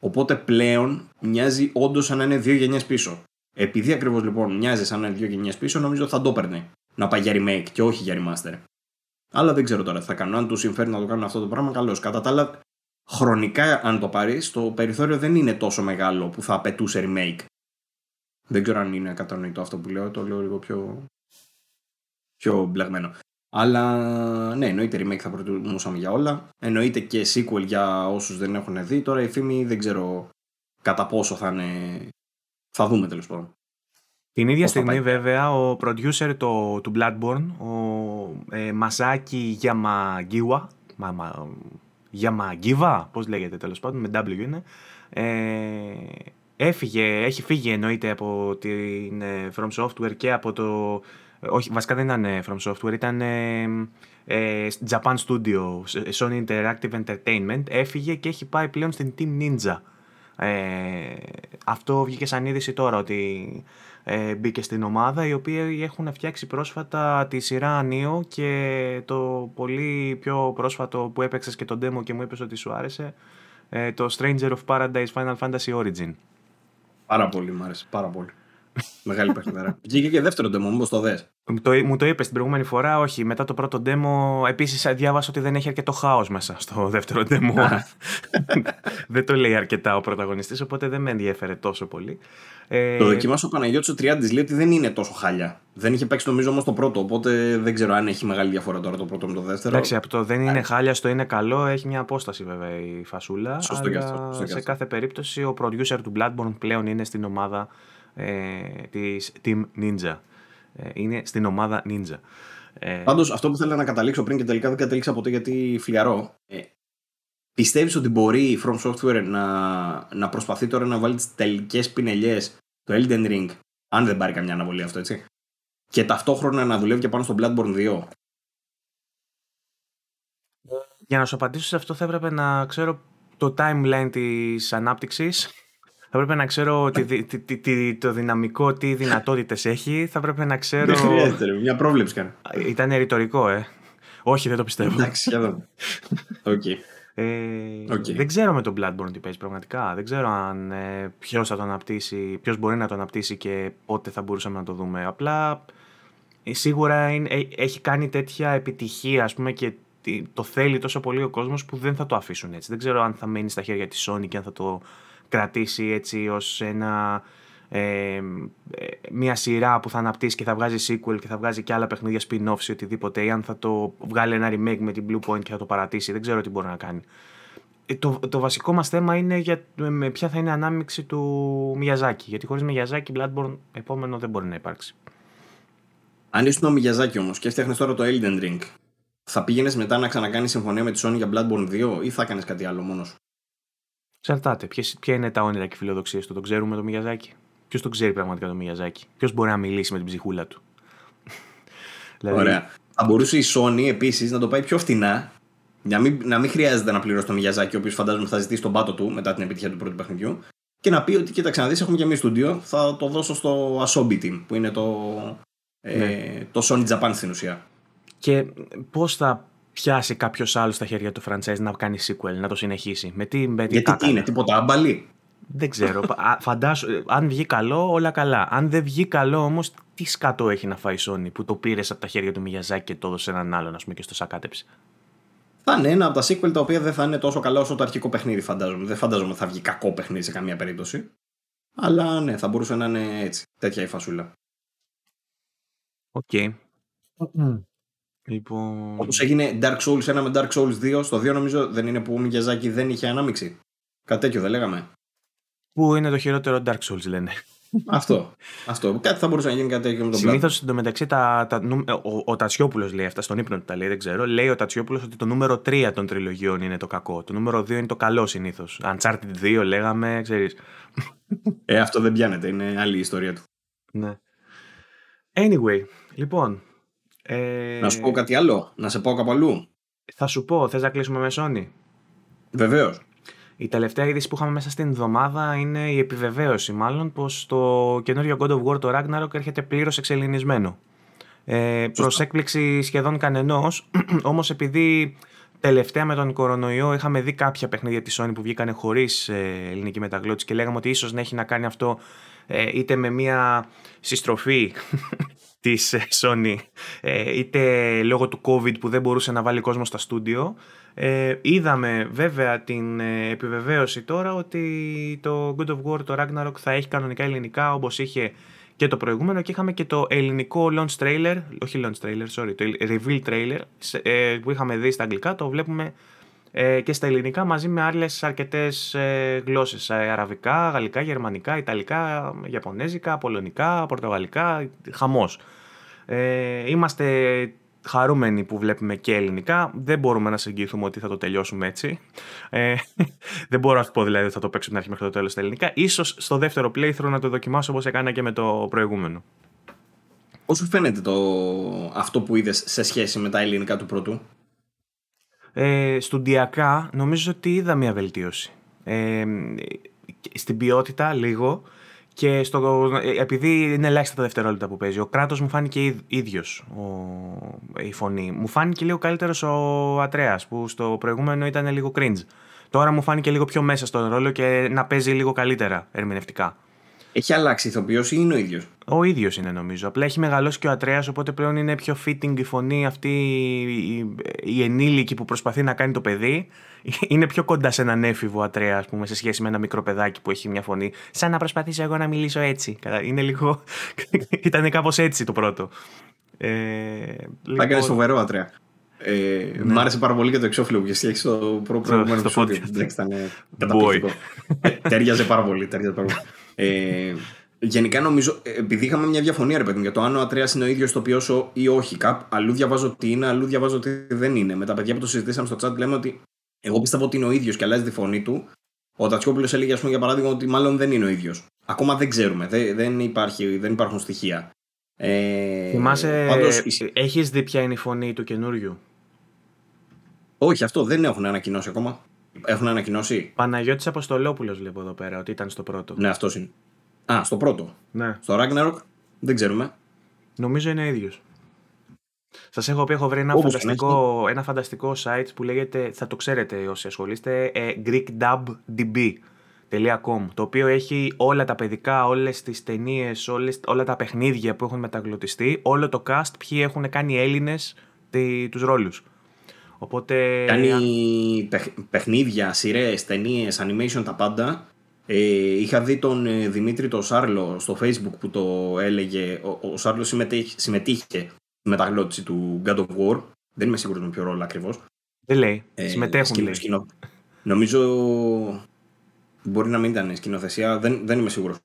Οπότε πλέον μοιάζει όντως σαν να είναι δύο γενιές πίσω. Επειδή ακριβώς λοιπόν μοιάζει σαν να είναι δύο γενιές πίσω, νομίζω θα το έπαιρνε να πάει για remake και όχι για remaster. Αλλά δεν ξέρω τώρα τι θα κάνουν. Αν του συμφέρει να το κάνουν αυτό το πράγμα, καλώς. Κατά τα άλλα, χρονικά, αν το πάρεις, το περιθώριο δεν είναι τόσο μεγάλο που θα απαιτούσε remake. Δεν ξέρω αν είναι κατανοητό αυτό που λέω, το λέω λίγο πιο, πιο μπλεγμένο. Αλλά ναι, εννοείται remake θα προτιμούσαμε για όλα. Εννοείται και sequel για όσους δεν έχουν δει. Τώρα η φήμη δεν ξέρω κατά πόσο θα είναι. Θα δούμε τέλος πάντων. Την ίδια στιγμή βέβαια ο producer το, του Bloodborne, ο ε, Masaki Yamagiwa, μα, μα, Yamagiwa, πώς λέγεται τέλος πάντων, με W είναι, ε, έφυγε, έχει φύγει εννοείται από την ε, From Software και από το, όχι βασικά δεν ήταν ε, From Software, ήταν ε, ε, Japan Studio, Sony Interactive Entertainment, έφυγε και έχει πάει πλέον στην Team Ninja. Αυτό βγήκε σαν είδηση τώρα ότι ε, μπήκε στην ομάδα, οι οποίοι έχουν φτιάξει πρόσφατα τη σειρά Νίο και το πολύ πιο πρόσφατο που έπαιξες και το demo και μου είπες ότι σου άρεσε, ε, το Stranger of Paradise Final Fantasy Origin. Πάρα πολύ, μου άρεσε, πάρα πολύ. Μεγάλη παιχνιδάρα. Βγήκε και δεύτερο demo, μήπως το δες. Το, μου το είπες την προηγούμενη φορά, όχι. Μετά το πρώτο demo, επίσης διάβασα ότι δεν έχει αρκετό χάος μέσα στο δεύτερο demo. δεν το λέει αρκετά ο πρωταγωνιστής, οπότε δεν με ενδιαφέρε τόσο πολύ. Ε... Το δοκιμάσω ο Παναγιώτης ο Τριάντης λέει ότι δεν είναι τόσο χάλια. Δεν είχε παίξει νομίζω όμως το πρώτο, οπότε δεν ξέρω αν έχει μεγάλη διαφορά τώρα το πρώτο με το δεύτερο. Εντάξει, από το δεν είναι χάλια στο είναι καλό έχει μια απόσταση βέβαια η φασούλα. Σωστό αλλά και αυτό. Σωστό σε κάθε περίπτωση ο producer του Bloodborne πλέον είναι στην ομάδα ε, της Team Ninja. Ε, είναι στην ομάδα Ninja. Ε, Πάντως, αυτό που θέλω να καταλήξω πριν και τελικά δεν κατέληξα ποτέ γιατί φλιαρώ. Ε, Πιστεύεις ότι μπορεί η From Software να, να προσπαθεί τώρα να βάλει τις τελικές πινελιές το Elden Ring, αν δεν πάρει καμιά αναβολή αυτό, έτσι. Και ταυτόχρονα να δουλεύει και πάνω στο Bloodborne 2. Για να σου απαντήσω σε αυτό θα έπρεπε να ξέρω το timeline της ανάπτυξης θα πρέπει να ξέρω το δυναμικό, τι δυνατότητες έχει. Θα πρέπει να ξέρω... Δεν χρειάζεται, μια πρόβλεψη κάνει. Ήταν ρητορικό, ε. Όχι, δεν το πιστεύω. Εντάξει, για δω. Ε, Δεν ξέρω με τον Bloodborne τι παίζει πραγματικά. Δεν ξέρω αν ε, ποιος θα το αναπτύσσει, ποιος μπορεί να το αναπτύσσει και πότε θα μπορούσαμε να το δούμε. Απλά ε, σίγουρα είναι, ε, έχει κάνει τέτοια επιτυχία ας πούμε, και το θέλει τόσο πολύ ο κόσμος που δεν θα το αφήσουν έτσι. Δεν ξέρω αν θα μείνει στα χέρια της Sony και αν θα το κρατήσει έτσι ως ένα, ε, μια σειρά που θα αναπτύσσει και θα βγάζει sequel και θα βγάζει και άλλα παιχνίδια spin-off ή οτιδήποτε ή αν θα το βγάλει ένα remake με την Blue Point και θα το παρατήσει. Δεν ξέρω τι μπορεί να κάνει. Ε, το, το βασικό μας θέμα είναι για, με ποια θα είναι η ανάμειξη του Μιαζάκη. Γιατί χωρίς Μιαζάκη Bloodborne επόμενο δεν μπορεί να υπάρξει. Αν ήσουν ο Μιαζάκη όμως και έφτιαχνες τώρα το Elden Ring, θα πήγαινες μετά να ξανακάνεις συμφωνία με τη Sony για Bloodborne 2 ή θα έκανες κάτι άλλο μόνος Εξαρτάται. ποια είναι τα όνειρα και οι φιλοδοξίες του. Το ξέρουμε το Μιαζάκι. Ποιος το ξέρει πραγματικά το Μιαζάκι. Ποιος μπορεί να μιλήσει με την ψυχούλα του; δηλαδή... Ωραία. Θα μπορούσε η Sony επίσης να το πάει πιο φτηνά. Για μην, να μην χρειάζεται να πληρώσει το Μιαζάκι, ο οποίος φαντάζομαι θα ζητήσει τον πάτο του μετά την επιτυχία του πρώτου παιχνιδιού. Και να πει ότι κοίταξε να δεις, έχουμε και εμείς στούντιο. Θα το δώσω στο Asobi Team, που είναι το, ε, ναι. το Sony Japan στην ουσία. Και πώς θα πιάσει κάποιος άλλος στα χέρια του franchise να κάνει sequel, να το συνεχίσει. Με τι, με τι Γιατί τι είναι, τίποτα άμπαλι. Δεν ξέρω. Φαντάσου, αν βγει καλό, όλα καλά. Αν δεν βγει καλό όμως, τι σκατό έχει να φάει η Sony που το πήρες από τα χέρια του Μιγιαζάκη και το έδωσε έναν άλλον, ας πούμε, και στο σακάτεψε. Θα είναι ένα από τα sequel τα οποία δεν θα είναι τόσο καλά όσο το αρχικό παιχνίδι, φαντάζομαι. Δεν φαντάζομαι ότι θα βγει κακό παιχνίδι σε καμία περίπτωση. Αλλά ναι, θα μπορούσε να είναι έτσι. Τέτοια η φασούλα. OK. Okay. Λοιπόν... Όπως έγινε Dark Souls 1 με Dark Souls 2, στο 2 νομίζω δεν είναι που ο Μιγιαζάκη δεν είχε ανάμειξη. Κάτι τέτοιο δεν λέγαμε. Που είναι το χειρότερο Dark Souls λένε. Αυτό. αυτό. Κάτι θα μπορούσε να γίνει κάτι τέτοιο με τον Συνήθως εντωμεταξύ τα, τα, ο, ο Τατσιόπουλος λέει αυτά, στον ύπνο του τα λέει, δεν ξέρω. Λέει ο Τατσιόπουλος ότι το νούμερο 3 των τριλογιών είναι το κακό. Το νούμερο 2 είναι το καλό συνήθως. Uncharted 2 λέγαμε, ξέρεις. Ε, αυτό δεν πιάνεται. Είναι άλλη η ιστορία του. Ναι. Anyway, λοιπόν, ε... Να σου πω κάτι άλλο, να σε πω κάπου αλλού. Θα σου πω, θες να κλείσουμε με Sony; Βεβαίως. Η τελευταία είδηση που είχαμε μέσα στην εβδομάδα είναι η επιβεβαίωση, μάλλον, πως το καινούριο God of War το Ragnarok έρχεται πλήρως εξελινισμένο. Ε, Προς έκπληξη σχεδόν κανενός, όμως επειδή τελευταία με τον κορονοϊό είχαμε δει κάποια παιχνίδια της Sony που βγήκανε χωρίς ε, ελληνική μεταγλώτηση και λέγαμε ότι ίσως να έχει να κάνει αυτό ε, είτε με μια συστροφή της ε, Sony ε, είτε λόγω του COVID που δεν μπορούσε να βάλει κόσμο στα στούντιο. Ε, είδαμε βέβαια την επιβεβαίωση τώρα ότι το God of War, το Ragnarok θα έχει κανονικά ελληνικά όπως είχε και το προηγούμενο και είχαμε και το ελληνικό launch trailer, όχι launch trailer, sorry, το reveal trailer που είχαμε δει στα αγγλικά, το βλέπουμε και στα ελληνικά μαζί με άλλες αρκετές ε, γλώσσες, αραβικά, γαλλικά, γερμανικά, ιταλικά, ιαπωνέζικα, πολωνικά, πορτογαλικά, χαμός. Ε, είμαστε χαρούμενοι που βλέπουμε και ελληνικά. Δεν μπορούμε να συγκριθούμε ότι θα το τελειώσουμε έτσι. Ε, δεν μπορώ να σου πω δηλαδή ότι θα το παίξω την αρχή μέχρι το τέλος στα ελληνικά. Ίσως στο δεύτερο playthrough να το δοκιμάσω όπως έκανα και με το προηγούμενο. Πώς σου φαίνεται το... αυτό που είδες σε σχέση με τα ελληνικά του πρώτου; Ε, στουντιακά νομίζω ότι είδα μια βελτίωση. Ε, στην ποιότητα λίγο και στο, επειδή είναι ελάχιστα τα δευτερόλεπτα που παίζει, ο κράτος μου φάνηκε ίδιος η φωνή. Μου φάνηκε λίγο καλύτερος ο Ατρέας, που στο προηγούμενο ήταν λίγο cringe. Τώρα μου φάνηκε λίγο πιο μέσα στον ρόλο και να παίζει λίγο καλύτερα ερμηνευτικά. Έχει αλλάξει ηθοποιός ή είναι ο ίδιος; Ο ίδιος είναι νομίζω. Απλά έχει μεγαλώσει και ο Ατρέας, οπότε πλέον είναι πιο fitting η φωνή αυτή η, η ενήλικη που προσπαθεί να κάνει το παιδί. Είναι πιο κοντά σε έναν έφηβο Ατρέα, ας πούμε, σε σχέση με ένα μικρό παιδάκι που έχει μια φωνή. Σαν να προσπαθήσω εγώ να μιλήσω έτσι. Είναι λίγο. Ήταν κάπως έτσι το πρώτο. Ε, Θα έκανε φοβερό Ατρέα. Ε, ναι. Μ' άρεσε πάρα πολύ και το εξώφυλλο που έχει στο προηγούμενο επεισόδιο. Εντάξει, ήταν καταπληκτικό. Τέριαζε πάρα πολύ. Τέριαζε πάρα πολύ. Ε, γενικά νομίζω, επειδή είχαμε μια διαφωνία ρε παιδί για το αν ο Ατρέας είναι ο ίδιος το οποίο ή όχι, κάπου αλλού διαβάζω ότι είναι, αλλού διαβάζω ότι δεν είναι. Με τα παιδιά που το συζητήσαμε στο chat λέμε ότι εγώ πιστεύω ότι είναι ο ίδιος και αλλάζει τη φωνή του. Ο Τατσιόπουλος έλεγε, ας πούμε, για παράδειγμα, ότι μάλλον δεν είναι ο ίδιος. Ακόμα δεν ξέρουμε. Δεν, δεν, υπάρχει, δεν υπάρχουν στοιχεία. Ε, Θυμάσαι, πάντως... έχεις δει ποια είναι η φωνή του καινούριου; Όχι, αυτό δεν έχουν ανακοινώσει ακόμα. Έχουν ανακοινώσει. Παναγιώτης Αποστολόπουλος βλέπω εδώ πέρα ότι ήταν στο πρώτο. Ναι, αυτός είναι. Α, στο πρώτο. Ναι. Στο Ragnarok δεν ξέρουμε. Νομίζω είναι ίδιος. Σας έχω πει, έχω βρει ένα φανταστικό, ένα φανταστικό site που λέγεται, θα το ξέρετε όσοι ασχολείστε, ε, greekdubdb.com το οποίο έχει όλα τα παιδικά, όλες τις ταινίες, όλα τα παιχνίδια που έχουν μεταγλωτιστεί, όλο το cast, ποιοι έχουν κάνει Έλληνες τους ρόλους. Οπότε... Κάνει παιχνίδια, σειρές, ταινίες, animation, τα πάντα. Ε, είχα δει τον ε, Δημήτρη τον Σάρλο στο facebook που το έλεγε. Ο, ο Σάρλος συμμετείχε, συμμετείχε στη μεταγλώτηση του God of War. Δεν είμαι σίγουρος με ποιο ρόλο ακριβώς. Δεν λέει. Ε, Συμμετέχουν. λέει. Σκηνο... Νομίζω μπορεί να μην ήταν σκηνοθεσία, δεν, δεν είμαι σίγουρος.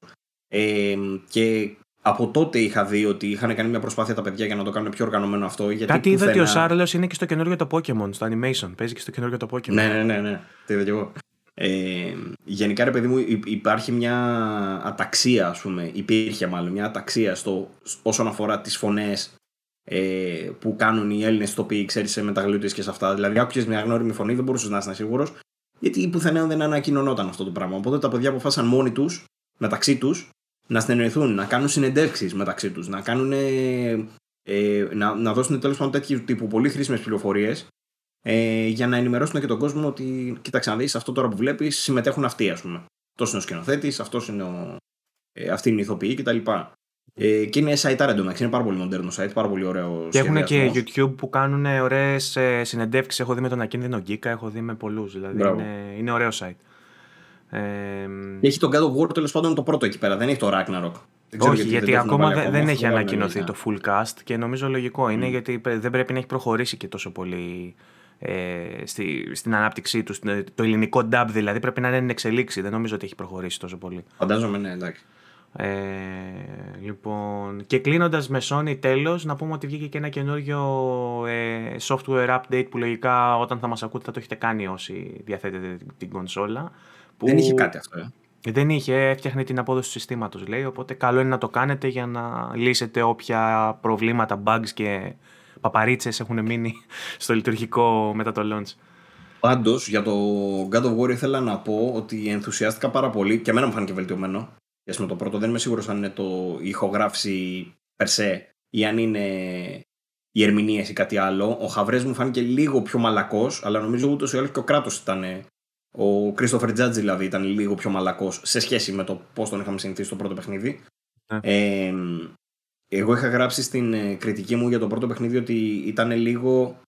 Ε, και από τότε είχα δει ότι είχαν κάνει μια προσπάθεια τα παιδιά για να το κάνουν πιο οργανωμένο αυτό. Γιατί Κάτι είδα ότι ο Σάρλος είναι και στο καινούργιο το Pokémon, στο animation. Παίζει και στο καινούργιο το Pokémon. Ναι, ναι, ναι, ναι. Το είδα κι εγώ. Ε, γενικά, ρε παιδί μου, υπάρχει μια αταξία, ας πούμε. Υπήρχε μάλλον μια αταξία στο, όσον αφορά τις φωνές ε, που κάνουν οι Έλληνες τοπίοι, ξέρεις, σε μεταγλωτέ και σε αυτά. Δηλαδή, άκουγε μια γνώριμη φωνή, δεν μπορούσες να είσαι σίγουρος, γιατί πουθενά δεν ανακοινωνόταν αυτό το πράγμα. Οπότε τα παιδιά αποφάσισαν μόνοι τους, μεταξύ τους, να συνεννοηθούν, να κάνουν συνεντεύξεις μεταξύ τους, να, κάνουν, ε, να, να δώσουν τέλος πάντων τέτοιου τύπου πολύ χρήσιμες πληροφορίες ε, για να ενημερώσουν και τον κόσμο ότι κοίταξε να δεις αυτό τώρα που βλέπεις συμμετέχουν αυτοί, ας πούμε. Αυτός είναι ο σκηνοθέτης, αυτός είναι ο, ε, αυτή είναι η ηθοποιή κτλ. Ε, και είναι site εντωμεταξύ, είναι πάρα πολύ μοντέρνο site, πάρα πολύ ωραίο Και έχουν και YouTube που κάνουν ωραίες συνεντεύξεις. Έχω δει με τον Ακίνδυνο Γκίκα, έχω δει με πολλούς. Δηλαδή είναι, είναι ωραίο site. Ε, έχει τον God of War τέλος πάντων το πρώτο εκεί πέρα, δεν έχει το Ragnarok. Δεν Όχι, γιατί, ακόμα δεν, δεν έχει ανακοινωθεί το full cast και νομίζω λογικό είναι γιατί δεν πρέπει να έχει προχωρήσει και τόσο πολύ ε, στη, στην ανάπτυξή του. Το ελληνικό dub δηλαδή πρέπει να είναι εν εξελίξη. Δεν νομίζω ότι έχει προχωρήσει τόσο πολύ. Φαντάζομαι, ναι, εντάξει. Ε, λοιπόν, και κλείνοντας με Sony τέλος, να πούμε ότι βγήκε και ένα καινούριο ε, software update που λογικά όταν θα μας ακούτε θα το έχετε κάνει όσοι διαθέτετε την κονσόλα. Που... Δεν είχε κάτι αυτό, ε. Δεν είχε, έφτιαχνε την απόδοση του συστήματος, λέει. Οπότε καλό είναι να το κάνετε για να λύσετε όποια προβλήματα, bugs και παπαρίτσες έχουν μείνει στο λειτουργικό μετά το launch. Πάντως, για το God of War ήθελα να πω ότι ενθουσιάστηκα πάρα πολύ και εμένα μου φάνηκε βελτιωμένο. Για με το πρώτο δεν είμαι σίγουρος αν είναι το ηχογράφηση περσέ ή αν είναι οι ερμηνείες ή κάτι άλλο. Ο Χαβρές μου φάνηκε λίγο πιο μαλακός, αλλά νομίζω ούτως ή άλλως και ο κράτος ήταν. Ο Κρίστοφερ Τζάτζ δηλαδή ήταν λίγο πιο μαλακός σε σχέση με το πώς τον είχαμε συνηθίσει στο πρώτο παιχνίδι. Ναι. Ε, εγώ είχα γράψει στην ε, κριτική μου για το πρώτο παιχνίδι ότι ήταν λίγο.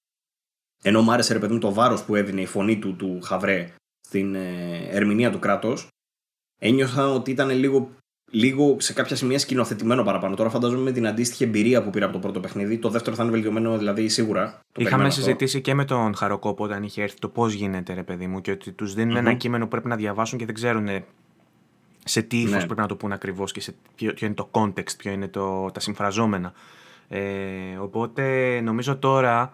Ενώ μου άρεσε ρε παιδί μου το βάρος που έδινε η φωνή του του Χαβρέ στην ε, ερμηνεία του κράτος, ένιωθα ότι ήταν λίγο, λίγο σε κάποια σημεία σκηνοθετημένο παραπάνω. Τώρα φαντάζομαι με την αντίστοιχη εμπειρία που πήρα από το πρώτο παιχνίδι. Το δεύτερο θα είναι βελτιωμένο δηλαδή σίγουρα. Το Είχαμε συζητήσει και με τον Χαροκόπο όταν είχε έρθει το πώς γίνεται, ρε παιδί μου, και ότι τους δινουν ένα κείμενο που πρέπει να διαβάσουν και δεν ξέρουν σε τι ύφος ναι. πρέπει να το πούνε ακριβώς και σε ποιο, είναι το context, ποιο είναι το, τα συμφραζόμενα. Ε, οπότε νομίζω τώρα,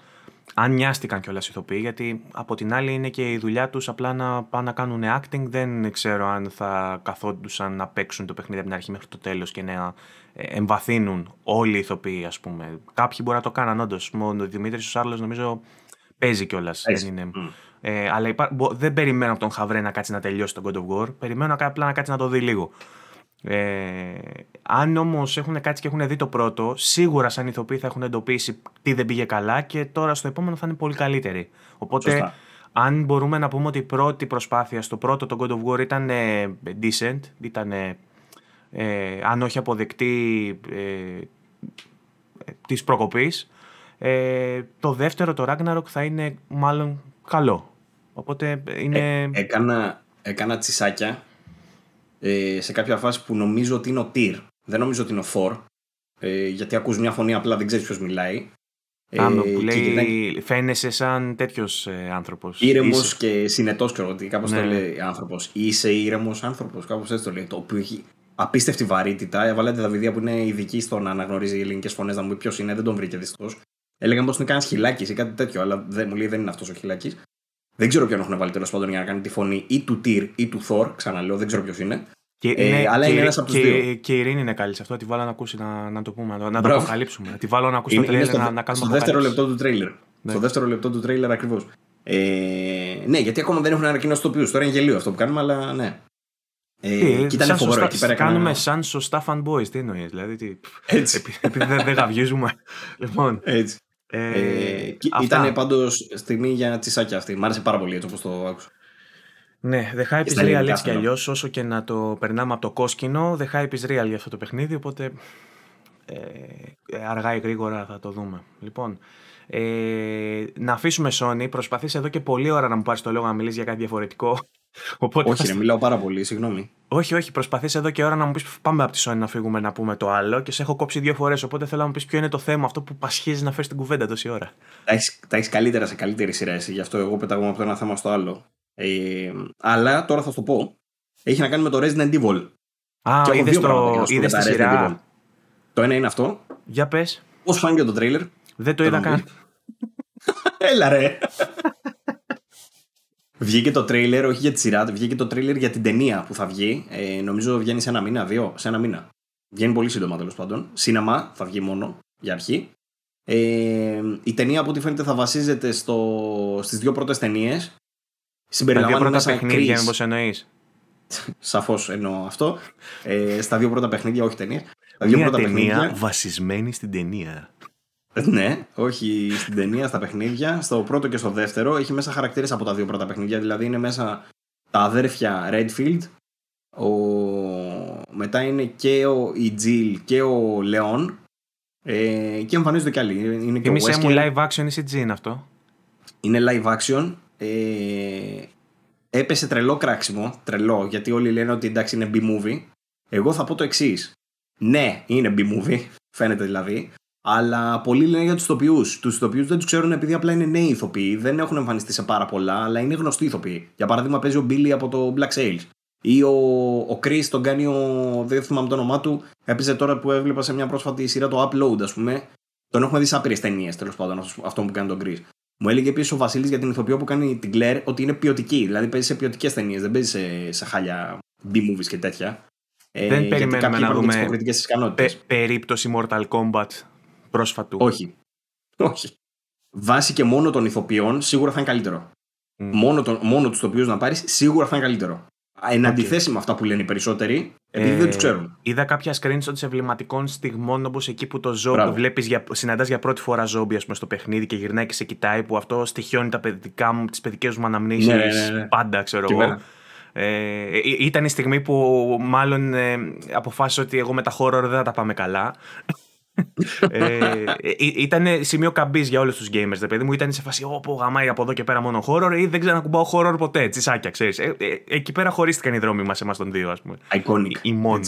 αν νοιάστηκαν κιόλας οι ηθοποιοί, γιατί από την άλλη είναι και η δουλειά τους απλά να πάνε να κάνουν acting. Δεν ξέρω αν θα καθόντουσαν να παίξουν το παιχνίδι από την αρχή μέχρι το τέλος και να ε, εμβαθύνουν όλοι οι ηθοποιοί, ας πούμε. Κάποιοι μπορεί να το κάναν όντως. Ο Δημήτρης ο Σάρλος νομίζω παίζει κιόλας. Δεν είναι. Ε, αλλά υπά... δεν περιμένω από τον Χαβρέ να κάτσει να τελειώσει τον God of War. Περιμένω απλά να κάτσει να το δει λίγο. Ε, αν όμως έχουν κάτσει και έχουν δει το πρώτο, σίγουρα σαν ηθοποιοί θα έχουν εντοπίσει τι δεν πήγε καλά και τώρα στο επόμενο θα είναι πολύ καλύτεροι. Οπότε, αν μπορούμε να πούμε ότι η πρώτη προσπάθεια στο πρώτο το God of War ήταν ε, decent, ήταν ε, αν όχι αποδεκτή ε, της προκοπής, ε, το δεύτερο το Ragnarok θα είναι μάλλον καλό. Οπότε είναι. Ε, έκανα, έκανα τσισάκια ε, σε κάποια φάση που νομίζω ότι είναι ο Τυρ. Δεν νομίζω ότι είναι ο Φορ. Ε, γιατί ακούς μια φωνή απλά δεν ξέρεις ποιος μιλάει. Άμμο, ε, που λέει, φαίνεσαι σαν τέτοιος ε, άνθρωπος. Ήρεμος και συνετός, ξέρω ότι κάπως ναι. το λέει άνθρωπος. Είσαι ήρεμος άνθρωπος, κάπως έτσι το λέει. Το οποίο έχει απίστευτη βαρύτητα. Έβαλε τη Δαβιδία που είναι ειδική στο να αναγνωρίζει ελληνικές φωνές, να μου πει ποιος είναι, δεν τον βρήκε δυστυχώς. Έλεγαν πως είναι κανένας χιλάκι ή κάτι τέτοιο, αλλά δεν, μου λέει δεν είναι αυτός ο χιλάκι. Δεν ξέρω ποιον έχουν βάλει τέλος πάντων για να κάνει τη φωνή ή του Τυρ ή του Θόρ, ξαναλέω, δεν ξέρω ποιος είναι. Και ε, είναι, αλλά και, είναι ένας από τους δύο. Και η Ειρήνη είναι καλή σε αυτό. Τη βάλω να ακούσει να, να το πούμε, να, να το αποκαλύψουμε. Τη βάλω να ακούσει είναι, το τρέιλερ να, να κάνουμε Στο δεύτερο λεπτό του τρέιλερ. Ναι. Στο δεύτερο λεπτό του τρέιλερ ακριβώς. Ε, ναι, γιατί ακόμα δεν έχουν ανακοινώσει το ποιου. Τώρα είναι γελίο αυτό που κάνουμε, αλλά ναι. Ε, και ήταν φοβερό εκεί πέρα. Κάνουμε σαν σωστά fanboys. Τι εννοείς, δηλαδή. Τι... Έτσι. Επειδή δεν, δεν γαβγίζουμε. λοιπόν. Έτσι. Ε, ε, ήταν πάντως στιγμή για τσισάκια αυτή. Μ' άρεσε πάρα πολύ έτσι όπως το άκουσα. Ναι, the hype is real έτσι κι αλλιώς. Όσο και να το περνάμε από το κόσκινο, the hype is real για αυτό το παιχνίδι. Οπότε ε, αργά ή γρήγορα θα το δούμε. Λοιπόν, ε, να αφήσουμε Sony. Προσπαθεί εδώ και πολλή ώρα να μου πάρεις το λόγο να μιλήσεις για κάτι διαφορετικό. Οπότε όχι, θα... μιλάω πάρα πολύ, συγγνώμη. Όχι, όχι, προσπαθείς εδώ και ώρα να μου πεις πάμε από τη Sony να φύγουμε να πούμε το άλλο και σε έχω κόψει δύο φορές. Οπότε θέλω να μου πεις ποιο είναι το θέμα, αυτό που πασχίζει να φέρεις την κουβέντα τόση ώρα. Τα έχεις καλύτερα σε καλύτερη σειρά εσύ, γι' αυτό εγώ πετάγω από το ένα θέμα στο άλλο. Ε, αλλά τώρα θα σου το πω. Έχει να κάνει με το Resident Evil. Α, είδες το είδες τη σειρά. Το ένα είναι αυτό. Για πες. Πώς φάνηκε το τρέιλερ; Δεν το είδα καν. Έλα ρε. Βγήκε το τρέιλερ, όχι για τη σειρά, βγήκε το τρέιλερ για την ταινία που θα βγει. Ε, νομίζω βγαίνει σε ένα μήνα, δύο, σε ένα μήνα. Βγαίνει πολύ σύντομα τέλος πάντων. Σίναμα θα βγει μόνο για αρχή. Ε, η ταινία από ό,τι φαίνεται θα βασίζεται στο, στις δύο πρώτες ταινίες. Συμπεριλαμβάνει δύο πρώτα παιχνίδια, μήπως εννοείς; Σαφώς εννοώ αυτό. Ε, στα δύο πρώτα παιχνίδια, όχι ταινία. Μια πρώτα ταινία παιχνίδια... βασισμένη στην ταινία. Ναι, όχι στην ταινία, στα παιχνίδια. Στο πρώτο και στο δεύτερο έχει μέσα χαρακτήρες από τα δύο πρώτα παιχνίδια. Δηλαδή είναι μέσα τα αδέρφια Redfield. Ο... Μετά είναι και ο η και ο Λεόν. Ε, και εμφανίζονται κι άλλοι. Είναι και Μισέ μου live action ή CG είναι αυτό. Είναι live action. Ε, έπεσε τρελό κράξιμο. Τρελό, γιατί όλοι λένε ότι εντάξει είναι B-movie. Εγώ θα πω το εξής. Ναι, είναι B-movie. Φαίνεται δηλαδή. Αλλά πολλοί λένε για τους ηθοποιούς. Τους ηθοποιούς δεν τους ξέρουν επειδή απλά είναι νέοι ηθοποιοί, δεν έχουν εμφανιστεί σε πάρα πολλά, αλλά είναι γνωστοί ηθοποιοί. Για παράδειγμα, παίζει ο Billy από το Black Sails. Ή ο, ο Chris τον κάνει ο. Δεν θυμάμαι το όνομά του. Έπαιζε τώρα που έβλεπα σε μια πρόσφατη σειρά το Upload, ας πούμε. Τον έχουμε δει σε άπειρες ταινίες τέλος πάντων, αυτός που κάνει τον Chris. Μου έλεγε επίσης ο Βασίλης για την ηθοποιό που κάνει την Claire ότι είναι ποιοτική. Δηλαδή παίζει σε ποιοτικές ταινίες, δεν παίζει σε, σε χάλια B-movies και τέτοια. Δεν ε, περιμένουμε να δούμε πε, περίπτωση Mortal Kombat πρόσφατου. Όχι. Όχι. Βάσει και μόνο των ηθοποιών, σίγουρα θα είναι καλύτερο. Mm. Μόνο, τον, μόνο τους ηθοποιούς να πάρεις, σίγουρα θα είναι καλύτερο. Εν okay. αντιθέσει με αυτά που λένε οι περισσότεροι, Επειδή δεν τους ξέρουν. Είδα κάποια screenshots εμβληματικών στιγμών όπως εκεί που το ζόμπι βλέπεις, για, συναντάς για πρώτη φορά ζόμπι ας πούμε, στο παιχνίδι και γυρνάει και σε κοιτάει, που αυτό στοιχιώνει τα παιδικά μου, τις παιδικές μου αναμνήσεις ναι, ναι, ναι. πάντα, ξέρω εγώ. Ε, ήταν η στιγμή που μάλλον ε, αποφάσισα ότι εγώ με τα horror δεν θα τα πάμε καλά. Ε, ήταν σημείο καμπής για όλους τους gamers. δε παιδί μου ήταν σε φάση όπου γαμάει από εδώ και πέρα μόνο horror ή δεν ξανακουμπάω horror ποτέ. Τσισάκια, ξέρεις. Ε, ε, εκεί πέρα χωρίστηκαν οι δρόμοι μας, εμάς των δύο, ας πούμε. Iconic. Οι μόνοι.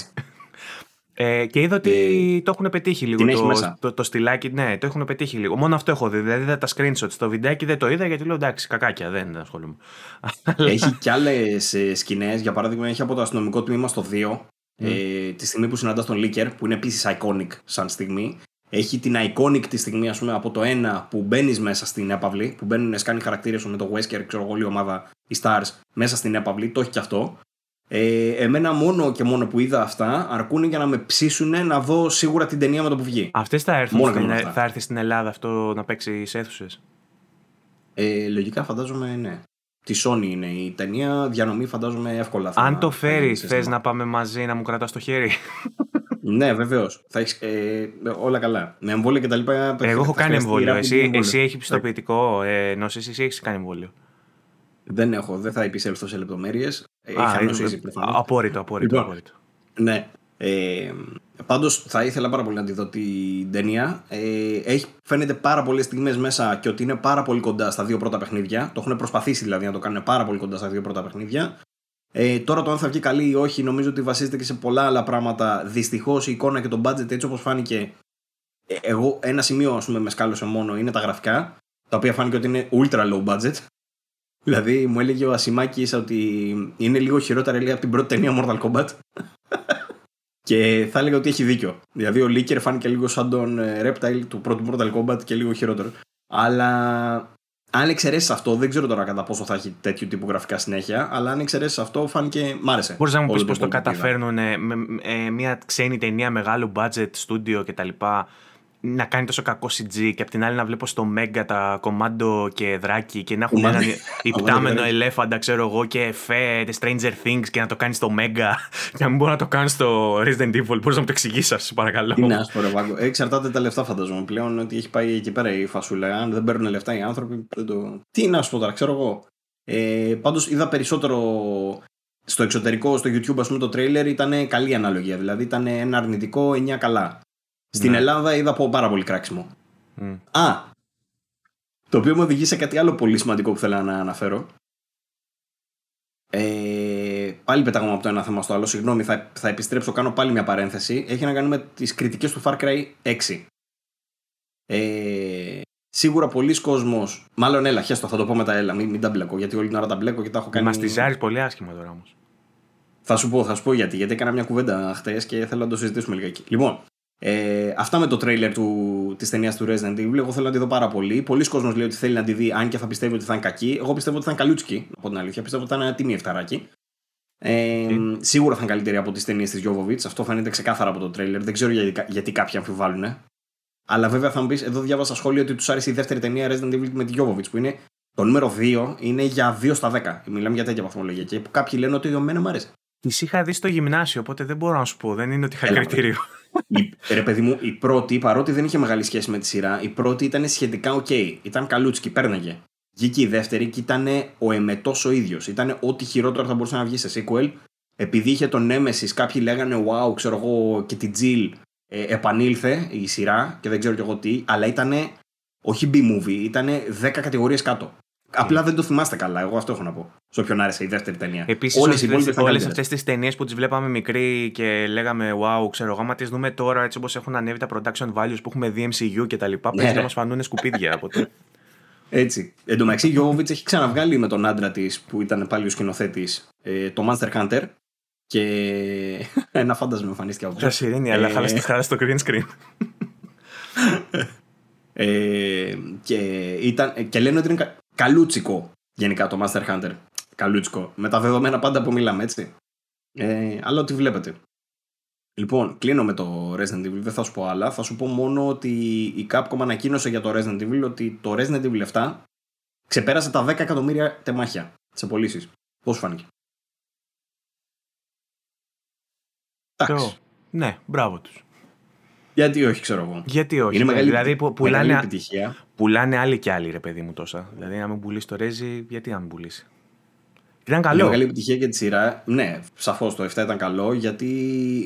Ε, και είδα ότι ε, το έχουν πετύχει λίγο το, το, το, το, στυλάκι. Ναι, το έχουν πετύχει λίγο. Μόνο αυτό έχω δει. Δηλαδή είδα τα screenshots. Το βιντεάκι δεν το είδα γιατί λέω εντάξει, κακάκια, δεν ασχολούμαι. Έχει κι άλλες σκηνές. Για παράδειγμα, έχει από το αστυνομικό τμήμα στο 2 ε, τη στιγμή που συναντάς τον Λίκερ, που είναι επίσης iconic σαν στιγμή. Έχει την iconic τη στιγμή, ας πούμε, από το 1 που μπαίνεις μέσα στην έπαυλη, που μπαίνουν σκάνει χαρακτήρες με το Wesker, ξέρω εγώ, η ομάδα, οι Stars, μέσα στην έπαυλη. Το έχει κι αυτό. Ε, εμένα μόνο και μόνο που είδα αυτά αρκούν για να με ψήσουν να δω σίγουρα την ταινία με το που βγει. Αυτές θα έρθουν στην, ε- θα έρθει στην Ελλάδα αυτό να παίξει σε αίθουσες; Ε, λογικά φαντάζομαι ναι τη Sony είναι η ταινία. Διανομή φαντάζομαι εύκολα. Αν το φέρεις, θες να πάμε μαζί να μου κρατάς το χέρι; ναι, βεβαίως. Ε, όλα καλά. Με εμβόλιο και τα λοιπά. Εγώ έχω κάνει εμβόλιο. Εσύ, εσύ έχεις πιστοποιητικό. Ε, ενώ εσύ έχεις κάνει εμβόλιο. Δεν έχω, δεν θα επισέλθω σε λεπτομέρειες. Είχα νοσήσει Απόρριτο, απόρριτο. Λοιπόν, απόρριτο. Ναι. Ε, Πάντως θα ήθελα πάρα πολύ να τη δω την ταινία. Ε, έχει, φαίνεται πάρα πολλές στιγμές μέσα και ότι είναι πάρα πολύ κοντά στα δύο πρώτα παιχνίδια. Το έχουν προσπαθήσει δηλαδή να το κάνουν πάρα πολύ κοντά στα δύο πρώτα παιχνίδια. Ε, τώρα το αν θα βγει καλή ή όχι, νομίζω ότι βασίζεται και σε πολλά άλλα πράγματα. Δυστυχώς η εικόνα και το budget έτσι όπως φάνηκε. Ε, εγώ ένα σημείο ας πούμε με σκάλωσε μόνο είναι τα γραφικά, τα οποία φάνηκε ότι είναι ultra low budget. Δηλαδή μου έλεγε ο Ασημάκης ότι είναι λίγο χειρότερα λέει, από την πρώτη ταινία Mortal Kombat. Και θα έλεγα ότι έχει δίκιο. Δηλαδή ο Λίκερ φάνηκε λίγο σαν τον ε, Reptile του πρώτου Mortal Kombat και λίγο χειρότερο. Αλλά αν εξαιρέσεις αυτό, δεν ξέρω τώρα κατά πόσο θα έχει τέτοιου τύπου γραφικά συνέχεια, αλλά αν εξαιρέσεις αυτό, φάνηκε. Μ' άρεσε. Μπορείς να μου πεις πώς το καταφέρνουν με, ε, μια ξένη ταινία μεγάλου budget, studio κτλ να κάνει τόσο κακό CG και απ' την άλλη να βλέπω στο Μέγκα τα κομμάντο και δράκι και να έχουν έναν υπτάμενο ελέφαντα, ξέρω εγώ, και εφέ, Stranger Things και να το κάνει στο Μέγκα και να μην μπορώ να το κάνω στο Resident Evil. Μπορείς να μου το εξηγήσει, σα παρακαλώ. Είναι άσπορο, Βάγκο. Εξαρτάται τα λεφτά, φανταζόμαι πλέον ότι έχει πάει εκεί πέρα η φασούλα. Αν δεν παίρνουν λεφτά οι άνθρωποι, δεν το. Τι να σου πω τώρα, ξέρω εγώ. Ε, Πάντως είδα περισσότερο στο εξωτερικό, στο YouTube, ας πούμε, το τρέιλερ ήταν καλή αναλογία. Δηλαδή ήταν ένα αρνητικό, 9 καλά. Στην ναι. Ελλάδα είδα από πάρα πολύ κράξιμο. Α, το οποίο μου οδηγεί σε κάτι άλλο πολύ σημαντικό που θέλω να αναφέρω. Ε, πάλι πετάγαμε από το ένα θέμα στο άλλο. Συγγνώμη, θα, θα επιστρέψω, κάνω πάλι μια παρένθεση. Έχει να κάνει με τις κριτικές του Far Cry 6. Ε, σίγουρα πολλοί κόσμοι. Μάλλον έλα, χέστο, θα το πω μετά, έλα, μην, μην τα μπλέκω. Γιατί όλη την ώρα τα μπλέκω και τα έχω κάνει. Μας τη πολύ άσχημα τώρα όμως. Θα σου πω, θα σου πω γιατί. Γιατί έκανα μια κουβέντα χτες και θέλω να το συζητήσουμε λιγάκι. Λοιπόν, ε, αυτά με το τρέιλερ της ταινίας του Resident Evil. Εγώ θέλω να τη δω πάρα πολύ. Πολλοί κόσμοι λέει ότι θέλει να τη δει, αν και θα πιστεύει ότι θα είναι κακή. Εγώ πιστεύω ότι θα είναι καλούτσικη, από την αλήθεια. Πιστεύω ότι θα είναι ένα τιμή εφταράκι. Ε, Σίγουρα θα είναι καλύτερη από τις ταινίες της Γιώβοβιτς. Αυτό φαίνεται ξεκάθαρα από το τρέιλερ. Δεν ξέρω γιατί, γιατί κάποιοι αμφιβάλλουν. Αλλά βέβαια θα μου πεις, εδώ διάβασα σχόλιο ότι τους άρεσε η δεύτερη ταινία Resident Evil με τη Γιόβοβιτς, που είναι το νούμερο 2 είναι για 2 στα 10. Μιλάμε για τέτοια βαθμολογία. Και κάποιοι λένε ότι εμένα μου αρέσει. Τη είχα δει στο γυμνάσιο, οπότε δεν μπορώ να σου πω. Δεν είναι ότι είχα κριτήριο. Η, ρε παιδί μου, η πρώτη, παρότι δεν είχε μεγάλη σχέση με τη σειρά, η πρώτη ήταν σχετικά οκ. Ήταν καλούτσικη, πέρναγε. Βγήκε η δεύτερη και ήταν ο εμετός ο ίδιος. Ήταν ό,τι χειρότερο θα μπορούσε να βγει σε sequel. Επειδή είχε τον Nemesis, κάποιοι λέγανε Wow, ξέρω εγώ, και την Jill ε, επανήλθε η σειρά και δεν ξέρω κι εγώ τι, αλλά ήταν όχι B-movie, ήταν 10 κατηγορίες κάτω. Απλά δεν το θυμάστε καλά. Εγώ αυτό έχω να πω. Σε όποιον άρεσε η δεύτερη ταινία. Επίσης, όλες αυτές τις ταινίες που τις βλέπαμε μικροί και λέγαμε Wow, ξέρω εγώ, άμα τις δούμε τώρα έτσι όπως έχουν ανέβει τα production values που έχουμε δει MCU και τα λοιπά, ναι, να μας φανούν σκουπίδια από τότε. Έτσι. Εν τω μεταξύ, η Γιώβιτ έχει ξαναβγάλει με τον άντρα της που ήταν πάλι ο σκηνοθέτης ε, το Monster Hunter. Και ένα φάντασμα εμφανίστηκε από αυτό. Ειρήνη, αλλά ε, χάλασε το green screen. Ε, και, ήταν, και λένε ότι είναι καλούτσικο γενικά το Master Hunter. Καλούτσικο. Με τα δεδομένα πάντα που μιλάμε, έτσι. Ε, αλλά ό,τι βλέπετε. Λοιπόν, κλείνω με το Resident Evil, δεν θα σου πω άλλα. Θα σου πω μόνο ότι η Capcom ανακοίνωσε για το Resident Evil ότι το Resident Evil 7 ξεπέρασε τα 10 εκατομμύρια τεμάχια σε πωλήσεις. Πώς φάνηκε. Εντάξει. Ναι, μπράβο τους. Γιατί όχι, ξέρω εγώ. Γιατί όχι. Είναι ναι. μεγάλη, δηλαδή, που- μεγάλη πουλάνε, επιτυχία. Πουλάνε άλλοι και άλλοι, ρε παιδί μου τόσα. Δηλαδή, να μην πουλήσει το Ρέζι, γιατί να μην πουλήσει; Ήταν Είναι καλό. μεγάλη επιτυχία για τη σειρά. Ναι, σαφώς το 7 ήταν καλό γιατί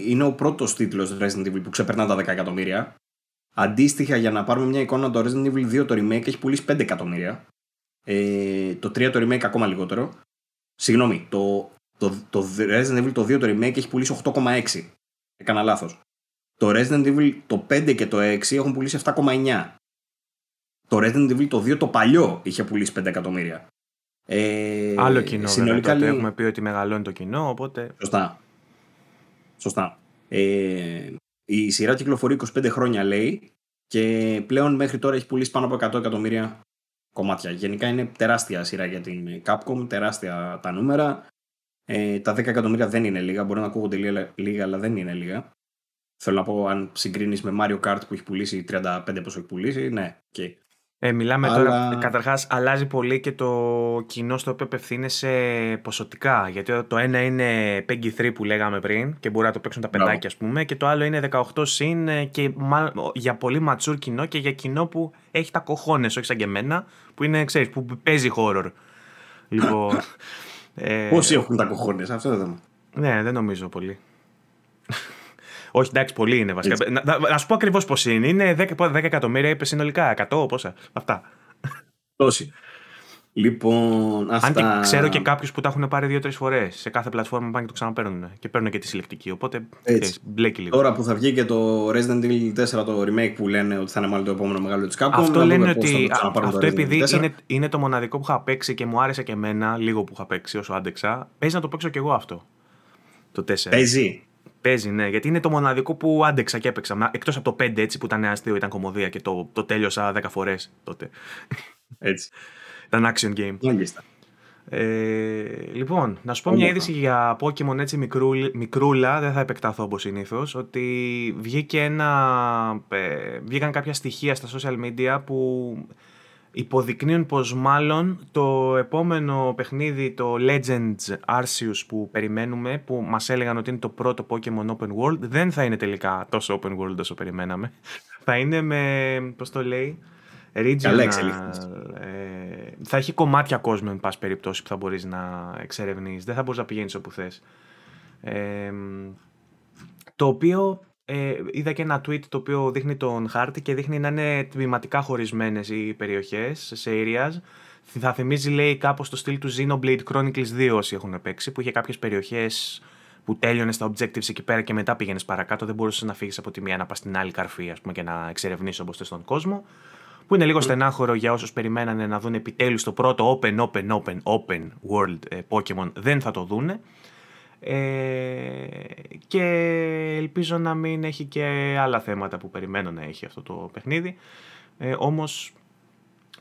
είναι ο πρώτος τίτλος Resident Evil που ξεπερνά τα 10 εκατομμύρια. Αντίστοιχα, για να πάρουμε μια εικόνα, το Resident Evil 2 το remake έχει πουλήσει 5 εκατομμύρια. Ε, το 3 το remake ακόμα λιγότερο. Συγγνώμη, το, το, το Resident Evil το 2 το remake έχει πουλήσει 8,6. Έκανα λάθος. Το Resident Evil το 5 και το 6 έχουν πουλήσει 7,9. Το Resident Evil το 2 το παλιό είχε πουλήσει 5 εκατομμύρια. Ε, Άλλο κοινό. συνολικά Συνολικά λέει- Έχουμε πει ότι μεγαλώνει το κοινό, οπότε. Σωστά. Σωστά. Ε, η σειρά κυκλοφορεί 25 χρόνια λέει και πλέον μέχρι τώρα έχει πουλήσει πάνω από 100 εκατομμύρια κομμάτια. Γενικά είναι τεράστια σειρά για την Capcom, τεράστια τα νούμερα. Ε, τα 10 εκατομμύρια δεν είναι λίγα, μπορεί να ακούγονται λίγα, λίγα αλλά δεν είναι λίγα. Θέλω να πω, αν συγκρίνεις με Mario Kart που έχει πουλήσει 35 πόσο έχει πουλήσει, ναι. Και Ε, μιλάμε Αλλά- τώρα, καταρχάς αλλάζει πολύ και το κοινό στο οποίο απευθύνεσαι ποσοτικά. Γιατί το ένα είναι Peggy 3 που λέγαμε πριν και μπορεί να το παίξουν τα Μπράβο. παιδάκια ας πούμε και το άλλο είναι 18 συν ε, και μα- για πολύ ματσούρ κοινό και για κοινό που έχει τα κοχώνες, όχι σαν και εμένα, που είναι, ξέρεις, που παίζει horror. Λοιπόν, ε, πόσοι έχουν τα κοχώνες, αυτό είναι το θέμα. ναι, δεν νομίζω πολύ. Όχι, εντάξει, πολύ είναι βασικά. Έτσι. Να, να, να σου πω ακριβώς πώς είναι. Είναι 10, 10 εκατομμύρια, είπες συνολικά. 100, πόσα. Αυτά. Τόσοι. Λοιπόν, αυτά... Αν και ξέρω και κάποιους που τα έχουν πάρει δύο-τρεις φορές. Σε κάθε πλατφόρμα πάνε και το ξαναπαίρνουν. Και παίρνουν και τη συλλεκτική. Οπότε Έτσι. ξέρεις, μπλέκει λίγο. Τώρα που θα βγει και το Resident Evil 4 το remake που λένε ότι θα είναι μάλλον το επόμενο μεγάλο της Capcom. Αυτό να λένε δούμε πώς θα ότι το ξαναπάρουν το αυτό Resident επειδή Evil 4. είναι, είναι το μοναδικό που είχα παίξει και μου άρεσε και εμένα, λίγο που είχα παίξει όσο άντεξα, παίζει να το παίξω κι εγώ αυτό. Το 4. Παίζει. Παίζει, ναι, γιατί είναι το μοναδικό που άντεξα και έπαιξα. Εκτός από το 5 έτσι που ήταν αστείο, ήταν κομμωδία και το, το τέλειωσα 10 φορές τότε. Έτσι. Ήταν action game. Μάλιστα. Ε, λοιπόν, να σου πω Όμορφα. μια είδηση για Pokemon έτσι μικρούλ- μικρούλα, δεν θα επεκταθώ όπως συνήθως, ότι βγήκε ένα, ε, βγήκαν κάποια στοιχεία στα social media που υποδεικνύουν πως μάλλον το επόμενο παιχνίδι, το Legends Arceus που περιμένουμε, που μας έλεγαν ότι είναι το πρώτο Pokemon Open World, δεν θα είναι τελικά τόσο Open World όσο περιμέναμε. θα είναι με, πώς το λέει, regional, Καλά εξελίχθηκες. ε, θα έχει κομμάτια κόσμου, εν πάση περιπτώσει, που θα μπορείς να εξερευνείς. Δεν θα μπορείς να πηγαίνεις όπου θες. Ε, το οποίο ε, είδα και ένα tweet το οποίο δείχνει τον χάρτη και δείχνει να είναι τμηματικά χωρισμένες οι περιοχές σε areas. Θα θυμίζει λέει κάπως το στυλ του Xenoblade Chronicles 2 όσοι έχουν παίξει που είχε κάποιες περιοχές που τέλειωνε στα objectives εκεί πέρα και μετά πήγαινες παρακάτω. Δεν μπορούσες να φύγεις από τη μία να πας στην άλλη καρφή ας πούμε, και να εξερευνήσεις όπως θες τον κόσμο. Που είναι λίγο στενάχωρο για όσους περιμένανε να δουν επιτέλους το πρώτο open, open, open, open world ε, Pokemon. Δεν θα το δούνε. Ε, και ελπίζω να μην έχει και άλλα θέματα που περιμένω να έχει αυτό το παιχνίδι. Ε, όμως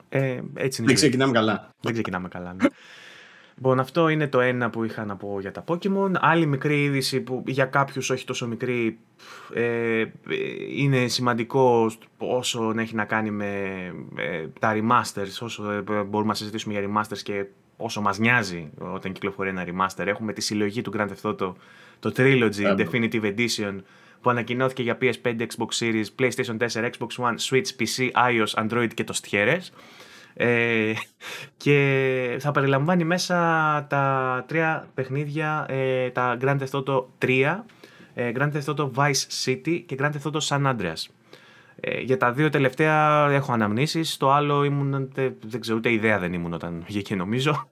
ε, έτσι είναι. Δεν ξεκινάμε καλά. Δεν ξεκινάμε καλά. Ναι. Λοιπόν, αυτό είναι το ένα που είχα να πω για τα Pokemon. Άλλη μικρή είδηση που για κάποιους όχι τόσο μικρή ε, είναι σημαντικό όσο να έχει να κάνει με ε, τα remasters, όσο ε, μπορούμε να συζητήσουμε για remasters και όσο μας νοιάζει όταν κυκλοφορεί ένα remaster. Έχουμε τη συλλογή του Grand Theft Auto, το Trilogy Έμπο. Definitive Edition που ανακοινώθηκε για PS5, Xbox Series, PlayStation 4, Xbox One, Switch, PC, iOS, Android και το στιέρες. Ε, και θα περιλαμβάνει μέσα τα τρία παιχνίδια, ε, τα Grand Theft Auto 3, ε, Grand Theft Auto Vice City και Grand Theft Auto San Andreas. Ε, για τα δύο τελευταία έχω αναμνήσεις, το άλλο ήμουν, δεν, δεν ξέρω, ούτε ιδέα δεν ήμουν όταν βγήκε νομίζω.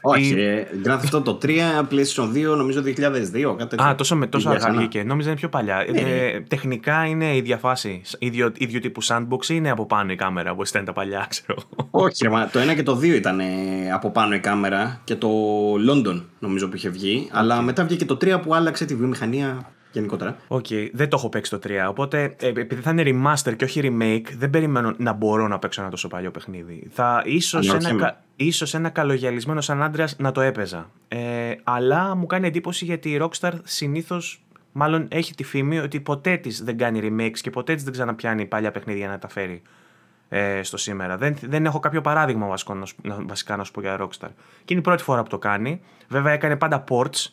Όχι, Η- ε, Grand Theft Auto 3, PlayStation 2, νομίζω 2002, κάτι τέτοιο. Α, τόσο, με, τόσο Για αργά σένα. βγήκε. Νόμιζα είναι πιο παλιά. Ναι, Ε, τεχνικά είναι η ίδια φάση. Ίδιο, ίδιο τύπου sandbox ή είναι από πάνω η κάμερα όπως ήταν τα παλιά, ξέρω. Όχι, ρε, μα, το 1 και το 2 ήταν ε, από πάνω η κάμερα και το London νομίζω που είχε βγει. Αλλά μετά βγήκε το 3 που άλλαξε τη βιομηχανία γενικότερα. Οκ, δεν το έχω παίξει το 3. Οπότε, ε, επειδή θα είναι remaster και όχι remake, δεν περιμένω να μπορώ να παίξω ένα τόσο παλιό παιχνίδι. Θα ίσως ένα, Αναρωτιέμαι. κα- ίσως ένα καλογυαλισμένο San Andreas να το έπαιζα. Ε, αλλά μου κάνει εντύπωση γιατί η Rockstar συνήθως. Μάλλον έχει τη φήμη ότι ποτέ της δεν κάνει remakes και ποτέ της δεν ξαναπιάνει παλιά παιχνίδια να τα φέρει ε, στο σήμερα. Δεν, δεν έχω κάποιο παράδειγμα βασικό, να σου- να- βασικά να σου πω για Rockstar. Και είναι η πρώτη φορά που το κάνει. Βέβαια έκανε πάντα ports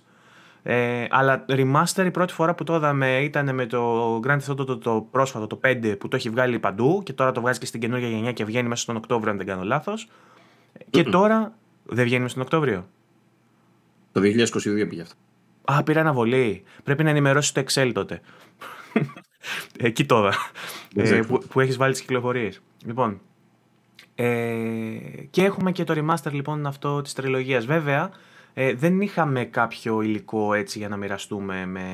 Ε, αλλά remaster η πρώτη φορά που το είδαμε ήταν με το Grand Theft Auto το, το, πρόσφατο, το 5 που το έχει βγάλει παντού και τώρα το βγάζει και στην καινούργια γενιά και βγαίνει μέσα στον Οκτώβριο αν δεν κάνω λάθος. Και τώρα δεν βγαίνει μέσα στον Οκτώβριο. Το 2022 πήγε αυτό. Α, πήρα αναβολή. Πρέπει να ενημερώσεις το Excel τότε. Εκεί τώρα. ε, που, που έχεις βάλει τις κυκλοφορίες. Λοιπόν. Ε, και έχουμε και το remaster λοιπόν αυτό της τριλογίας. Βέβαια, ε, δεν είχαμε κάποιο υλικό έτσι για να μοιραστούμε με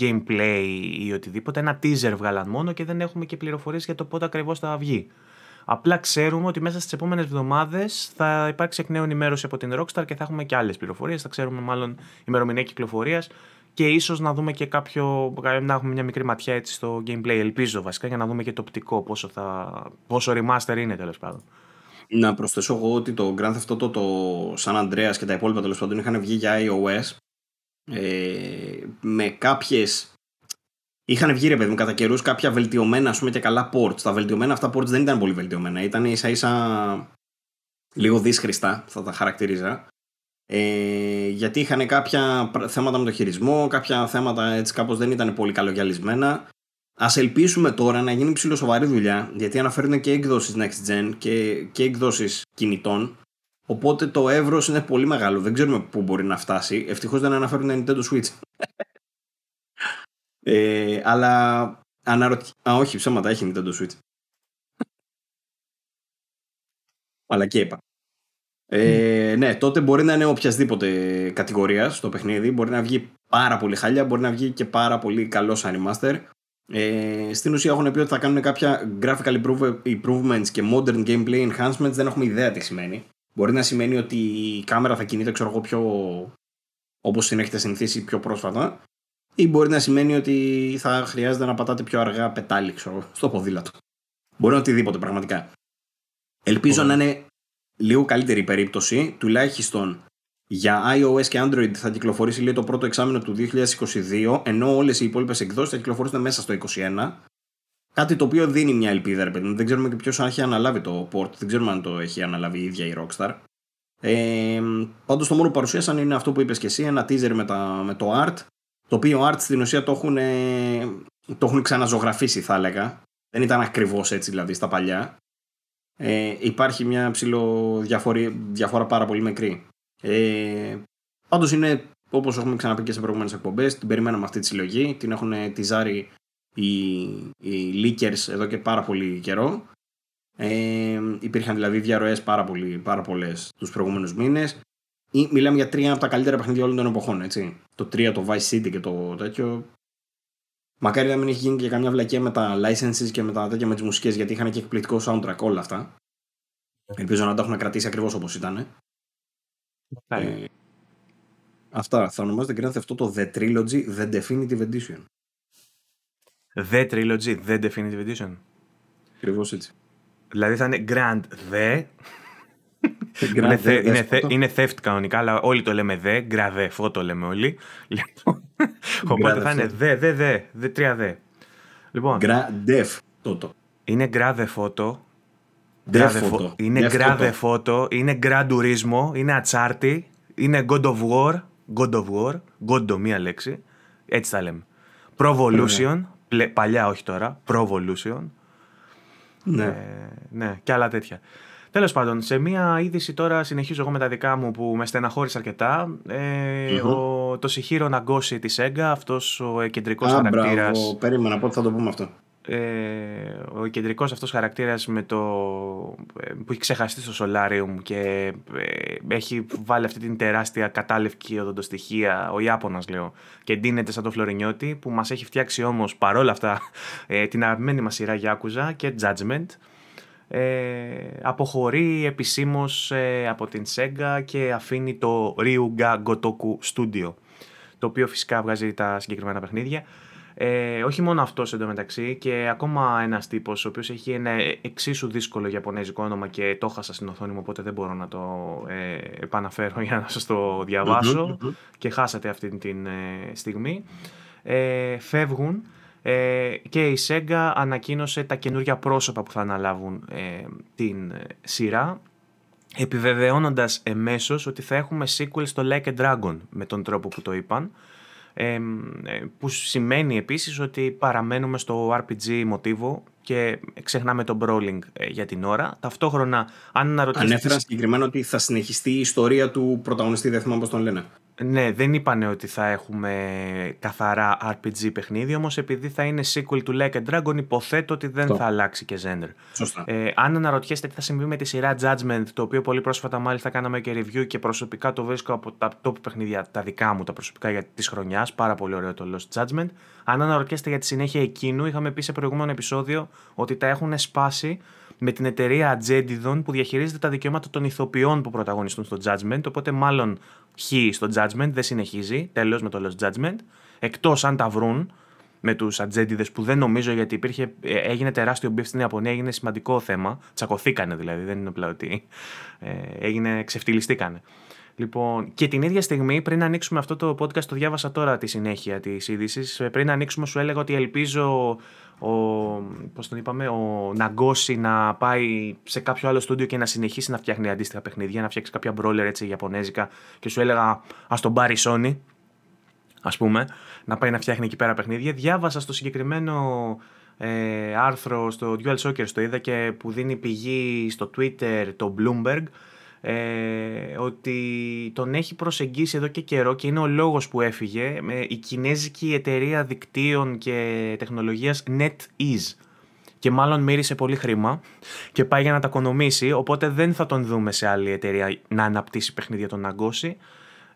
gameplay ή οτιδήποτε. Ένα teaser βγάλαν μόνο και δεν έχουμε και πληροφορίες για το πότε ακριβώς θα βγει. Απλά ξέρουμε ότι μέσα στις επόμενες εβδομάδες θα υπάρξει εκ νέου ενημέρωση από την Rockstar και θα έχουμε και άλλες πληροφορίες. Θα ξέρουμε μάλλον ημερομηνία κυκλοφορίας και ίσως να δούμε και κάποιο. να έχουμε μια μικρή ματιά έτσι στο gameplay. Ελπίζω βασικά για να δούμε και το οπτικό πόσο, θα, πόσο remaster είναι τέλος πάντων. Να προσθέσω εγώ ότι το Grand Theft Auto, το San Andreas και τα υπόλοιπα τέλος πάντων είχαν βγει για iOS ε, με κάποιες Είχαν βγει ρε παιδί μου κατά καιρούς κάποια βελτιωμένα ας πούμε, και καλά ports. Τα βελτιωμένα αυτά ports δεν ήταν πολύ βελτιωμένα. Ήταν ίσα ίσα λίγο δύσχριστα, θα τα χαρακτηρίζα. Ε, γιατί είχαν κάποια θέματα με το χειρισμό, κάποια θέματα έτσι κάπως δεν ήταν πολύ καλογιαλισμένα. Α ελπίσουμε τώρα να γίνει ψηλό σοβαρή δουλειά, γιατί αναφέρουν και εκδόσεις Next Gen και, και εκδόσεις κινητών. Οπότε το εύρος είναι πολύ μεγάλο. Δεν ξέρουμε πού μπορεί να φτάσει. Ευτυχώς δεν αναφέρουν Nintendo Switch. Ε, αλλά αναρωτιέμαι. Α, όχι, ψέματα, έχει Nintendo Switch. αλλά και είπα. Ε, ναι, τότε μπορεί να είναι οποιασδήποτε κατηγορίας στο παιχνίδι. Μπορεί να βγει πάρα πολύ χάλια, μπορεί να βγει και πάρα πολύ καλός σαν remaster. Ε, στην ουσία έχουν πει ότι θα κάνουν κάποια graphical improvements και modern gameplay enhancements. Δεν έχουμε ιδέα τι σημαίνει. Μπορεί να σημαίνει ότι η κάμερα θα κινείται, ξέρω εγώ, πιο όπως την έχετε συνηθίσει πιο πρόσφατα ή μπορεί να σημαίνει ότι θα χρειάζεται να πατάτε πιο αργά πετάλι ξέρω, στο ποδήλατο. Μπορεί να οτιδήποτε πραγματικά. Ελπίζω να είναι λίγο καλύτερη η περίπτωση, τουλάχιστον για iOS και Android θα κυκλοφορήσει λίγο το πρώτο εξάμεινο του 2022, ενώ όλες οι υπόλοιπες εκδόσεις θα κυκλοφορήσουν μέσα στο 2021. Κάτι το οποίο δίνει μια ελπίδα, ρε παιδί. Δεν ξέρουμε και ποιος έχει αναλάβει το port, δεν ξέρουμε αν το έχει αναλάβει η ίδια η Rockstar. Ε, Πάντως το μόνο που παρουσίασαν είναι αυτό που είπες και εσύ, ένα teaser με, τα, με το art το οποίο art στην ουσία το έχουν, το έχουν ξαναζωγραφίσει θα έλεγα. Δεν ήταν ακριβώς έτσι δηλαδή στα παλιά. Ε, υπάρχει μια ψηλό διαφορά πάρα πολύ μικρή. Ε, πάντως είναι όπως έχουμε ξαναπεί και σε προηγούμενες εκπομπές την περιμέναμε αυτή τη συλλογή, την έχουν τυζάρει οι, οι leakers εδώ και πάρα πολύ καιρό. Ε, υπήρχαν δηλαδή διαρροές πάρα, πολύ, πάρα πολλές τους προηγούμενους μήνες μιλάμε για τρία από τα καλύτερα παιχνίδια όλων των εποχών, έτσι. Το 3, το Vice City και το τέτοιο. Μακάρι να μην έχει γίνει και καμιά βλακία με τα licenses και με τα τέτοια με τις μουσικές, γιατί είχαν και εκπληκτικό soundtrack όλα αυτά. Ελπίζω να τα έχουν κρατήσει ακριβώς όπως ήταν. Ε, αυτά. Θα ονομάζεται Grand Theft Auto The Trilogy The Definitive Edition. The Trilogy The Definitive Edition. Ακριβώς έτσι. Δηλαδή θα είναι Grand The είναι, θε, είναι, θε, είναι theft κανονικά, αλλά όλοι το λέμε δε. Γκραδε φώτο λέμε όλοι. Λοιπόν, οπότε θα είναι δε, δε, δε, δε, τρία δε. Λοιπόν, γκραδεφ τότο. Είναι γκραδε φώτο. Φώτο. Είναι γκραδε φώτο. Είναι γκραντουρίσμο. Είναι ατσάρτη. Είναι God of War. God of War. God μία λέξη. Έτσι τα λέμε. Provolution. Παλιά όχι τώρα. Provolution. Ναι. Ε, ναι, και άλλα τέτοια. Τέλος πάντων, σε μία είδηση τώρα συνεχίζω εγώ με τα δικά μου που με στεναχώρησε αρκετά. Ε, ο, το Σιχύρο Ναγκώση της ΕΓΚΑ, αυτός ο κεντρικός χαρακτήρας. Περίμενα πότε θα το πούμε αυτό. Ε, ο κεντρικός αυτός χαρακτήρας με το, ε, που έχει ξεχαστεί στο Solarium και ε, έχει βάλει αυτή την τεράστια κατάλευκη οδοντοστοιχεία, ο Ιάπωνας λέω, και ντύνεται σαν το Φλωρινιώτη που μας έχει φτιάξει όμως παρόλα αυτά ε, την αγαπημένη μας σειρά Yakuza και Judgment ε, αποχωρεί επισήμως ε, από την Sega και αφήνει το Ryuga Gotoku Studio το οποίο φυσικά βγάζει τα συγκεκριμένα παιχνίδια. Ε, όχι μόνο αυτός εντωμεταξύ και ακόμα ένας τύπος ο οποίος έχει ένα εξίσου δύσκολο γιαπωνέζικο όνομα και το χάσα στην οθόνη μου οπότε δεν μπορώ να το ε, επαναφέρω για να σας το διαβασω και χάσατε αυτή την ε, στιγμή. Ε, φεύγουν ε, και η Sega ανακοίνωσε τα καινούργια πρόσωπα που θα αναλάβουν ε, την ε, σειρά. επιβεβαιώνοντας εμέσως ότι θα έχουμε sequel στο Like a Dragon με τον τρόπο που το είπαν ε, που σημαίνει επίσης ότι παραμένουμε στο RPG μοτίβο και ξεχνάμε το brawling ε, για την ώρα. Ταυτόχρονα, αν αναρωτήσετε... Ανέφεραν συγκεκριμένα ότι θα συνεχιστεί η ιστορία του πρωταγωνιστή, δεν θυμάμαι πώς τον λένε. Ναι, δεν είπαν ότι θα έχουμε καθαρά RPG παιχνίδι, όμως επειδή θα είναι sequel του Like a Dragon υποθέτω ότι δεν θα αλλάξει και genre. Σωστά. Ε, αν αναρωτιέστε τι θα συμβεί με τη σειρά Judgment, το οποίο πολύ πρόσφατα μάλιστα κάναμε και review και προσωπικά το βρίσκω από τα top παιχνίδια, τα δικά μου, τα προσωπικά για της χρονιάς. Πάρα πολύ ωραίο το Lost Judgment. Αν αναρωτιέστε για τη συνέχεια εκείνου, είχαμε πει σε προηγούμενο επεισόδιο ότι τα έχουν σπάσει με την εταιρεία ατζέντηδων που διαχειρίζεται τα δικαιώματα των ηθοποιών που πρωταγωνιστούν στο Judgment. Οπότε, μάλλον χ στο Judgment δεν συνεχίζει. Τέλος με το Lost Judgment. Εκτός αν τα βρουν με τους ατζέντηδες που δεν νομίζω γιατί υπήρχε, ε, έγινε τεράστιο beef στην Ιαπωνία, έγινε σημαντικό θέμα. Τσακωθήκανε δηλαδή, δεν είναι απλά ότι ε, έγινε, ξεφτιλιστήκανε. Λοιπόν, και την ίδια στιγμή, πριν ανοίξουμε αυτό το podcast, το διάβασα τώρα τη συνέχεια της είδησης. Ε, πριν ανοίξουμε, σου έλεγα ότι ελπίζω ο, πώς τον είπαμε, ο Ναγκώση να πάει σε κάποιο άλλο στούντιο και να συνεχίσει να φτιάχνει αντίστοιχα παιχνίδια, να φτιάξει κάποια μπρόλερ έτσι ιαπωνέζικα και σου έλεγα ας τον πάρει Sony, ας πούμε, να πάει να φτιάχνει εκεί πέρα παιχνίδια. Διάβασα στο συγκεκριμένο ε, άρθρο στο Dual Soccer, το είδα και που δίνει πηγή στο Twitter το Bloomberg, ε, ότι τον έχει προσεγγίσει εδώ και καιρό και είναι ο λόγος που έφυγε. Με η κινέζικη εταιρεία δικτύων και τεχνολογίας NetEase. Και μάλλον μύρισε πολύ χρήμα και πάει για να τα οικονομήσει οπότε δεν θα τον δούμε σε άλλη εταιρεία να αναπτύσσει παιχνίδια τον Αγκώση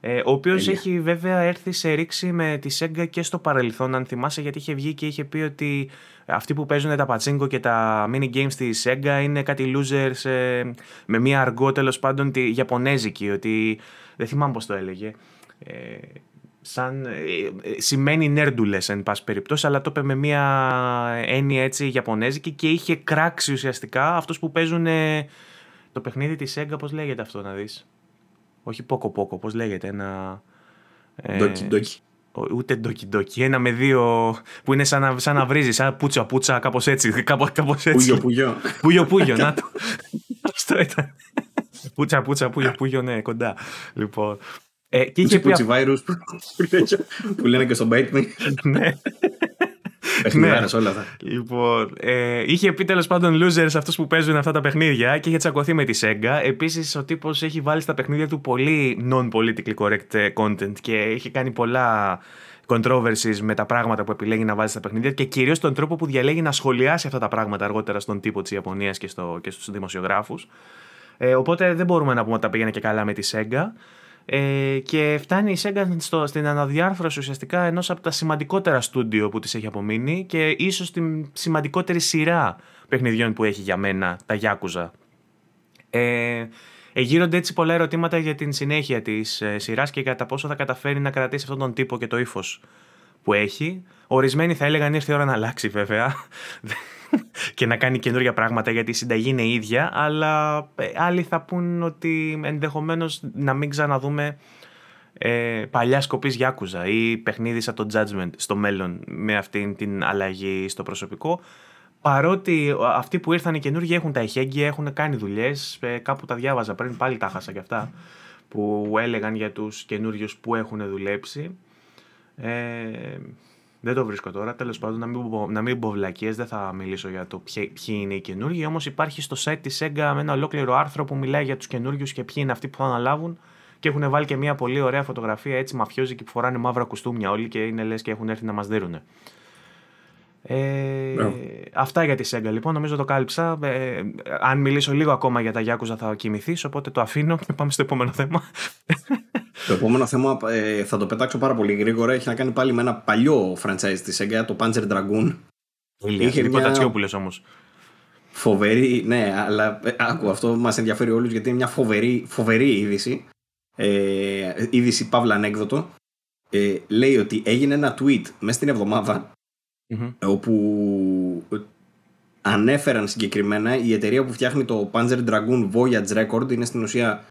ε, ο οποίος έχει βέβαια έρθει σε ρήξη με τη Sega και στο παρελθόν, αν θυμάσαι, γιατί είχε βγει και είχε πει ότι αυτοί που παίζουν τα πατσίνκο και τα mini games τη Sega είναι κάτι losers ε, με μία αργό τέλος πάντων τη Ιαπωνέζικη. Ότι δεν θυμάμαι πώς το έλεγε. Ε, σαν, ε, ε, σημαίνει νέρντουλες εν πάση περιπτώσει αλλά το είπε με μια έννοια έτσι Ιαπωνέζικη και είχε κράξει ουσιαστικά αυτούς που παίζουν το παιχνίδι της Sega πώς λέγεται αυτό να δεις; Όχι πόκο πόκο, πώς λέγεται, ένα... Ντόκι ντόκι. Ούτε ντόκι ντόκι, ένα με δύο που είναι σαν να, σαν να βρίζει, σαν πούτσα πούτσα, κάπως έτσι. Κάπως, κάπως έτσι. Πούγιο πούγιο. Πούγιο πούγιο, να το. Αυτό ήταν. Πούτσα πούτσα, πούγιο πούγιο, ναι, κοντά. Λοιπόν. Ε, και είχε πει... που λένε και στο Bite Me. ναι. Παιχνιδάρε όλα αυτά. Λοιπόν, ε, είχε πει τέλος πάντων losers αυτούς που παίζουν αυτά τα παιχνίδια και είχε τσακωθεί με τη Sega. Επίσης, ο τύπος έχει βάλει στα παιχνίδια του πολύ non-politically correct ε, content και έχει κάνει πολλά controversies με τα πράγματα που επιλέγει να βάλει στα παιχνίδια και κυρίως τον τρόπο που διαλέγει να σχολιάσει αυτά τα πράγματα αργότερα στον τύπο της Ιαπωνίας και, στο, και στους δημοσιογράφους. Ε, οπότε δεν μπορούμε να πούμε ότι τα πήγαινε και καλά με τη Sega. Ε, και φτάνει η Sega στο, στην αναδιάρθρωση ουσιαστικά ενός από τα σημαντικότερα στούντιο που της έχει απομείνει και ίσως την σημαντικότερη σειρά παιχνιδιών που έχει για μένα, τα Yakuza. Ε, Εγείρονται έτσι πολλά ερωτήματα για την συνέχεια της ε, σειράς και κατά πόσο θα καταφέρει να κρατήσει αυτόν τον τύπο και το ύφος που έχει. Ορισμένοι θα έλεγαν ήρθε η ώρα να αλλάξει βέβαια και να κάνει καινούργια πράγματα γιατί η συνταγή είναι ίδια, αλλά ε, άλλοι θα πούν ότι ενδεχομένως να μην ξαναδούμε ε, παλιά σκοπής Γιάκουζα ή παιχνίδι σαν το Judgment στο μέλλον με αυτήν την αλλαγή στο προσωπικό. Παρότι αυτοί που ήρθαν οι καινούργοι έχουν τα εχέγγυα, έχουν κάνει δουλειές. Ε, κάπου τα διάβαζα πριν, πάλι τα χάσα και αυτά. Που έλεγαν για τους καινούριους που έχουν δουλέψει. Ε, δεν το βρίσκω τώρα. Τέλος πάντων, να μην, πω, να μην πω βλακίες, δεν θα μιλήσω για το ποιοι, ποιοι είναι οι καινούργοι. Όμως υπάρχει στο site της Sega με ένα ολόκληρο άρθρο που μιλάει για τους καινούριους και ποιοι είναι αυτοί που θα αναλάβουν. Και έχουν βάλει και μια πολύ ωραία φωτογραφία έτσι μαφιόζικη που φοράνε μαύρα κουστούμια όλοι και είναι λες και έχουν έρθει να μας δίνουν. Ε, αυτά για τη Sega λοιπόν, νομίζω το κάλυψα. Ε, αν μιλήσω λίγο ακόμα για τα Yakuza θα κοιμηθείς, οπότε το αφήνω και πάμε στο επόμενο θέμα. Το επόμενο θέμα ε, θα το πετάξω πάρα πολύ γρήγορα. Έχει να κάνει πάλι με ένα παλιό franchise της Sega, το Panzer Dragoon. Είχε μια... που λες όμως. Φοβερή, ναι, αλλά ε, άκου, αυτό μας ενδιαφέρει όλους γιατί είναι μια φοβερή, φοβερή είδηση. Ε, είδηση παύλα ανέκδοτο. Ε, λέει ότι έγινε ένα tweet μέσα στην εβδομάδα mm-hmm. όπου ανέφεραν συγκεκριμένα η εταιρεία που φτιάχνει το Panzer Dragoon Voyage Record είναι στην ουσία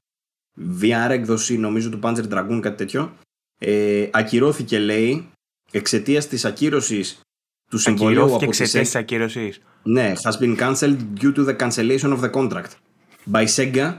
VR έκδοση νομίζω του Panzer Dragoon κάτι τέτοιο ε, ακυρώθηκε λέει εξαιτίας της ακύρωσης του συμβολίου από εξαιτίας τη ακύρωσης. Ναι, has been cancelled due to the cancellation of the contract by Sega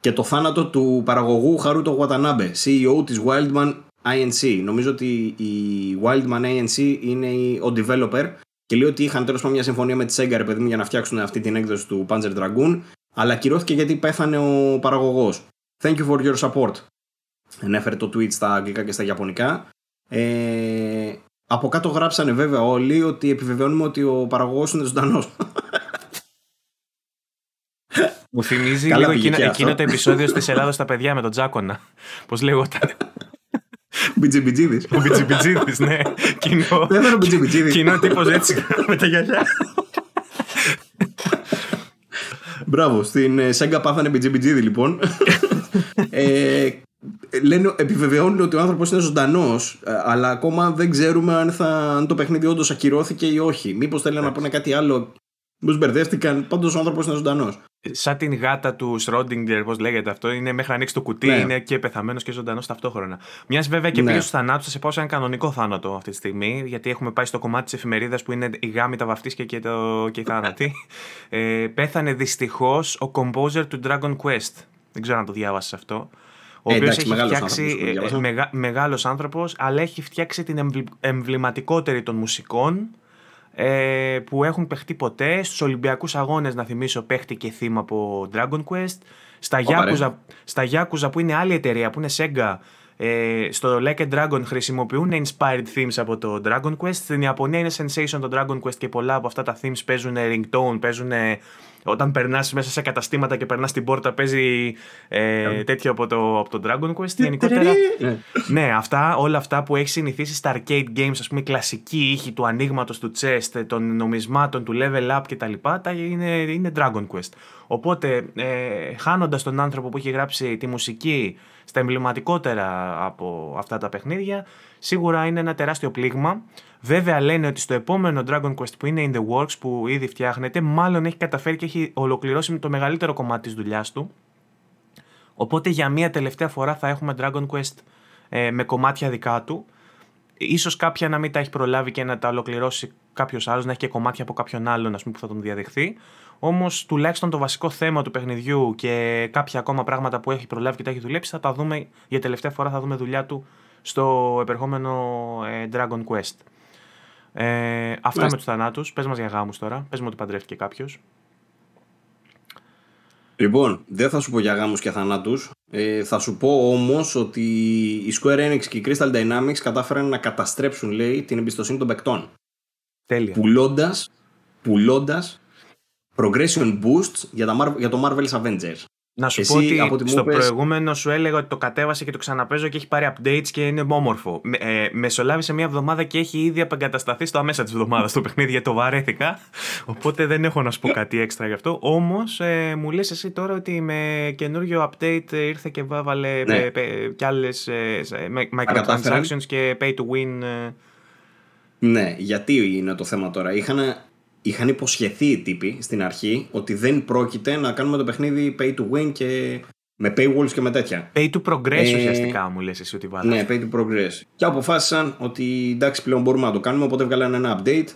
και το θάνατο του παραγωγού Χαρούτο Watanabe, CEO της Wildman INC. Νομίζω ότι η Wildman INC είναι ο developer και λέει ότι είχαν τέλος πάντων μια συμφωνία με τη Sega ρε παιδί μου, για να φτιάξουν αυτή την έκδοση του Panzer Dragoon, αλλά ακυρώθηκε γιατί πέθανε ο παραγωγός. Thank you for your support. Ενέφερε το tweet στα αγγλικά και στα ιαπωνικά. Ε, από κάτω γράψανε βέβαια όλοι ότι επιβεβαιώνουμε ότι ο παραγωγός είναι ζωντανός. Μου θυμίζει λίγο εκείνο, εκείνο το επεισόδιο τη Ελλάδα στα παιδιά με τον Τζάκονα. Πώς λέγονταν. Μπιτζιμπιτζίδης. Ο Μπιτζιμπιτζίδης, ναι. Κοινό. Δεν ήταν ο Μπιτζιμπιτζίδης. Κοινό τύπος έτσι με τα γυαλιά. Μπράβο, στην Σέγγα πάθανε Μπιτζιμπιτζίδη λοιπόν. ε, λένε, επιβεβαιώνουν ότι ο άνθρωπος είναι ζωντανός, αλλά ακόμα δεν ξέρουμε αν, θα, αν το παιχνίδι όντως ακυρώθηκε ή όχι. Μήπως θέλουν να πούνε κάτι άλλο. Μήπω μπερδεύτηκαν. Πάντως ο άνθρωπος είναι ζωντανός σαν την γάτα του Σρόντιγκερ, πώς λέγεται αυτό, είναι μέχρι να ανοίξει το κουτί, ναι. είναι και πεθαμένος και ζωντανός ταυτόχρονα. Μιας βέβαια και ναι. πίσω στου θανάτους, θα σε πάω σε ένα κανονικό θάνατο αυτή τη στιγμή, γιατί έχουμε πάει στο κομμάτι της εφημερίδας που είναι η γάμη, τα βαφτίσια και, το, και οι θάνατοι. ε, πέθανε δυστυχώς ο composer του Dragon Quest. Δεν ξέρω αν το διάβασες αυτό. Ο οποίος έχει φτιάξει. Ε, μεγάλος άνθρωπος, αλλά έχει φτιάξει την εμβληματικότερη των μουσικών ε, που έχουν παιχτεί ποτέ. Στους Ολυμπιακούς Αγώνες, να θυμίσω, παίχτηκε θύμα από Dragon Quest. Στα, Yakuza, στα Yakuza που είναι άλλη εταιρεία, που είναι Sega, ε, στο Like a Dragon χρησιμοποιούν inspired themes από το Dragon Quest. Στην Ιαπωνία είναι sensation το Dragon Quest και πολλά από αυτά τα themes παίζουν ringtone, παίζουν όταν περνάς μέσα σε καταστήματα και περνάς την πόρτα, παίζει ε, τέτοιο από το, από το Dragon Quest. Γενικότερα. ναι, αυτά, όλα αυτά που έχεις συνηθίσει στα arcade games, ας πούμε, η κλασική ήχη του ανοίγματος του chest, των νομισμάτων, του level up κτλ. Τα είναι, είναι Dragon Quest. Οπότε, ε, χάνοντας τον άνθρωπο που έχει γράψει τη μουσική στα εμβληματικότερα από αυτά τα παιχνίδια, σίγουρα είναι ένα τεράστιο πλήγμα. Βέβαια λένε ότι στο επόμενο Dragon Quest που είναι in the works που ήδη φτιάχνεται, μάλλον έχει καταφέρει και έχει ολοκληρώσει το μεγαλύτερο κομμάτι της δουλειάς του. Οπότε για μία τελευταία φορά θα έχουμε Dragon Quest ε, με κομμάτια δικά του. Ίσως κάποια να μην τα έχει προλάβει και να τα ολοκληρώσει κάποιος άλλος, να έχει και κομμάτια από κάποιον άλλον ας πούμε, που θα τον διαδεχθεί. Όμως τουλάχιστον το βασικό θέμα του παιχνιδιού και κάποια ακόμα πράγματα που έχει προλάβει και τα έχει δουλέψει θα τα δούμε για τελευταία φορά. Θα δούμε δουλειά του στο επερχόμενο ε, Dragon Quest. Ε, αυτά με τους θανάτους. Πες μας για γάμους τώρα. Πες μου ότι παντρεύτηκε κάποιος. Λοιπόν, δεν θα σου πω για γάμους και θανάτους. Ε, θα σου πω όμως ότι η Square Enix και η Crystal Dynamics κατάφεραν να καταστρέψουν, λέει, την εμπιστοσύνη των παικτών. Τέλεια. Πουλώντας, πουλώντας progression boosts για, τα, για το Marvel's Avengers. Να σου Εσύ, πω ότι στο προηγούμενο σου έλεγα ότι το κατέβασε και το ξαναπέζω και έχει πάρει updates και είναι όμορφο. Ε, μεσολάβησε μια εβδομάδα και έχει ήδη απεγκατασταθεί στο αμέσα της εβδομάδας το παιχνίδι γιατί το βαρέθηκα. Οπότε δεν έχω να σου πω κάτι έξτρα γι' αυτό. Όμως ε, μου λες εσύ τώρα ότι με καινούριο update ήρθε και βάλε ναι. κι άλλες ε, microtransactions και pay to win. Ε. Ναι, γιατί είναι το θέμα τώρα. Είχαν είχαν υποσχεθεί οι τύποι στην αρχή ότι δεν πρόκειται να κάνουμε το παιχνίδι pay to win και με paywalls και με τέτοια. Pay to progress ε, ουσιαστικά μου λες εσύ ότι βάλατε. Ναι, pay to progress. Και αποφάσισαν ότι εντάξει πλέον μπορούμε να το κάνουμε οπότε βγάλανε ένα update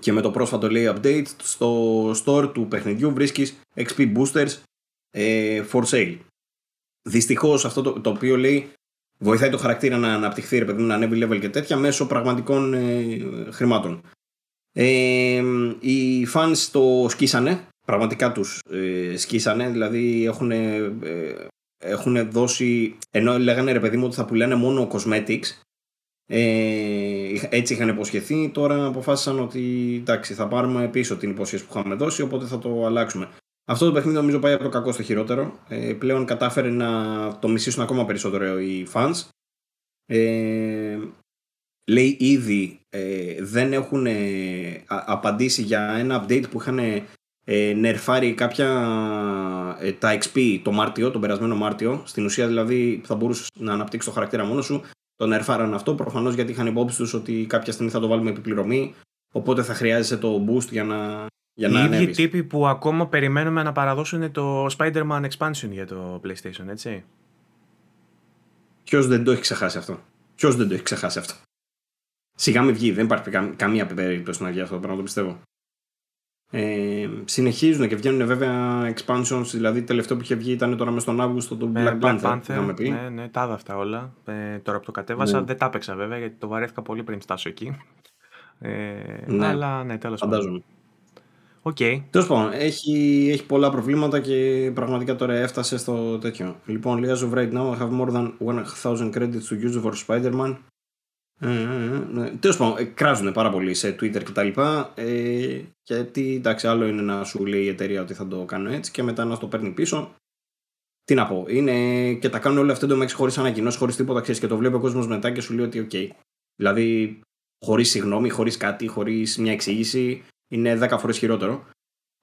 και με το πρόσφατο λέει update στο store του παιχνιδιού βρίσκεις XP boosters ε, for sale. Δυστυχώς αυτό το, το οποίο λέει βοηθάει το χαρακτήρα να αναπτυχθεί, ρε παιδί να ανέβει level και τέτοια μέσω πραγματικών ε, χρημάτων. Ε, οι fans το σκίσανε, πραγματικά τους ε, σκίσανε, δηλαδή έχουν, ε, έχουν δώσει, ενώ λέγανε ρε παιδί μου ότι θα πουλάνε μόνο cosmetics, ε, έτσι είχαν υποσχεθεί, τώρα αποφάσισαν ότι εντάξει θα πάρουμε πίσω την υπόσχεση που είχαμε δώσει, οπότε θα το αλλάξουμε. Αυτό το παιχνίδι νομίζω πάει από το κακό στο χειρότερο. Ε, πλέον κατάφερε να το μισήσουν ακόμα περισσότερο οι fans. Ε, λέει ήδη ε, δεν έχουν ε, απαντήσει για ένα update που είχαν ε, νερφάρει κάποια ε, τα XP το Μάρτιο, τον περασμένο Μάρτιο. Στην ουσία δηλαδή θα μπορούσες να αναπτύξεις το χαρακτήρα μόνος σου. Το νερφάραν αυτό προφανώς γιατί είχαν υπόψη τους ότι κάποια στιγμή θα το βάλουμε επιπληρωμή. Οπότε θα χρειάζεσαι το boost για να. Για Οι ίδιοι τύποι που ακόμα περιμένουμε να παραδώσουν το Spider-Man Expansion για το PlayStation, έτσι. Ποιος δεν το έχει ξεχάσει αυτό; Ποιος δεν το έχει ξεχάσει αυτό; Σιγά με βγει, δεν υπάρχει καμία περίπτωση να βγει αυτό το πράγμα, το πιστεύω. Ε, συνεχίζουν και βγαίνουν βέβαια expansions, δηλαδή τελευταίο που είχε βγει ήταν τώρα μες στον Αύγουστο το Ε, Black Panther. Panther, είχαμε πει. Ναι, ναι, τα είδα αυτά όλα. Ε, τώρα που το κατέβασα, Ναι. δεν τα έπαιξα βέβαια γιατί το βαρέθηκα πολύ πριν φτάσω εκεί. Ε, Ναι. Αλλά ναι, τέλος πάντων. Φαντάζομαι. Οκ. Τέλος πάντων, έχει, έχει πολλά προβλήματα και πραγματικά τώρα έφτασε στο τέτοιο. Λοιπόν, λέει as of right now, I have more than 1000 credits to use for Spider-Man. Ε, ε, ε, ναι. Τέλος πάντων, ε, κράζουν πάρα πολύ σε Twitter κτλ. Ε, γιατί εντάξει, άλλο είναι να σου λέει η εταιρεία ότι θα το κάνω έτσι και μετά να το παίρνει πίσω. Τι να πω, είναι και τα κάνουν όλα αυτά εντωμεταξύ χωρίς ανακοινώσεις, χωρίς τίποτα ξέρεις και το βλέπει ο κόσμος μετά και σου λέει ότι οκ. Δηλαδή, χωρί συγγνώμη, χωρί κάτι, χωρί μια εξήγηση, είναι 10 φορέ χειρότερο.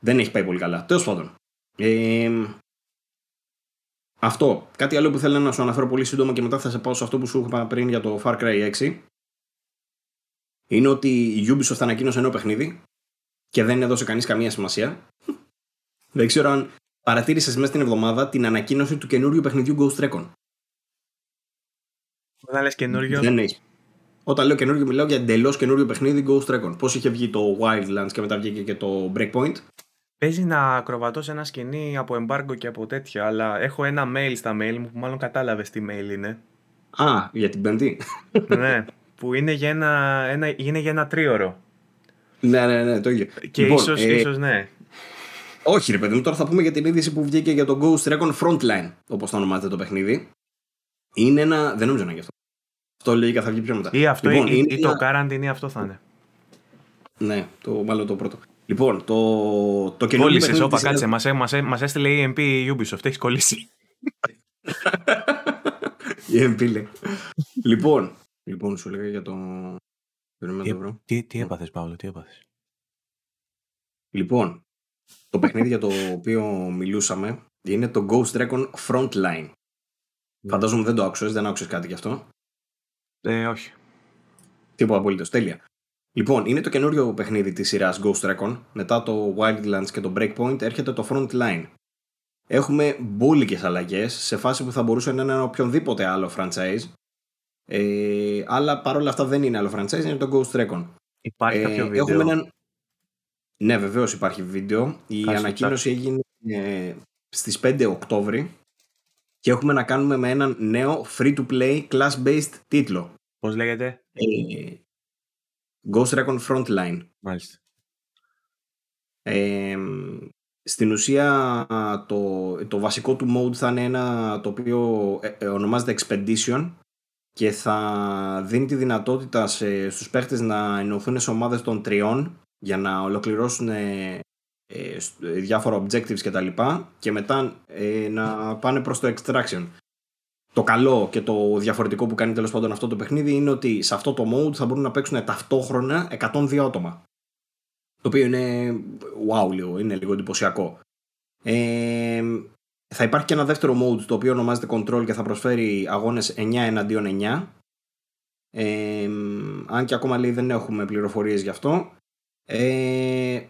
Δεν έχει πάει πολύ καλά. Τέλο πάντων. Ε, αυτό. Κάτι άλλο που θέλω να σου αναφέρω πολύ σύντομα και μετά θα σε πάω σε αυτό που σου είπα πριν για το Far Cry 6. Είναι ότι η Ubisoft ανακοίνωσε νέο παιχνίδι και δεν έδωσε κανείς καμία σημασία. δεν ξέρω αν παρατήρησες μέσα στην εβδομάδα την ανακοίνωση του καινούριου παιχνιδιού Ghost Recon. Όταν λες καινούριο. Δεν έχει. Όταν λέω καινούριο, μιλάω για εντελώς καινούριο παιχνίδι Ghost Recon. Πώς είχε βγει το Wildlands και μετά βγήκε και το Breakpoint. Παίζει να ακροβατώ σε ένα σκηνή από εμπάργκο και από τέτοια, αλλά έχω ένα mail στα mail μου που μάλλον κατάλαβες τι mail είναι. Α, για την Πέμπτη. ναι, που είναι για ένα, ένα, είναι για ένα τρίωρο. ναι, ναι, ναι, το ίδιο. Και Λοιπόν, ίσως, ε, ίσως ναι. Όχι, ρε παιδί μου, τώρα θα πούμε για την είδηση που βγήκε για το Ghost Recon Frontline, όπως το ονομάζεται το παιχνίδι. Είναι ένα. Δεν νομίζω να είναι γι' αυτό. Αυτό λογικά θα βγει πιο μετά. Ή αυτό λοιπόν, ή, είναι ή το ένα- quarantine ή αυτό θα είναι. Ναι, το, μάλλον το πρώτο. Λοιπόν, το, το καινούργιο Κόλλησες, παιχνίδι όπα, της κάτσε. Μας, έ- μας, έ- μας έστειλε η EMP η Ubisoft. Έχεις κολλήσει. Η MP λέει. λοιπόν, λοιπόν, σου λέγα για το. Περίμενα να το βρω. τι, τι έπαθες, Παύλο, τι έπαθες; Λοιπόν, το παιχνίδι για το οποίο μιλούσαμε είναι το Ghost Recon Frontline. Φαντάζομαι δεν το άκουσες, δεν άκουσες κάτι γι' αυτό. Ε, όχι. Τίποτα απολύτως. Τέλεια. Λοιπόν, είναι το καινούριο παιχνίδι της σειράς Ghost Recon. Μετά το Wildlands και το Breakpoint έρχεται το Frontline. Έχουμε μπόλικε αλλαγές σε φάση που θα μπορούσε να είναι ένα οποιονδήποτε άλλο franchise. Ε, αλλά παρόλα αυτά δεν είναι άλλο franchise, είναι το Ghost Recon. Υπάρχει Ε, κάποιο βίντεο; Έχουμε έναν... Ναι, βεβαίως υπάρχει βίντεο. Η Κάτσε, ανακοίνωση έγινε ε, στις 5 Οκτώβρη και έχουμε να κάνουμε με έναν νέο free-to-play class-based τίτλο. Πώς λέγεται; Ε, Ghost Recon Frontline. Μάλιστα. Ε, στην ουσία το, το βασικό του mode θα είναι ένα το οποίο ε, ε, ονομάζεται Expedition και θα δίνει τη δυνατότητα σε, στους παίχτες να ενωθούν σε ομάδες των τριών για να ολοκληρώσουν ε, ε, σ- ε, διάφορα objectives και τα λοιπά και μετά ε, να πάνε προς το extraction. Το καλό και το διαφορετικό που κάνει τέλος πάντων αυτό το παιχνίδι είναι ότι σε αυτό το mode θα μπορούν να παίξουν ταυτόχρονα 102 άτομα. Το οποίο είναι wow λίγο, είναι λίγο εντυπωσιακό. Ε, θα υπάρχει και ένα δεύτερο mode το οποίο ονομάζεται Control και θα προσφέρει αγώνες 9 εναντίον 9. Ε, αν και ακόμα λέει δεν έχουμε πληροφορίες γι' αυτό. Ε,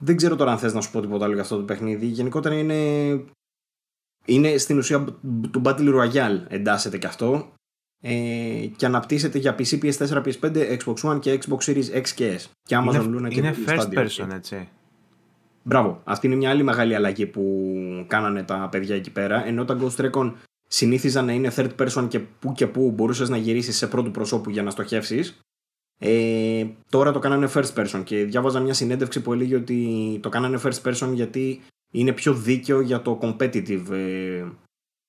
δεν ξέρω τώρα αν θες να σου πω τίποτα άλλο για αυτό το παιχνίδι. Γενικότερα είναι, είναι στην ουσία του Battle Royale εντάσσεται και αυτό. Ε, και αναπτύσσεται για PC, PS4, PS5, Xbox One και Xbox Series X και S. Και Amazon είναι Luna και είναι Google first Stadia. person, έτσι. Μπράβο. Αυτή είναι μια άλλη μεγάλη αλλαγή που κάνανε τα παιδιά εκεί πέρα. Ενώ τα Ghost Recon συνήθιζαν να είναι third person και που και που μπορούσες να γυρίσεις σε πρώτου προσώπου για να στοχεύσεις. Ε, τώρα το κάνανε first person και διάβαζα μια συνέντευξη που έλεγε ότι το κάνανε first person γιατί είναι πιο δίκαιο για το competitive ε,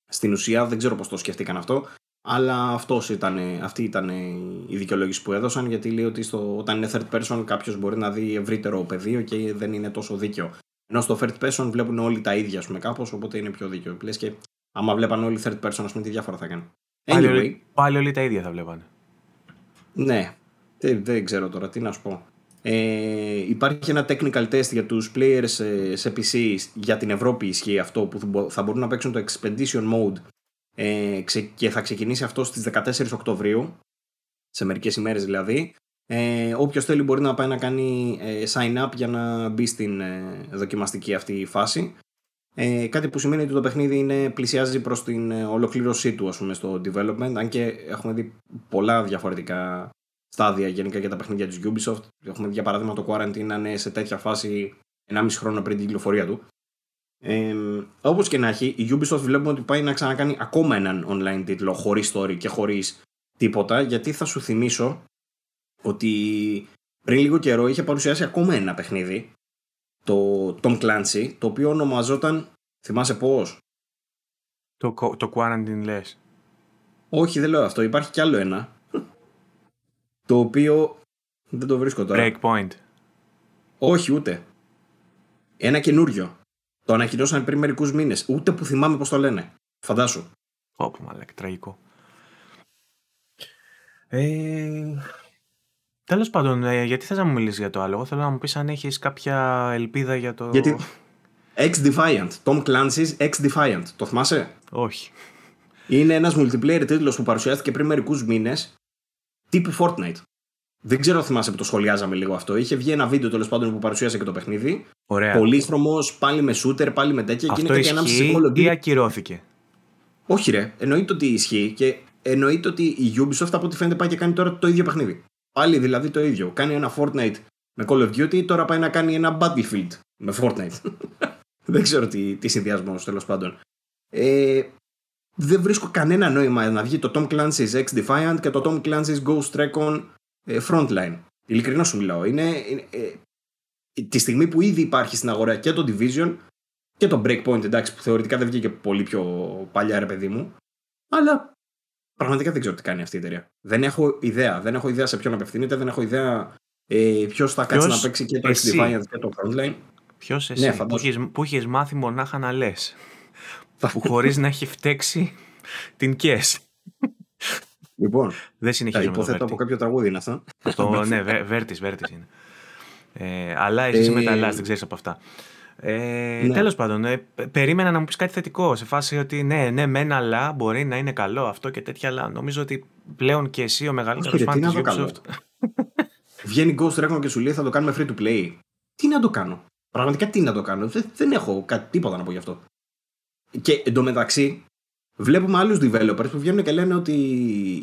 στην ουσία. Δεν ξέρω πώς το σκεφτήκαν αυτό. Αλλά αυτός ήταν, αυτή ήταν η δικαιολόγηση που έδωσαν γιατί λέει ότι στο, όταν είναι third person κάποιος μπορεί να δει ευρύτερο πεδίο και δεν είναι τόσο δίκαιο. Ενώ στο third person βλέπουν όλοι τα ίδια, ας πούμε, κάπως, οπότε είναι πιο δίκαιο. Λες και άμα βλέπαν όλοι third person, ας πούμε, τι διάφορα θα κάνει. Πάλι, Anyway, όλοι, πάλι όλοι τα ίδια θα βλέπανε. ναι, δεν, δεν ξέρω τώρα τι να σου πω. Ε, υπάρχει ένα technical test για τους players ε, σε PC για την Ευρώπη ισχύει αυτό που θα μπο- θα μπορούν να παίξουν το Expedition Mode ε, ξε- και θα ξεκινήσει αυτό στις 14 Οκτωβρίου σε μερικές ημέρες δηλαδή. Ε, όποιος θέλει μπορεί να πάει να κάνει ε, sign up για να μπει στην ε, δοκιμαστική αυτή φάση. Ε, κάτι που σημαίνει ότι το παιχνίδι είναι, πλησιάζει προς την ε, ολοκλήρωσή του ας πούμε στο development. Αν και έχουμε δει πολλά διαφορετικά στάδια γενικά για τα παιχνίδια της Ubisoft. Έχουμε δει για παράδειγμα το Quarantine να είναι σε τέτοια φάση 1,5 χρόνο πριν την κυκλοφορία του. Ε, Όπως και να έχει, η Ubisoft βλέπουμε ότι πάει να ξανακάνει ακόμα έναν online τίτλο χωρίς story και χωρίς τίποτα. Γιατί θα σου θυμίσω ότι πριν λίγο καιρό είχε παρουσιάσει ακόμα ένα παιχνίδι, το Tom Clancy, το οποίο ονομαζόταν. Θυμάσαι πώς; Το, το Quarantine λες. Όχι, δεν λέω αυτό. Υπάρχει κι άλλο ένα. το οποίο. Δεν το βρίσκω τώρα. Breakpoint. Όχι, ούτε. Ένα καινούριο. Το ανακοινώσαν πριν μερικούς μήνες. Ούτε που θυμάμαι πώς το λένε. Φαντάσου. Όπου μαλακ, τραγικό. Ε, Τέλος πάντων, ε, γιατί θες να μου μιλήσεις για το άλλο; Εγώ θέλω να μου πεις αν έχεις κάποια ελπίδα για το. Γιατί. X-Defiant. Tom Clancy's X-Defiant. Το θυμάσαι; Όχι. Είναι ένας multiplayer τίτλος που παρουσιάστηκε πριν μερικούς μήνες τύπου Fortnite. Δεν ξέρω αν θυμάσαι που το σχολιάζαμε λίγο αυτό. Είχε βγει ένα βίντεο τέλος πάντων που παρουσίασε και το παιχνίδι. Ωραία. Πολύχρωμος, πάλι με shooter, πάλι με τέτοια. Αυτό και είναι κάτι ισχύει ανάμεσα ή ακυρώθηκε; Όχι, ρε. Εννοείται ότι ισχύει και εννοείται ότι η Ubisoft από ό,τι φαίνεται πάει και κάνει τώρα το ίδιο παιχνίδι. Πάλι δηλαδή το ίδιο. Κάνει ένα Fortnite με Call of Duty, τώρα πάει να κάνει ένα Battlefield με Fortnite. δεν ξέρω τι, τι συνδυασμό τέλος πάντων. Ε, δεν βρίσκω κανένα νόημα να βγει το Tom Clancy's X Defiant και το Tom Clancy's Ghost Recon ε, Frontline. Ειλικρινά σου μιλάω. Είναι, είναι ε, τη στιγμή που ήδη υπάρχει στην αγορά και το Division και το Breakpoint, εντάξει, που θεωρητικά δεν βγήκε πολύ πιο παλιά, ρε παιδί μου. Αλλά πραγματικά δεν ξέρω τι κάνει αυτή η εταιρεία. Δεν έχω ιδέα. Δεν έχω ιδέα σε ποιον απευθύνεται, δεν έχω ιδέα ε, ποιος θα κάτσει να παίξει και το X Defiant και το Frontline. Ποιος εσύ ναι, που, έχεις, που έχεις μάθει μονάχα να λες. που χωρίς να έχει φταίξει την ΚΕΣ. Λοιπόν, δεν συνεχίζω θα υποθέτω από κάποιο τραγούδι είναι αυτό. Το, ναι, Βέρτης, Βέρτης είναι. Ε, αλλά εσύ ε... μεταλλάς, δεν ξέρεις από αυτά. Ε, ναι. Τέλος πάντων, ε, περίμενα να μου πεις κάτι θετικό. Σε φάση ότι ναι, ναι, μεν αλλά μπορεί να είναι καλό αυτό και τέτοια. Αλλά νομίζω ότι πλέον και εσύ ο μεγαλύτερος φαν της Ubisoft. Βγαίνει Ghost Recon και σου λέει θα το κάνουμε free to play. Τι να το κάνω. Πραγματικά τι να το κάνω. Δεν, δεν έχω κάτι, τίποτα να πω γι' αυτό. Και εντωμεταξύ, βλέπουμε άλλους developers που βγαίνουν και λένε ότι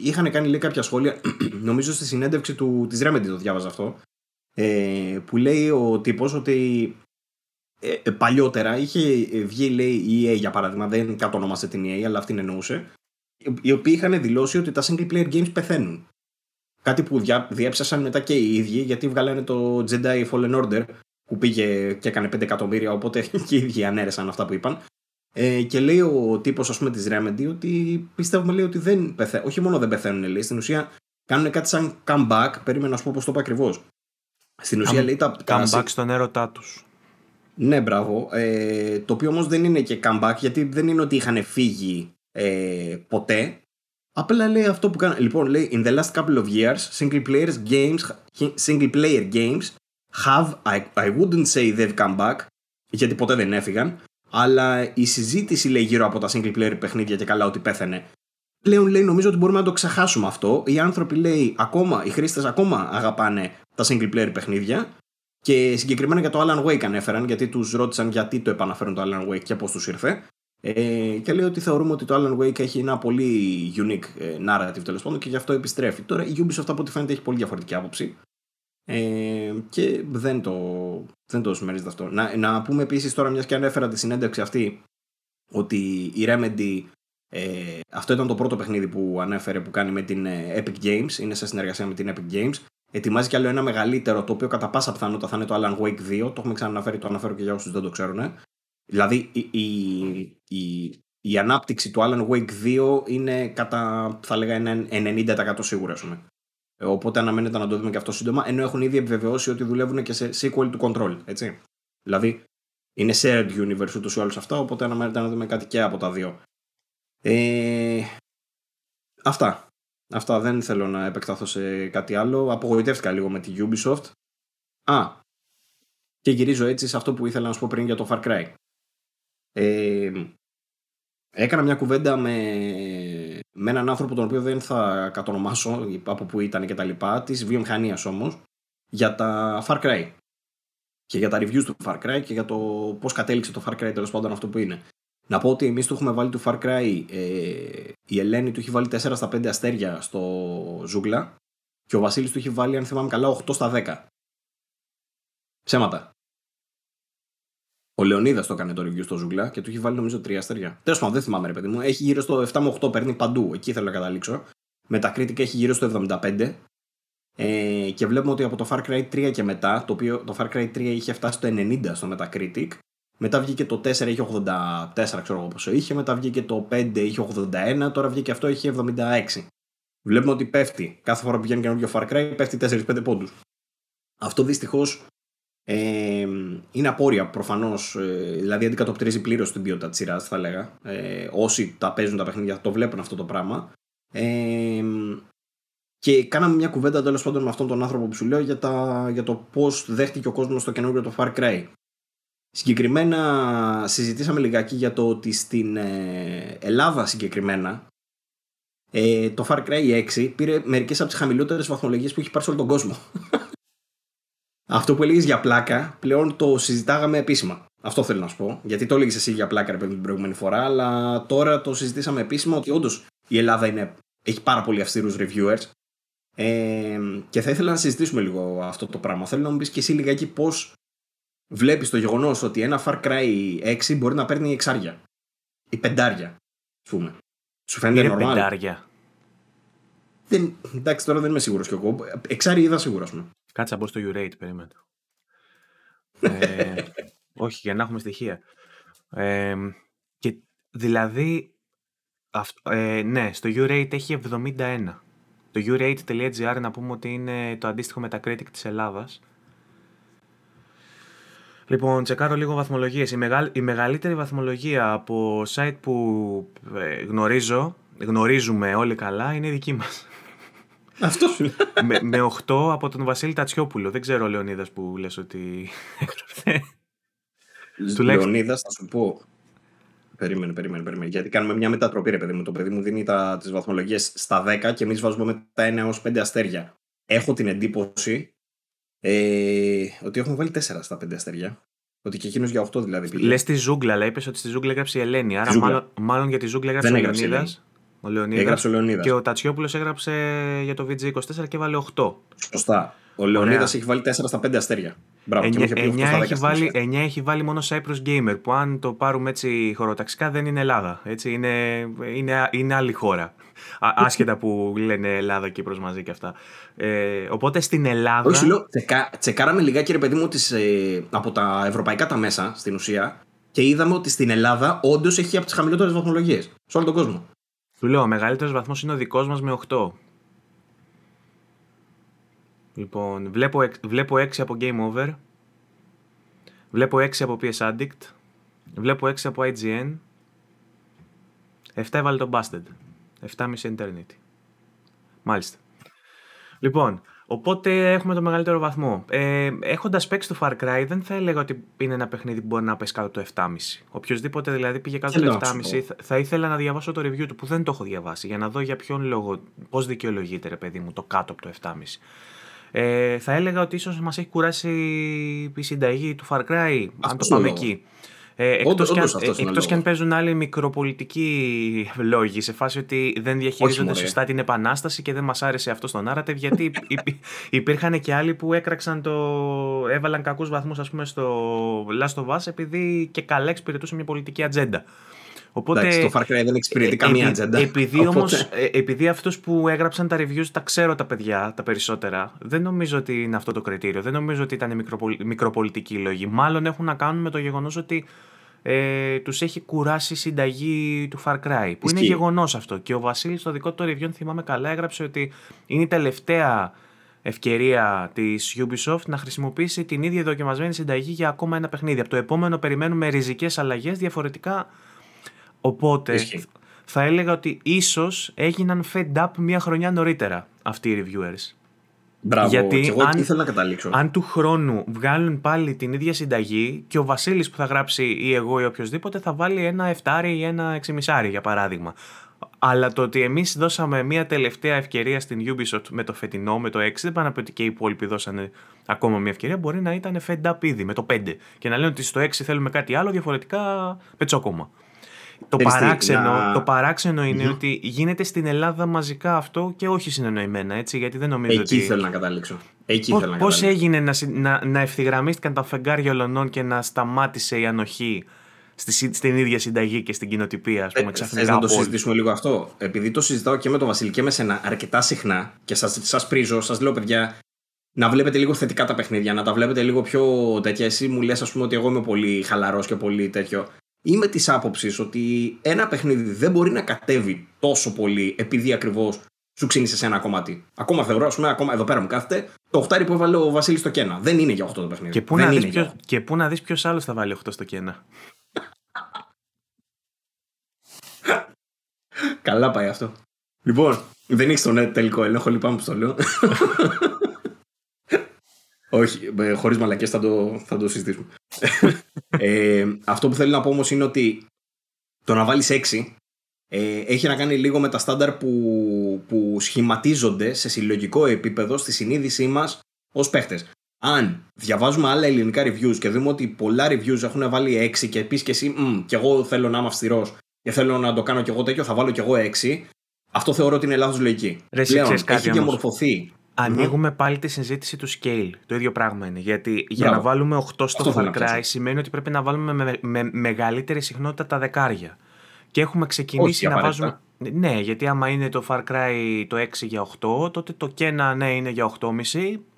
είχαν κάνει λέει, κάποια σχόλια. νομίζω στη συνέντευξη του, της Remedy το διάβαζα αυτό. Ε, που λέει ο τύπος ότι ε, ε, παλιότερα είχε βγει λέει η EA για παράδειγμα, δεν κατονόμασε την EA αλλά αυτήν εννοούσε, οι οποίοι είχαν δηλώσει ότι τα single player games πεθαίνουν. Κάτι που διέψασαν μετά και οι ίδιοι γιατί βγάλανε το Jedi Fallen Order που πήγε και έκανε 5 εκατομμύρια οπότε και οι ίδιοι ανέρεσαν αυτά που είπαν. Ε, και λέει ο τύπος ας πούμε της Remedy ότι πιστεύουμε λέει ότι δεν πεθαίνουν. Όχι μόνο δεν πεθαίνουν, λέει, στην ουσία κάνουν κάτι σαν comeback. Περίμενα να σου πω πώς το είπα ακριβώς. Στην ουσία λέει τα. Comeback στον έρωτά τους. Ναι, μπράβο. Ε, το οποίο όμως δεν είναι και comeback γιατί δεν είναι ότι είχαν φύγει ε, ποτέ. Απλά λέει αυτό που κάνουν. Λοιπόν, λέει In the last couple of years, single, players games, single player games have, I, I wouldn't say they've come back, γιατί ποτέ δεν έφυγαν, αλλά η συζήτηση λέει γύρω από τα single player παιχνίδια και καλά ότι πέθανε. Πλέον λέει νομίζω ότι μπορούμε να το ξεχάσουμε αυτό. Οι άνθρωποι λέει ακόμα, οι χρήστες ακόμα αγαπάνε τα single player παιχνίδια και συγκεκριμένα για το Alan Wake ανέφεραν, γιατί τους ρώτησαν γιατί το επαναφέρουν το Alan Wake και πώς τους ήρθε. Ε, και λέει ότι θεωρούμε ότι το Alan Wake έχει ένα πολύ unique ε, narrative τέλος πάντων και γι' αυτό επιστρέφει. Τώρα η Ubisoft από ό,τι φαίνεται έχει πολύ διαφορετική άποψη. Ε, και δεν το, δεν το συμμερίζεται αυτό. Να, να πούμε επίσης τώρα, μιας και ανέφερα τη συνέντευξη αυτή, ότι η Remedy. Ε, αυτό ήταν το πρώτο παιχνίδι που ανέφερε που κάνει με την ε, Epic Games. Είναι σε συνεργασία με την Epic Games ετοιμάζει κι άλλο ένα μεγαλύτερο, το οποίο κατά πάσα πιθανότητα θα είναι το Alan Wake 2. Το έχουμε ξαναναφέρει, το αναφέρω και για όσους δεν το ξέρουν. Δηλαδή η, η, η, η, ανάπτυξη του Alan Wake 2 είναι κατά, θα λέγα, 90% σίγουρα, πούμε. Οπότε αναμένεται να το δούμε και αυτό σύντομα, ενώ έχουν ήδη επιβεβαιώσει ότι δουλεύουν και σε sequel του Control, έτσι. Δηλαδή, είναι shared universe ούτως ή άλλως αυτά, οπότε αναμένεται να δούμε κάτι και από τα δύο. Ε, αυτά. Αυτά δεν θέλω να επεκταθώ σε κάτι άλλο. Απογοητεύτηκα λίγο με τη Ubisoft. Α, και γυρίζω έτσι σε αυτό που ήθελα να σου πω πριν για το Far Cry. Ε, έκανα μια κουβέντα με, με έναν άνθρωπο τον οποίο δεν θα κατονομάσω από που ήταν και τα λοιπά, της βιομηχανίας όμως, για τα Far Cry. Και για τα reviews του Far Cry και για το πώς κατέληξε το Far Cry τέλος πάντων αυτό που είναι. Να πω ότι εμείς του έχουμε βάλει του Far Cry. Ε, η Ελένη του έχει βάλει 4 στα 5 αστέρια στο Ζούγκλα. Και ο Βασίλης του έχει βάλει, αν θυμάμαι καλά, 8 στα 10. Ψέματα. Ο Λεωνίδας το έκανε το review στο Ζούγκλα και του έχει βάλει νομίζω τρία αστέρια. Τέλος πάντων, δεν θυμάμαι, ρε παιδί μου. Έχει γύρω στο 7 με 8, παίρνει παντού. Εκεί θέλω να καταλήξω. Metacritic έχει γύρω στο 75. Ε, και βλέπουμε ότι από το Far Cry 3 και μετά, το οποίο το Far Cry 3 είχε φτάσει στο 90 στο Metacritic, μετά βγήκε το 4, είχε 84, ξέρω εγώ πόσο είχε, μετά βγήκε το 5, είχε 81, τώρα βγήκε αυτό, είχε 76. Βλέπουμε ότι πέφτει. Κάθε φορά που βγαίνει καινούργιο Far Cry, πέφτει 4-5 πόντους. Αυτό δυστυχώς ε, είναι απόρρια προφανώς. Ε, δηλαδή αντικατοπτρίζει πλήρως την ποιότητα της σειράς, θα λέγα. Ε, όσοι τα παίζουν τα παιχνίδια το βλέπουν αυτό το πράγμα. Ε, και κάναμε μια κουβέντα τέλος πάντων με αυτόν τον άνθρωπο που σου λέω για, τα, για το πώς δέχτηκε ο κόσμος το καινούργιο το Far Cry. Συγκεκριμένα συζητήσαμε λιγάκι για το ότι στην ε, Ελλάδα συγκεκριμένα ε, το Far Cry 6 πήρε μερικές από τις χαμηλότερες βαθμολογίες που έχει πάρει σε όλο τον κόσμο. Αυτό που έλεγες για πλάκα, πλέον το συζητάγαμε επίσημα. Αυτό θέλω να σου πω. Γιατί το έλεγες εσύ για πλάκα, ρε παιδί, την προηγούμενη φορά, αλλά τώρα το συζητήσαμε επίσημα ότι όντως η Ελλάδα είναι, έχει πάρα πολύ αυστηρούς reviewers. Ε, και θα ήθελα να συζητήσουμε λίγο αυτό το πράγμα. Θέλω να μου πεις και εσύ λιγάκι πώς βλέπεις το γεγονός ότι ένα Far Cry 6 μπορεί να παίρνει εξάρια ή πεντάρια, ας πούμε. Σου φαίνεται normal; πεντάρια. Δεν, εντάξει, τώρα δεν είμαι σίγουρος κι εγώ. Εξάρι είδα σίγουρα, ας πούμε. Κάτσε να μπω στο U-Rate, περίμενε. ε, όχι, για να έχουμε στοιχεία. Ε, και δηλαδή, ε, ναι, στο U-Rate έχει 71. Το urate.gr να πούμε ότι είναι το αντίστοιχο Metacritic της Ελλάδας. Λοιπόν, τσεκάρω λίγο βαθμολογίες. Η, η μεγαλύτερη βαθμολογία από site που ε, γνωρίζω, γνωρίζουμε όλοι καλά, είναι η δική μας. Αυτό σου με, με 8 από τον Βασίλη Τατσιόπουλο. Δεν ξέρω, Λεωνίδας, που λες ότι έγραψε. Λεωνίδας, θα σου πω. Περίμενε, περίμενε, περίμενε. Γιατί κάνουμε μια μετατροπή, ρε παιδί μου. Το παιδί μου δίνει τις βαθμολογίες στα 10 και εμείς βάζουμε με τα 1 έως 5 αστέρια. Έχω την εντύπωση ε, ότι έχουμε βάλει 4 στα 5 αστέρια. Ότι και εκείνος για 8 δηλαδή πήγε. Λε τη ζούγκλα, αλλά είπες ότι στη ζούγκλα έγραψε η Ελένη. Άρα μάλλον, μάλλον για τη ζούγκλα έγραψε ο Λεωνίδας. Ο Λεωνίδας, ο Λεωνίδας. Και ο Τατσιόπουλος έγραψε για το VG24 και βάλε 8. Σωστά. Ο Λεωνίδας έχει βάλει 4 στα 5 αστέρια. Μπράβο, 9, και 9, έχει βάλει, 9 έχει βάλει μόνο Cyprus Gamer, που αν το πάρουμε έτσι χωροταξικά δεν είναι Ελλάδα. Έτσι, είναι, είναι, είναι άλλη χώρα. άσχετα που λένε Ελλάδα και προς μαζί και αυτά. Ε, οπότε στην Ελλάδα... Όχι, λέω, τσεκα, τσεκάραμε λιγάκι ρε παιδί μου τις, ε, από τα ευρωπαϊκά τα μέσα στην ουσία και είδαμε ότι στην Ελλάδα όντως έχει από τις χαμηλότερες βαθμολογίες σε όλο τον κόσμο. Του λέω, ο μεγαλύτερος βαθμός είναι ο δικός μας με 8. Λοιπόν, βλέπω, βλέπω 6 από Game Over. Βλέπω 6 από PS Addict. Βλέπω 6 από IGN. 7 έβαλε το Busted. 7,5 Eternity. Μάλιστα. Λοιπόν, οπότε έχουμε το μεγαλύτερο βαθμό. Ε, Έχοντας παίξει το Far Cry, δεν θα έλεγα ότι είναι ένα παιχνίδι που μπορεί να πέσει κάτω το 7,5. Οποιοδήποτε δηλαδή πήγε κάτω το 7,5, θα, θα ήθελα να διαβάσω το review του που δεν το έχω διαβάσει για να δω για ποιον λόγο, πώς δικαιολογείται, ρε παιδί μου, το κάτω από το 7,5. Ε, θα έλεγα ότι ίσως μας έχει κουράσει η συνταγή του Far Cry, αν το πάμε εκεί. Ε, εκτός, και αν, εκτός και αν παίζουν άλλοι μικροπολιτικοί λόγοι σε φάση ότι δεν διαχειρίζονται σωστά την επανάσταση και δεν μας άρεσε αυτό στον Άρατευ γιατί υπήρχαν και άλλοι που έκραξαν το... έβαλαν κακούς βαθμούς ας πούμε στο Last of Us επειδή και καλά εξυπηρετούσε μια πολιτική ατζέντα. Οπότε, Εντάξει, το Far Cry δεν εξυπηρετεί ε, καμία ατζέντα. Επειδή Οπότε... όμως, ε, επειδή αυτούς που έγραψαν τα reviews τα ξέρω τα παιδιά, τα περισσότερα, δεν νομίζω ότι είναι αυτό το κριτήριο. Δεν νομίζω ότι ήταν μικροπολ... μικροπολιτικοί λόγοι. Μάλλον έχουν να κάνουν με το γεγονός ότι ε, τους έχει κουράσει η συνταγή του Far Cry. Που είναι γεγονός αυτό. Και ο Βασίλης στο δικό του review, θυμάμαι καλά, έγραψε ότι είναι η τελευταία ευκαιρία της Ubisoft να χρησιμοποιήσει την ίδια δοκιμασμένη συνταγή για ακόμα ένα παιχνίδι. Από το επόμενο περιμένουμε ριζικές αλλαγές διαφορετικά Οπότε θα έλεγα ότι ίσως έγιναν fed up μία χρονιά νωρίτερα αυτοί οι reviewers. Μπράβο, Γιατί και εγώ αν, ήθελα να καταλήξω. αν του χρόνου βγάλουν πάλι την ίδια συνταγή και ο Βασίλης που θα γράψει ή εγώ ή οποιοδήποτε θα βάλει ένα εφτάρι ή ένα εξημισάρι για παράδειγμα. Αλλά το ότι εμείς δώσαμε μια τελευταία ευκαιρία στην Ubisoft με το φετινό, με το 6, δεν πάνε να πει ότι και οι υπόλοιποι δώσανε ακόμα μια ευκαιρία. Μπορεί να ήταν fed up ήδη με το 5 και να λένε ότι στο 6 θέλουμε κάτι άλλο, διαφορετικά πετσόκομα. Το Ξέρεις τι, παράξενο, να- το παράξενο είναι Μμμ. ότι γίνεται στην Ελλάδα μαζικά αυτό και όχι συνεννοημένα, έτσι, γιατί δεν νομίζω Εκεί ότι... ήθελα να καταλήξω. Εκεί Πώς, ήθελα να πώς καταλήξω. έγινε να, συ- να, να ευθυγραμμίστηκαν τα φεγγάρια ολονών και να σταμάτησε η ανοχή στη, συ- στην ίδια συνταγή και στην κοινοτυπία, ας πούμε, Ε, ξαφνικά Θες να από το όλους; συζητήσουμε λίγο αυτό; Επειδή το συζητάω και με τον Βασίλη και με σένα αρκετά συχνά και σας, σας πρίζω, σας λέω παιδιά, να βλέπετε λίγο θετικά τα παιχνίδια, να τα βλέπετε λίγο πιο τέτοια. Εσύ μου λες ας πούμε ότι εγώ είμαι πολύ χαλαρός και πολύ τέτοιο. Είμαι της άποψης ότι ένα παιχνίδι δεν μπορεί να κατέβει τόσο πολύ επειδή ακριβώς σου ξύνησε σε ένα κομμάτι. Ακόμα θεωρώ, ας πούμε, ακόμα εδώ πέρα μου κάθεται το οχτάρι που έβαλε ο Βασίλης στο κένα. Δεν είναι για 8 το παιχνίδι. Και πού, δεν να είναι δεις για ποιος, και πού να δεις ποιος άλλος θα βάλει 8 στο κένα. Καλά πάει αυτό. Λοιπόν, δεν έχει τον τελικό έλεγχο, λυπάμαι που το λέω. Όχι, χωρίς μαλακές θα το, θα το συζητήσουμε. Ε, αυτό που θέλω να πω όμως είναι ότι το να βάλεις 6 ε, έχει να κάνει λίγο με τα στάνταρ που, που σχηματίζονται σε συλλογικό επίπεδο στη συνείδησή μας ως παίχτες. Αν διαβάζουμε άλλα ελληνικά reviews και δούμε ότι πολλά reviews έχουν βάλει 6 και πεις και εσύ, «Μμ, και εγώ θέλω να είμαι αυστηρός και θέλω να το κάνω κι εγώ τέτοιο, θα βάλω κι εγώ 6. Αυτό θεωρώ ότι είναι λάθος λογική. Ρε, εσύ Πλέον ξέρεις κάτι έχει όμως. διαμορφωθεί. Ανοίγουμε πάλι τη συζήτηση του scale. Το ίδιο πράγμα είναι. Γιατί για Μπράβο. να βάλουμε 8 στο Αυτό θέλω Far να πιάσω. Cry σημαίνει ότι πρέπει να βάλουμε με, με μεγαλύτερη συχνότητα τα δεκάρια. Και έχουμε ξεκινήσει Όχι να απαραίτητα. βάζουμε. Ναι, γιατί άμα είναι το Far Cry το 6 για 8, τότε το Kena ναι είναι για 8,5.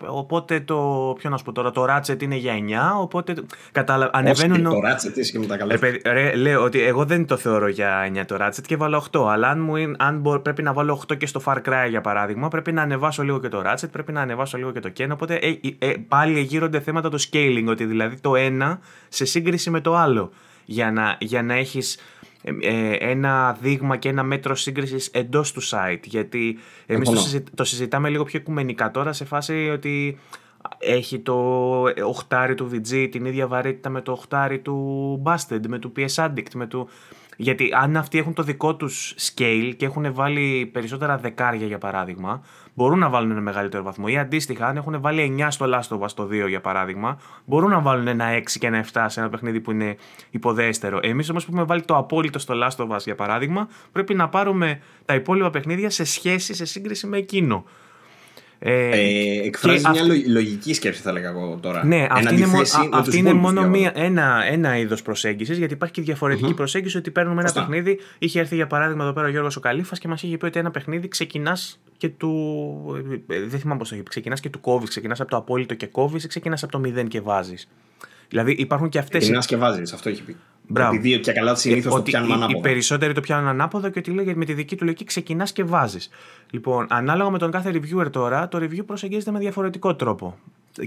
Οπότε το. Ποιο να σου πω τώρα, το Ratchet είναι για 9. Οπότε. Κατάλα... Ανεβαίνουν. Όσο και το Ratchet είσαι και με τα καλά. Ρε, παιδί, ρε, λέω ότι εγώ δεν το θεωρώ για 9 το Ratchet και βάλω 8. Αλλά αν, μου, είναι- αν μπο- πρέπει να βάλω 8 και στο Far Cry για παράδειγμα, πρέπει να ανεβάσω λίγο και το Ratchet, πρέπει να ανεβάσω λίγο και το Ken. Οπότε ε, ε, ε, πάλι γύρονται θέματα το scaling, ότι δηλαδή το ένα σε σύγκριση με το άλλο. Για να, για να έχεις ένα δείγμα και ένα μέτρο σύγκρισης εντός του site. Γιατί εμείς το, Συμφωνώ. συζη- το συζητάμε λίγο πιο οικουμενικά τώρα σε φάση ότι έχει το οχτάρι του VG την ίδια βαρύτητα με το οχτάρι του Busted, με του PS Addict, με του... Γιατί αν αυτοί έχουν το δικό τους scale και έχουν βάλει περισσότερα δεκάρια για παράδειγμα, μπορούν να βάλουν ένα μεγαλύτερο βαθμό. Ή αντίστοιχα, αν έχουν βάλει 9 στο Last of Us το 2 για παράδειγμα, μπορούν να βάλουν ένα 6 και ένα 7 σε ένα παιχνίδι που είναι υποδέστερο. Εμείς όμως που έχουμε βάλει το απόλυτο στο Last of Us για παράδειγμα, πρέπει να πάρουμε τα υπόλοιπα παιχνίδια σε σχέση, σε σύγκριση με εκείνο. Ε, Ε, εκφράζει και μια αυ- λο- λογική σκέψη, θα λέγα εγώ τώρα. ναι, Εν αυτή είναι, μο- αντιθέσει α- με τους αυτή είναι υπόλοιπους μόνο διάφορους. μία, ένα, ένα είδος προσέγγισης, γιατί υπάρχει και διαφορετική προσέγγιση ότι παίρνουμε ένα Σωστά. παιχνίδι. Είχε έρθει για παράδειγμα εδώ πέρα ο Γιώργος ο Καλήφα και μας είχε πει ότι ένα παιχνίδι ξεκινάς και του. ε, Δεν θυμάμαι πώς το είχε πει. Ξεκινάς και του κόβεις. Ξεκινάς από το απόλυτο και κόβεις ή ξεκινάς από το μηδέν και βάζεις. Δηλαδή υπάρχουν και αυτές. Ξεκινάς και βάζεις, αυτό έχει πει. Μπράβο. Επειδή και καλά συνήθως το ότι πιάνουμε οι, οι ανάποδα. περισσότεροι το πιάνουν ανάποδα και ότι λέει με τη δική του λογική ξεκινάς και βάζεις. Λοιπόν, ανάλογα με τον κάθε reviewer τώρα, το review προσεγγίζεται με διαφορετικό τρόπο.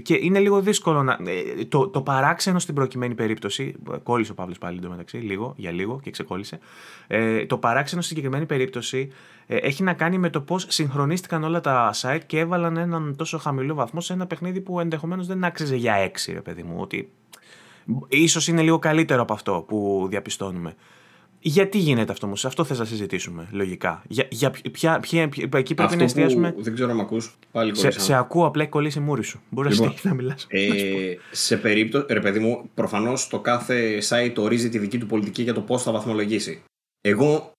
Και είναι λίγο δύσκολο να. ε, Το, το παράξενο στην προκειμένη περίπτωση. Κόλλησε ο Παύλος πάλι εντωμεταξύ, λίγο, για λίγο και ξεκόλλησε. Ε, το παράξενο στην συγκεκριμένη περίπτωση ε, έχει να κάνει με το πώς συγχρονίστηκαν όλα τα site και έβαλαν έναν τόσο χαμηλό βαθμό σε ένα παιχνίδι που ενδεχομένως δεν άξιζε για 6, ρε παιδί μου. Ότι ίσως είναι λίγο καλύτερο από αυτό που διαπιστώνουμε. Γιατί γίνεται αυτό όμω, αυτό θες να συζητήσουμε λογικά. Για, για ποια, ποια, ποια- εκεί πρέπει Αυτό να εστιάσουμε. που δεν ξέρω αν με ακούς, πάλι Σε, κόλλησα. σε ακούω, απλά έχει κολλήσει η μούρη σου. Μπορείς Λοιπόν, να συνεχίσεις να μιλάς. Ε, σε περίπτωση, ρε παιδί μου, προφανώς το κάθε site ορίζει τη δική του πολιτική για το πώς θα βαθμολογήσει. Εγώ,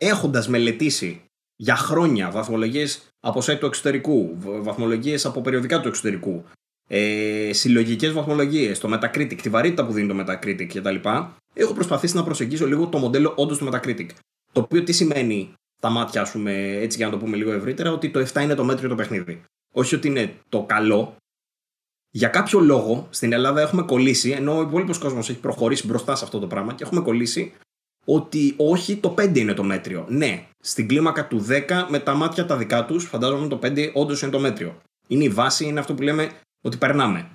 έχοντας μελετήσει για χρόνια βαθμολογίες από site του εξωτερικού, βαθμολογίες από περιοδικά του εξωτερικού, ε, συλλογικές βαθμολογίες, το Metacritic, τη βαρύτητα που δίνει το Metacritic κτλ., έχω προσπαθήσει να προσεγγίσω λίγο το μοντέλο όντως του Metacritic. Το οποίο τι σημαίνει στα μάτια, ας πούμε, έτσι για να το πούμε λίγο ευρύτερα, ότι το 7 είναι το μέτριο το παιχνίδι. Όχι ότι είναι το καλό, για κάποιο λόγο στην Ελλάδα έχουμε κολλήσει, ενώ ο υπόλοιπος κόσμος έχει προχωρήσει μπροστά σε αυτό το πράγμα και έχουμε κολλήσει ότι όχι το 5 είναι το μέτριο. Ναι, στην κλίμακα του 10 με τα μάτια τα δικά τους, φαντάζομαι το 5 όντως είναι το μέτριο. Είναι η βάση, είναι αυτό που λέμε ότι περνάμε.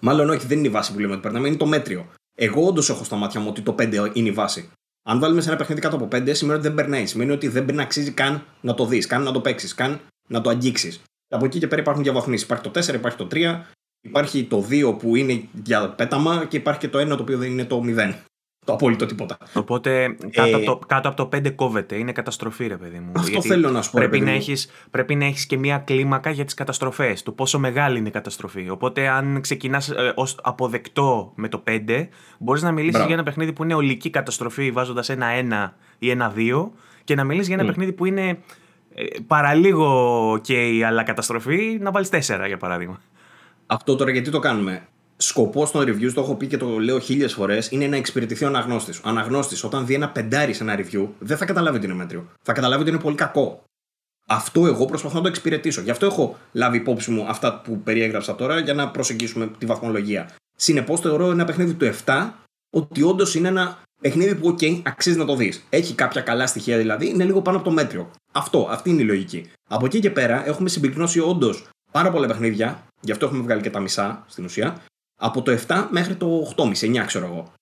Μάλλον όχι, δεν είναι η βάση που λέμε ότι περνάμε, είναι το μέτριο. Εγώ όντως έχω στα μάτια μου ότι το 5 είναι η βάση. Αν βάλουμε σε ένα παιχνίδι κάτω από 5, σημαίνει ότι δεν περνάει. Σημαίνει ότι δεν να αξίζει καν να το δεις, καν να το παίξεις, καν να το αγγίξεις. Από εκεί και πέρα υπάρχουν διαβαθμίσεις. Υπάρχει το 4, υπάρχει το 3, υπάρχει το 2 που είναι για πέταμα και υπάρχει και το 1 το οποίο δεν είναι το 0. Το απόλυτο τίποτα. Οπότε κάτω, από, το, κάτω από το 5 κόβεται. Είναι καταστροφή, ρε παιδί μου. Αυτό θέλω να σου πω. Πρέπει, να έχεις, πρέπει να έχεις και μία κλίμακα για τις καταστροφές. Το πόσο μεγάλη είναι η καταστροφή. Οπότε, αν ξεκινάς ε, ως αποδεκτό με το 5, μπορείς να μιλήσεις για ένα παιχνίδι που είναι ολική καταστροφή βάζοντας ένα 1 ή ένα 2 και να μιλήσεις για ένα mm. παιχνίδι που είναι ε, παραλίγο και αλλά καταστροφή να βάλεις 4 για παράδειγμα. Αυτό τώρα γιατί το κάνουμε; Σκοπός των reviews, το έχω πει και το λέω χίλιες φορές, είναι να εξυπηρετηθεί ο αναγνώστης. Ο αναγνώστης, όταν δει ένα πεντάρι σε ένα review, δεν θα καταλάβει ότι είναι μέτριο. Θα καταλάβει ότι είναι πολύ κακό. Αυτό εγώ προσπαθώ να το εξυπηρετήσω. Γι' αυτό έχω λάβει υπόψη μου αυτά που περιέγραψα τώρα για να προσεγγίσουμε τη βαθμολογία. Συνεπώς, θεωρώ ένα παιχνίδι του 7 ότι όντως είναι ένα παιχνίδι που, OK, αξίζει να το δεις. Έχει κάποια καλά στοιχεία δηλαδή, είναι λίγο πάνω από το μέτριο. Αυτό, αυτή είναι η λογική. Από εκεί και πέρα έχουμε συμπυκνώσει όντως πάρα πολλά παιχνίδια, γι' αυτό έχουμε βγάλει και τα μισά στην ουσία, από το 7 μέχρι το 8,5, 9 ξέρω εγώ.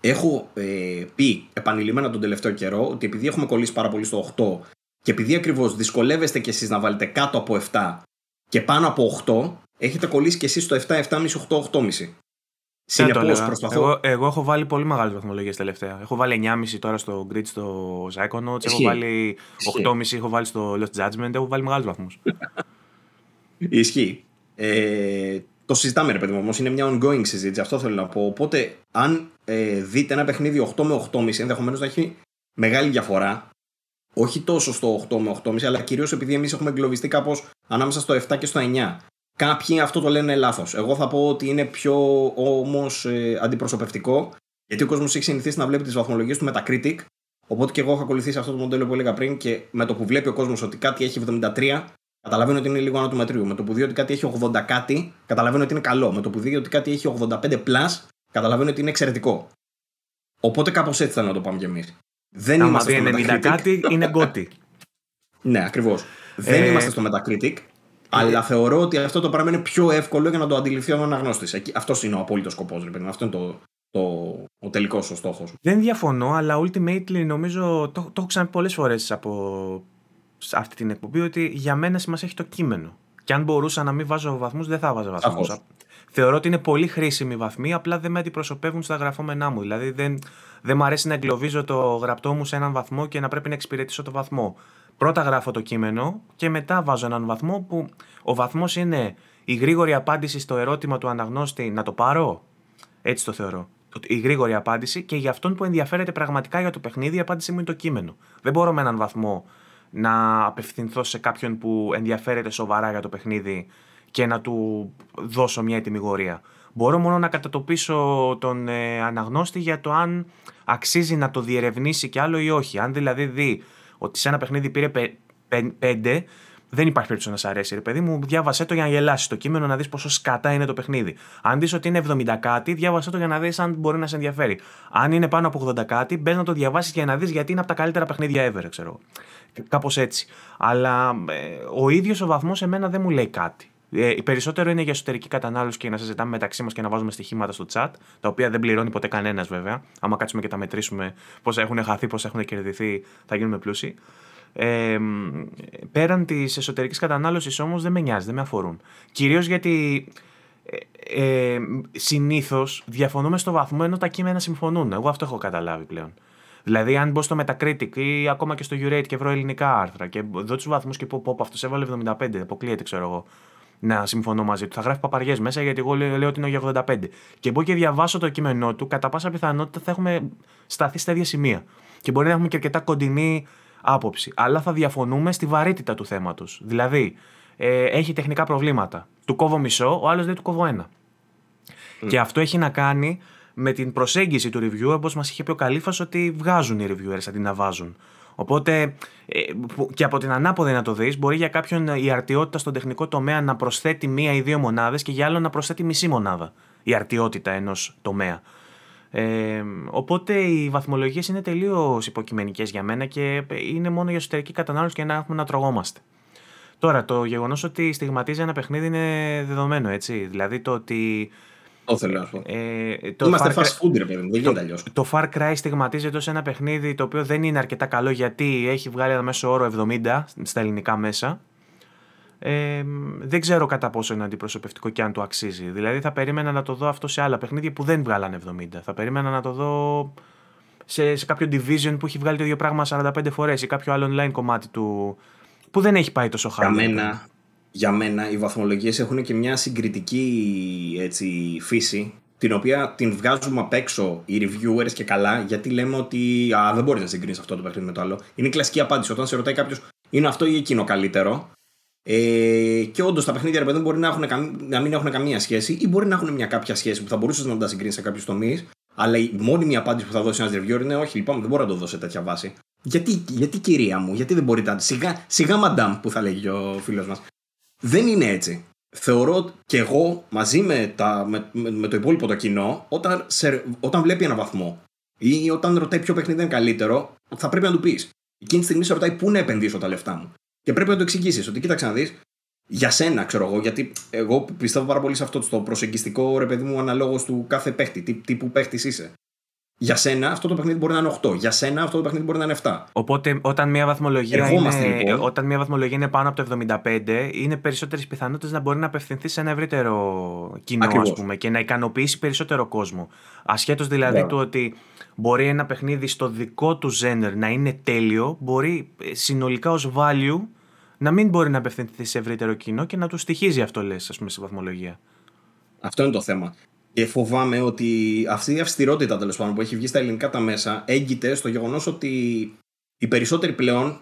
Έχω ε, πει επανειλημμένα τον τελευταίο καιρό ότι επειδή έχουμε κολλήσει πάρα πολύ στο 8 και επειδή ακριβώς δυσκολεύεστε κι εσείς να βάλετε κάτω από 7 και πάνω από 8, έχετε κολλήσει κι εσείς στο 7, 7,5, 8, 8,5. Συνεπώς, προσπαθώ. Εγώ, εγώ έχω βάλει πολύ μεγάλες βαθμολογίες τελευταία. Έχω βάλει 9,5 τώρα στο Grid στο Psychonauts. Έχω βάλει 8,5 έχω βάλει στο Lost Judgment. Έχω βάλει μεγάλους βαθμούς. Ισχύει. Ε, το συζητάμε, ρε παιδί μου, όμως είναι μια ongoing συζήτηση. Αυτό θέλω να πω. Οπότε, αν ε, δείτε ένα παιχνίδι 8 με 8,5, ενδεχομένως να έχει μεγάλη διαφορά. Όχι τόσο στο 8 με 8,5, αλλά κυρίως επειδή εμείς έχουμε εγκλωβιστεί κάπως ανάμεσα στο 7 και στο 9. Κάποιοι αυτό το λένε λάθος. Εγώ θα πω ότι είναι πιο όμως ε, αντιπροσωπευτικό, γιατί ο κόσμος έχει συνηθίσει να βλέπει τις βαθμολογίες του Metacritic. Οπότε και εγώ έχω ακολουθήσει αυτό το μοντέλο που έλεγα πριν και με το που βλέπει ο κόσμος ότι κάτι έχει 73, καταλαβαίνω ότι είναι λίγο άνω του μετρίου. Με το που δει ότι κάτι έχει 80 κάτι, καταλαβαίνω ότι είναι καλό. Με το που δει ότι κάτι έχει 85 plus, καταλαβαίνω ότι είναι εξαιρετικό. Οπότε κάπως έτσι θέλω να το πάμε κι εμείς. Δεν Άμα είμαστε στο 90 κάτι, είναι γκότι. ναι, ακριβώς. Δεν ε, είμαστε στο Metacritic, αλλά θεωρώ ότι αυτό το πράγμα είναι πιο εύκολο για να το αντιληφθεί ο αναγνώστης. Αυτός είναι ο απόλυτος σκοπός, Αυτό είναι το, το, ο τελικός ο στόχος. Δεν διαφωνώ, αλλά ultimately νομίζω. Το, το έχω ξαναπεί πολλές φορές από σε αυτή την εκπομπή ότι για μένα σημασία έχει το κείμενο. Και αν μπορούσα να μην βάζω βαθμούς, δεν θα βάζω βαθμούς. Θεωρώ ότι είναι πολύ χρήσιμοι βαθμοί, απλά δεν με αντιπροσωπεύουν στα γραφόμενά μου. Δηλαδή δεν, δεν μου αρέσει να εγκλωβίζω το γραπτό μου σε έναν βαθμό και να πρέπει να εξυπηρετήσω το βαθμό. Πρώτα γράφω το κείμενο και μετά βάζω έναν βαθμό που ο βαθμός είναι η γρήγορη απάντηση στο ερώτημα του αναγνώστη να το πάρω; Έτσι το θεωρώ. Η γρήγορη απάντηση και για αυτόν που ενδιαφέρεται πραγματικά για το παιχνίδι, η απάντηση μου είναι το κείμενο. Δεν μπορώ με έναν βαθμό να απευθυνθώ σε κάποιον που ενδιαφέρεται σοβαρά για το παιχνίδι και να του δώσω μια ετοιμιγορία. Μπορώ μόνο να κατατοπίσω τον ε, αναγνώστη για το αν αξίζει να το διερευνήσει κι άλλο ή όχι. Αν δηλαδή δει ότι σε ένα παιχνίδι πήρε 5, δεν υπάρχει περίπτωση να σ' αρέσει. Ρε παιδί μου, διάβασέ το για να γελάσεις το κείμενο, να δεις πόσο σκατά είναι το παιχνίδι. Αν δεις ότι είναι 70 κάτι, διάβασέ το για να δεις αν μπορεί να σε ενδιαφέρει. Αν είναι πάνω από 80 κάτι, μπες να το διαβάσεις για να δεις γιατί είναι από τα καλύτερα παιχνίδια ever, ξέρω. Κάπως έτσι. Αλλά ε, ο ίδιος ο βαθμός εμένα δεν μου λέει κάτι. Ε, περισσότερο είναι για εσωτερική κατανάλωση και να συζητάμε μεταξύ μας και να βάζουμε στοιχήματα στο chat, τα οποία δεν πληρώνει ποτέ κανένας βέβαια. Άμα κάτσουμε και τα μετρήσουμε πόσα έχουν χαθεί, πόσα έχουν κερδιθεί, θα γίνουμε πλούσιοι. Ε, πέραν της εσωτερικής κατανάλωσης όμως δεν με νοιάζει, δεν με αφορούν. Κυρίως γιατί ε, ε, συνήθως διαφωνούμε στο βαθμό ενώ τα κείμενα συμφωνούν. Εγώ αυτό έχω καταλάβει πλέον. Δηλαδή, αν μπω στο Metacritic ή ακόμα και στο Urate και βρω ελληνικά άρθρα και δω τους βαθμούς και πω, πω, αυτός έβαλε 75, αποκλείεται, ξέρω εγώ, να συμφωνώ μαζί του. Θα γράφει παπαριές μέσα γιατί εγώ λέω, λέω ότι είναι για 85. Και μπω και διαβάσω το κείμενό του, κατά πάσα πιθανότητα θα έχουμε σταθεί στα ίδια σημεία. Και μπορεί να έχουμε και αρκετά κοντινή άποψη. Αλλά θα διαφωνούμε στη βαρύτητα του θέματος. Δηλαδή, ε, έχει τεχνικά προβλήματα. Του κόβω μισό, ο άλλος δεν του κόβω ένα. Mm. Και αυτό έχει να κάνει με την προσέγγιση του review, όπως μας είχε πει ο Καλήφα, ότι βγάζουν οι reviewers αντί να βάζουν. Οπότε ε, και από την ανάποδη να το δεις, μπορεί για κάποιον η αρτιότητα στον τεχνικό τομέα να προσθέτει μία ή δύο μονάδες και για άλλο να προσθέτει μισή μονάδα η αρτιότητα ενός τομέα. Ε, οπότε οι βαθμολογίες είναι τελείως υποκειμενικές για μένα και είναι μόνο για εσωτερική κατανάλωση και να έχουμε να τρογόμαστε. Τώρα, το γεγονός ότι στιγματίζει ένα παιχνίδι είναι δεδομένο, έτσι. Δηλαδή το ότι το θέλω να πω. Ε, το Είμαστε fast food, ρε παιδί δεν γίνεται αλλιώς. Το Far Cry στιγματίζεται ως ένα παιχνίδι το οποίο δεν είναι αρκετά καλό γιατί έχει βγάλει ένα μέσο όρο 70 στα ελληνικά μέσα. Ε, δεν ξέρω κατά πόσο είναι αντιπροσωπευτικό και αν το αξίζει. Δηλαδή θα περίμενα να το δω αυτό σε άλλα παιχνίδια που δεν βγάλανε 70. Θα περίμενα να το δω σε, σε κάποιο division που έχει βγάλει το ίδιο πράγμα 45 φορές ή κάποιο άλλο online κομμάτι του που δεν έχει πάει τόσο χάρη. Για μένα, για μένα οι βαθμολογίες έχουν και μια συγκριτική έτσι, φύση την οποία την βγάζουμε απ' έξω οι reviewers και καλά, γιατί λέμε ότι α, δεν μπορείς να συγκρίνεις αυτό το παιχνίδι με το άλλο. Είναι η κλασική απάντηση. Όταν σε ρωτάει κάποιος, είναι αυτό ή εκείνο καλύτερο; Ε, και όντως τα παιχνίδια ρε παιδί μπορεί να, έχουν, να μην έχουν καμία σχέση ή μπορεί να έχουν μια κάποια σχέση που θα μπορούσες να τα συγκρίνεις σε κάποιους τομείς. Αλλά η μόνιμη απάντηση που θα δώσει ένας reviewer είναι όχι, λοιπόν, δεν μπορώ να το δώσω σε τέτοια βάση. Γιατί, γιατί κυρία μου, γιατί δεν μπορείτε να. Σιγά, σιγά μαντάμ που θα λέγει ο φίλος μας. Δεν είναι έτσι. Θεωρώ και εγώ μαζί με, τα, με, με, το υπόλοιπο το κοινό, όταν, σε, όταν βλέπει ένα βαθμό ή όταν ρωτάει ποιο παιχνίδι είναι καλύτερο, θα πρέπει να του πεις. Εκείνη τη στιγμή σε ρωτάει πού να επενδύσω τα λεφτά μου. Και πρέπει να το εξηγήσεις ότι κοίταξε να δεις, για σένα, ξέρω εγώ, γιατί εγώ πιστεύω πάρα πολύ σε αυτό το προσεγγιστικό ρε παιδί μου αναλόγως του κάθε παίχτη, τι τύπου παίχτης είσαι. Για σένα αυτό το παιχνίδι μπορεί να είναι 8. Για σένα αυτό το παιχνίδι μπορεί να είναι 7. Οπότε όταν μια βαθμολογία, είναι, λοιπόν. όταν μια βαθμολογία είναι πάνω από το 75, είναι περισσότερες πιθανότητες να μπορεί να απευθυνθεί σε ένα ευρύτερο κοινό, ας πούμε, και να ικανοποιήσει περισσότερο κόσμο. Ασχέτως δηλαδή yeah. του ότι μπορεί ένα παιχνίδι στο δικό του ζένερ να είναι τέλειο, μπορεί ε, συνολικά ως value να μην μπορεί να απευθυνθεί σε ευρύτερο κοινό και να του στοιχίζει αυτό, λες, ας πούμε, σε βαθμολογία. Αυτό είναι το θέμα. Και φοβάμαι ότι αυτή η αυστηρότητα τέλος πάντων που έχει βγει στα ελληνικά τα μέσα έγκυται στο γεγονός ότι οι περισσότεροι πλέον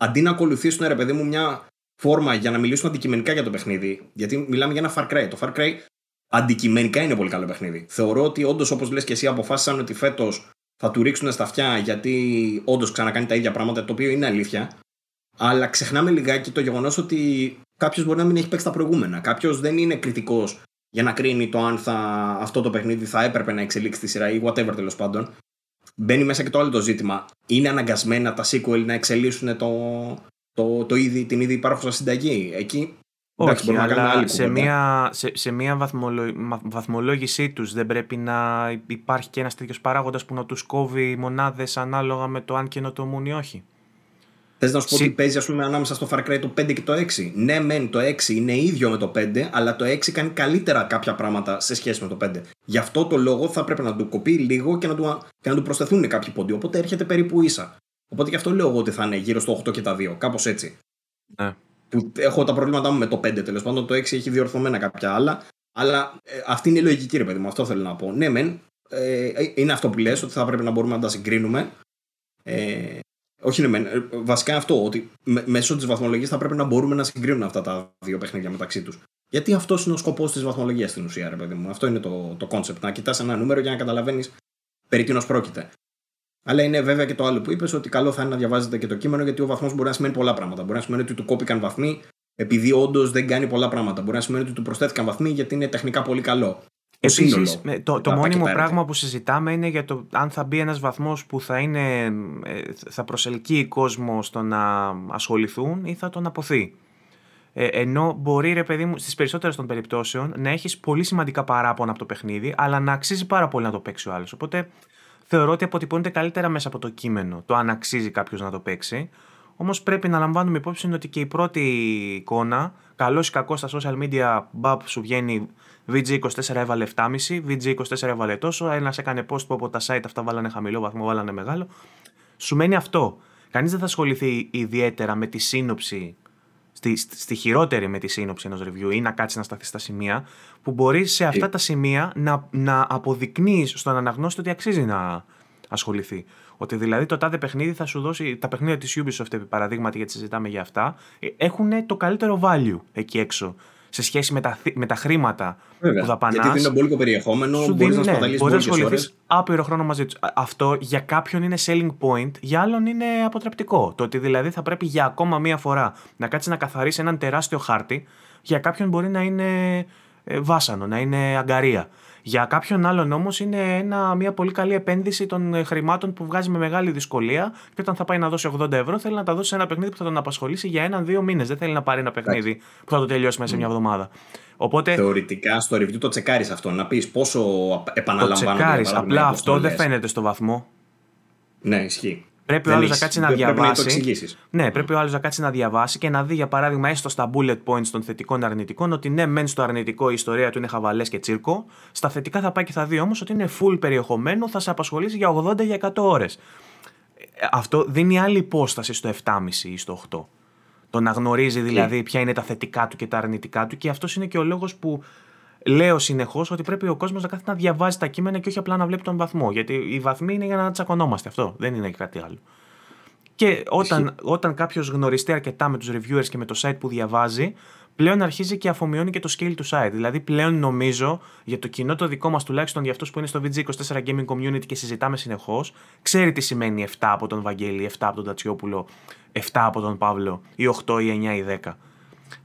αντί να ακολουθήσουν ρε παιδί μου μια φόρμα για να μιλήσουν αντικειμενικά για το παιχνίδι, γιατί μιλάμε για ένα Far Cry. Το Far Cry αντικειμενικά είναι πολύ καλό παιχνίδι. Θεωρώ ότι όντως όπως λες και εσύ αποφάσισαν ότι φέτος θα του ρίξουν στα αυτιά γιατί όντως ξανακάνει τα ίδια πράγματα, το οποίο είναι αλήθεια. Αλλά ξεχνάμε λιγάκι το γεγονός ότι κάποιος μπορεί να μην έχει παίξει τα προηγούμενα. Κάποιος δεν είναι κριτικός για να κρίνει το αν θα, αυτό το παιχνίδι θα έπρεπε να εξελίξει τη σειρά ή whatever τέλος πάντων. Μπαίνει μέσα και το άλλο το ζήτημα. Είναι αναγκασμένα τα sequel να εξελίσσουν το, το, το ήδη, την ήδη υπάρχουσα συνταγή. Εκεί; Όχι, Εντάξει, αλλά σε μια, σε, σε μια βαθμολόγησή τους δεν πρέπει να υπάρχει και ένας τέτοιος παράγοντας που να τους κόβει μονάδες ανάλογα με το αν καινοτομούν ή όχι. Θες να σου πω ότι παίζει ας πούμε, ανάμεσα στο Far Cry το 5 και το 6. Ναι, μεν το 6 είναι ίδιο με το 5, αλλά το 6 κάνει καλύτερα κάποια πράγματα σε σχέση με το 5. Γι' αυτό το λόγο θα πρέπει να του κοπεί λίγο και να του, και να του προσθεθούν κάποιοι πόντοι. Οπότε έρχεται περίπου ίσα. Οπότε γι' αυτό λέω εγώ ότι θα είναι γύρω στο 8 και τα 2. Κάπως έτσι. Ναι. Που έχω τα προβλήματά μου με το 5 τέλος πάντων. Το 6 έχει διορθωμένα κάποια άλλα. Αλλά ε, αυτή είναι η λογική, ρε παιδί μου. Αυτό θέλω να πω. Ναι, μεν. Ε, είναι αυτό που λες ότι θα πρέπει να μπορούμε να τα συγκρίνουμε. Ε, όχι, ναι, μεν. Ε, βασικά αυτό, ότι μέσω της βαθμολογίας θα πρέπει να μπορούμε να συγκρίνουμε αυτά τα δύο παιχνίδια μεταξύ τους. Γιατί αυτός είναι ο σκοπός της βαθμολογίας στην ουσία, ρε παιδί μου. Αυτό είναι το, το concept. Να κοιτάς ένα νούμερο για να καταλαβαίνεις περί τίνος πρόκειται. Αλλά είναι βέβαια και το άλλο που είπες, ότι καλό θα είναι να διαβάζετε και το κείμενο, γιατί ο βαθμός μπορεί να σημαίνει πολλά πράγματα. Μπορεί να σημαίνει ότι του κόπηκαν βαθμοί, επειδή όντως δεν κάνει πολλά πράγματα. Μπορεί να σημαίνει ότι του προσθέθηκαν βαθμοί, γιατί είναι τεχνικά πολύ καλό. Επίσης, το, το μόνιμο πράγμα που συζητάμε είναι για το αν θα μπει ένας βαθμός που θα, είναι, ε, θα προσελκύει κόσμο στο να ασχοληθούν ή θα τον αποθεί. Ε, ενώ μπορεί, ρε παιδί μου, στις περισσότερες των περιπτώσεων να έχεις πολύ σημαντικά παράπονα από το παιχνίδι, αλλά να αξίζει πάρα πολύ να το παίξει ο άλλος. Οπότε θεωρώ ότι αποτυπώνεται καλύτερα μέσα από το κείμενο το αν αξίζει κάποιος να το παίξει. Όμως πρέπει να λαμβάνουμε υπόψη ότι και η πρώτη εικόνα, καλός ή κακός στα social media, μπαπ σου βγαίνει VG24 έβαλε 7,5, VG24 έβαλε τόσο, ένας έκανε post που από τα site αυτά βάλανε χαμηλό βαθμό, βάλανε μεγάλο. Σου μένει αυτό. Κανείς δεν θα ασχοληθεί ιδιαίτερα με τη σύνοψη, στη, στη χειρότερη με τη σύνοψη ενός review ή να κάτσεις να σταθεί στα σημεία, που μπορείς σε αυτά τα σημεία να, να αποδεικνύεις στον αναγνώστη ότι αξίζει να ασχοληθεί. Ότι δηλαδή το τάδε παιχνίδι θα σου δώσει. Τα παιχνίδια της Ubisoft, επί παραδείγματι, γιατί συζητάμε για αυτά, ε, έχουν το καλύτερο value εκεί έξω σε σχέση με τα, με τα χρήματα Βέβαια, που δαπανάς. Γιατί δίνει πολύ πολιτικό μπορείς να ναι, Μπορείς να ασχοληθείς άπειρο χρόνο μαζί τους. Αυτό για κάποιον είναι selling point, για άλλον είναι αποτρεπτικό. Το ότι δηλαδή θα πρέπει για ακόμα μία φορά να κάτσεις να καθαρίσεις έναν τεράστιο χάρτη, για κάποιον μπορεί να είναι ε, βάσανο, να είναι αγκαρία. Για κάποιον άλλον όμως είναι ένα, μια πολύ καλή επένδυση των ε, χρημάτων που βγάζει με μεγάλη δυσκολία και όταν θα πάει να δώσει 80 ευρώ θέλει να τα δώσει σε ένα παιχνίδι που θα τον απασχολήσει για έναν-δύο μήνες. Δεν θέλει να πάρει ένα παιχνίδι που θα το τελειώσει μέσα σε μια εβδομάδα. Οπότε, Θεωρητικά στο review το τσεκάρεις αυτό, να πεις πόσο επαναλαμβάνει. Το τσεκάρεις. Απλά αυτό δεν φαίνεται στο βαθμό. Ναι, ισχύει. Πρέπει ο άλλος να κάτσει να διαβάσει. ναι, πρέπει ο άλλος να κάτσει να διαβάσει και να δει, για παράδειγμα, έστω στα bullet points των θετικών αρνητικών, ότι ναι, μεν στο αρνητικό η ιστορία του είναι χαβαλές και τσίρκο. Στα θετικά θα πάει και θα δει όμως ότι είναι full περιεχομένο, θα σε απασχολήσει για 80 για 100 ώρες. Αυτό δίνει άλλη υπόσταση στο 7,5 ή στο 8. Το να γνωρίζει δηλαδή ποια είναι τα θετικά του και τα αρνητικά του και αυτός είναι και ο λόγος που λέω συνεχώς ότι πρέπει ο κόσμος να κάθεται να διαβάζει τα κείμενα και όχι απλά να βλέπει τον βαθμό. Γιατί οι βαθμοί είναι για να τσακωνόμαστε. Αυτό δεν είναι κάτι άλλο. Και όταν, όταν κάποιος γνωριστεί αρκετά με τους reviewers και με το site που διαβάζει, πλέον αρχίζει και αφομοιώνει και το scale του site. Δηλαδή, πλέον νομίζω για το κοινό το δικό μας, τουλάχιστον για αυτούς που είναι στο VG24 Gaming Community και συζητάμε συνεχώς, ξέρει τι σημαίνει 7 από τον Βαγγέλη, 7 από τον Τατσιόπουλο, 7 από τον Παύλο, ή 8 ή 9 ή 10.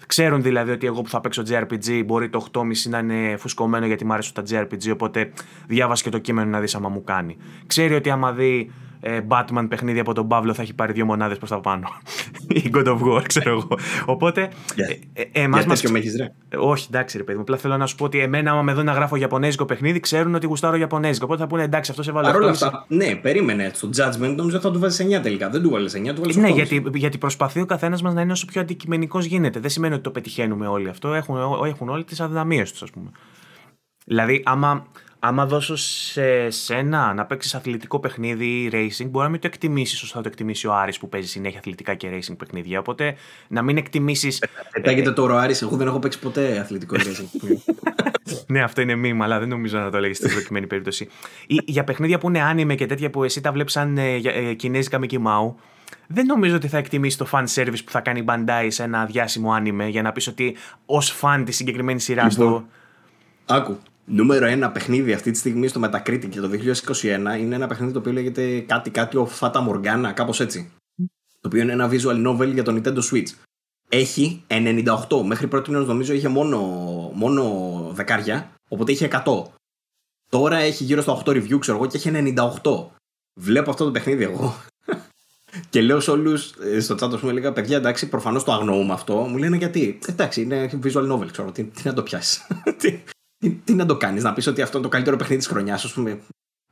Ξέρουν δηλαδή ότι εγώ που θα παίξω JRPG μπορεί το 8,5 να είναι φουσκωμένο γιατί μου αρέσουν τα JRPG, οπότε διάβασε και το κείμενο να δεις άμα μου κάνει. Ξέρει ότι άμα δει ε, Batman παιχνίδι από τον Παύλο θα έχει πάρει δύο μονάδες προς τα πάνω. ή God of War, ξέρω εγώ. Οπότε. Yeah. Ε, ε, εμάς μας... με έχεις, ρε. Όχι, εντάξει, ρε παιδί μου. Απλά θέλω να σου πω ότι εμένα, άμα με δω να γράφω Ιαπωνέζικο παιχνίδι, ξέρουν ότι γουστάρω Ιαπωνέζικο. Οπότε θα πούνε εντάξει, αυτό σε βάλω. Παρ' όλα αυτά, ναι, περίμενε. Στο judgment νομίζω θα του βάλεις 9 τελικά. Δεν του βάλεις 9, του βάλεις 8. Ναι, γιατί, γιατί προσπαθεί ο καθένας μας να είναι όσο πιο αντικειμενικός γίνεται. Δεν σημαίνει ότι το πετυχαίνουμε όλοι αυτό. Έχουν, έχουν όλοι τις αδυναμίες τους, ας πούμε. Δηλαδή, άμα, άμα δώσω σε σένα να παίξεις αθλητικό παιχνίδι ή racing, μπορεί να μην το εκτιμήσεις όσο θα το εκτιμήσει ο Άρης που παίζει συνέχεια αθλητικά και racing παιχνίδια. Οπότε να μην εκτιμήσεις. Πετάγεται τώρα ο Άρης, εγώ δεν έχω παίξει ποτέ αθλητικό racing. ναι, αυτό είναι μήνυμα, αλλά δεν νομίζω να το λέγει στην προκειμένη περίπτωση. Ή, για παιχνίδια που είναι άνιμε και τέτοια που εσύ τα βλέπεις σαν ε, ε, κινέζικα Mickey Mouse, δεν νομίζω ότι θα εκτιμήσει το fan service που θα κάνει η Bandai σε ένα διάσημο άνιμε για να πεις ότι ως fan της συγκεκριμένης σειράς λοιπόν, στο. Άκου νούμερο ένα παιχνίδι αυτή τη στιγμή στο Metacritic για το 2021 είναι ένα παιχνίδι το οποίο λέγεται κάτι κάτι ο Fata Morgana, κάπως έτσι. Το οποίο είναι ένα visual novel για το Nintendo Switch. Έχει 98. Μέχρι πρώτη νομίζω είχε μόνο, μόνο δεκάρια, οπότε είχε 100. Τώρα έχει γύρω στο 8 review, ξέρω εγώ, και έχει 98. Βλέπω αυτό το παιχνίδι εγώ. και λέω σε όλους ε, στο chat, ας πούμε, έλεγα παιδιά, εντάξει, προφανώς το αγνοούμε αυτό. Μου λένε γιατί; Εντάξει, είναι visual novel, ξέρω. Τι, τι να το πιάσεις. τι, τι να το κάνεις, να πεις ότι αυτό είναι το καλύτερο παιχνίδι της χρονιάς, ας πούμε.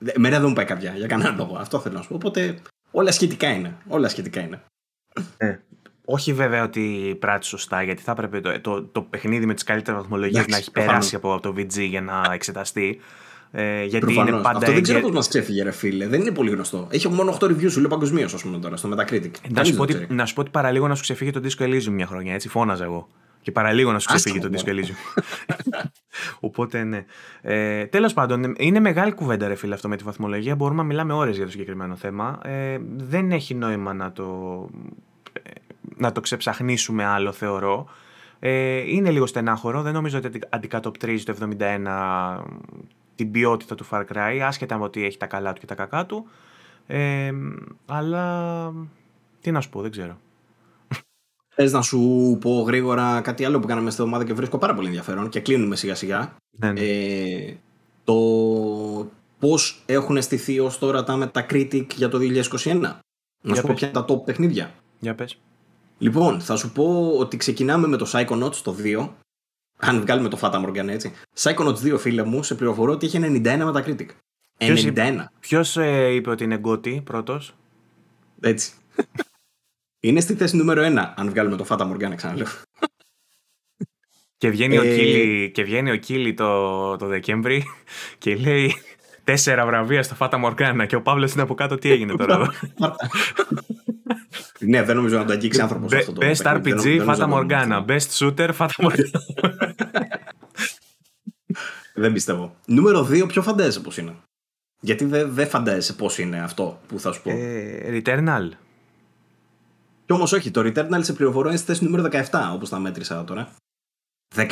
Εμένα δεν μου πάει κάποια για κανέναν λόγο. Αυτό θέλω να σου πω. Οπότε όλα σχετικά είναι. Όλα σχετικά είναι. Ε, όχι βέβαια ότι πράττεις σωστά, γιατί θα έπρεπε το, το, το παιχνίδι με τις καλύτερες βαθμολογίες να έχει περάσει από το VG για να εξεταστεί. Ε, γιατί Προφανώς. είναι πάντα Αυτό δεν ξέρω πώς μας ξέφυγε, ρε φίλε. Δεν είναι πολύ γνωστό. Έχει μόνο 8 reviews, σου λέω παγκοσμίως, ας πούμε τώρα, στο Metacritic. Να σου, πω ότι, να σου πω ότι παραλίγο να σου ξεφύγει το Disco Elysium μια χρονιά, έτσι φώναζα εγώ. Και παραλίγο να σου ξεφύγει το Disco Elysium. Οπότε ναι. Ε, Τέλος πάντων, είναι μεγάλη κουβέντα, ρε φίλε, αυτό με τη βαθμολογία. Μπορούμε να μιλάμε ώρες για το συγκεκριμένο θέμα. Ε, δεν έχει νόημα να το, ε, να το ξεψαχνίσουμε άλλο, θεωρώ. Ε, είναι λίγο στενάχωρο. Δεν νομίζω ότι αντικατοπτρίζει το 71 την ποιότητα του Far Cry, άσχετα με ότι έχει τα καλά του και τα κακά του. Ε, αλλά τι να σου πω, δεν ξέρω. Θες να σου πω γρήγορα κάτι άλλο που κάναμε στην ομάδα και βρίσκω πάρα πολύ ενδιαφέρον και κλείνουμε σιγά σιγά. Ναι, ναι. Ε, το πώς έχουν στηθεί ως τώρα τα Metacritic για το 2021. Να σου πω ποια είναι τα top παιχνίδια. Για πες. Λοιπόν, θα σου πω ότι ξεκινάμε με το Psychonauts το 2. Αν βγάλουμε το Fata Morgana έτσι. Psychonauts 2, φίλε μου, σε πληροφορώ ότι είχε 91 Metacritic. 91. Ποιος ε, είπε ότι είναι γκότι πρώτος; Έτσι. Είναι στη θέση νούμερο 1, αν βγάλουμε το Fata Morgana, ξαναλέω. Και βγαίνει, ο ε, Κίλι, και βγαίνει ο Κίλι το, το Δεκέμβρη και λέει τέσσερα βραβεία στο Fata Morgana και ο Παύλος είναι από κάτω τι έγινε τώρα εδώ. ναι, δεν νομίζω να το αγγίξει άνθρωπος αυτό το Best RPG, Fata Morgana. Best Shooter, Fata Morgana. δεν πιστεύω. Νούμερο 2, ποιο φαντάζεσαι πώς είναι. Γιατί δεν δε φαντάζεσαι πώς είναι αυτό που θα σου πω. Ε, Returnal. Κι όμως όχι, το Returnal σε πληροφορώ είναι στη θέση νούμερο 17, όπως τα μέτρησα τώρα. 17.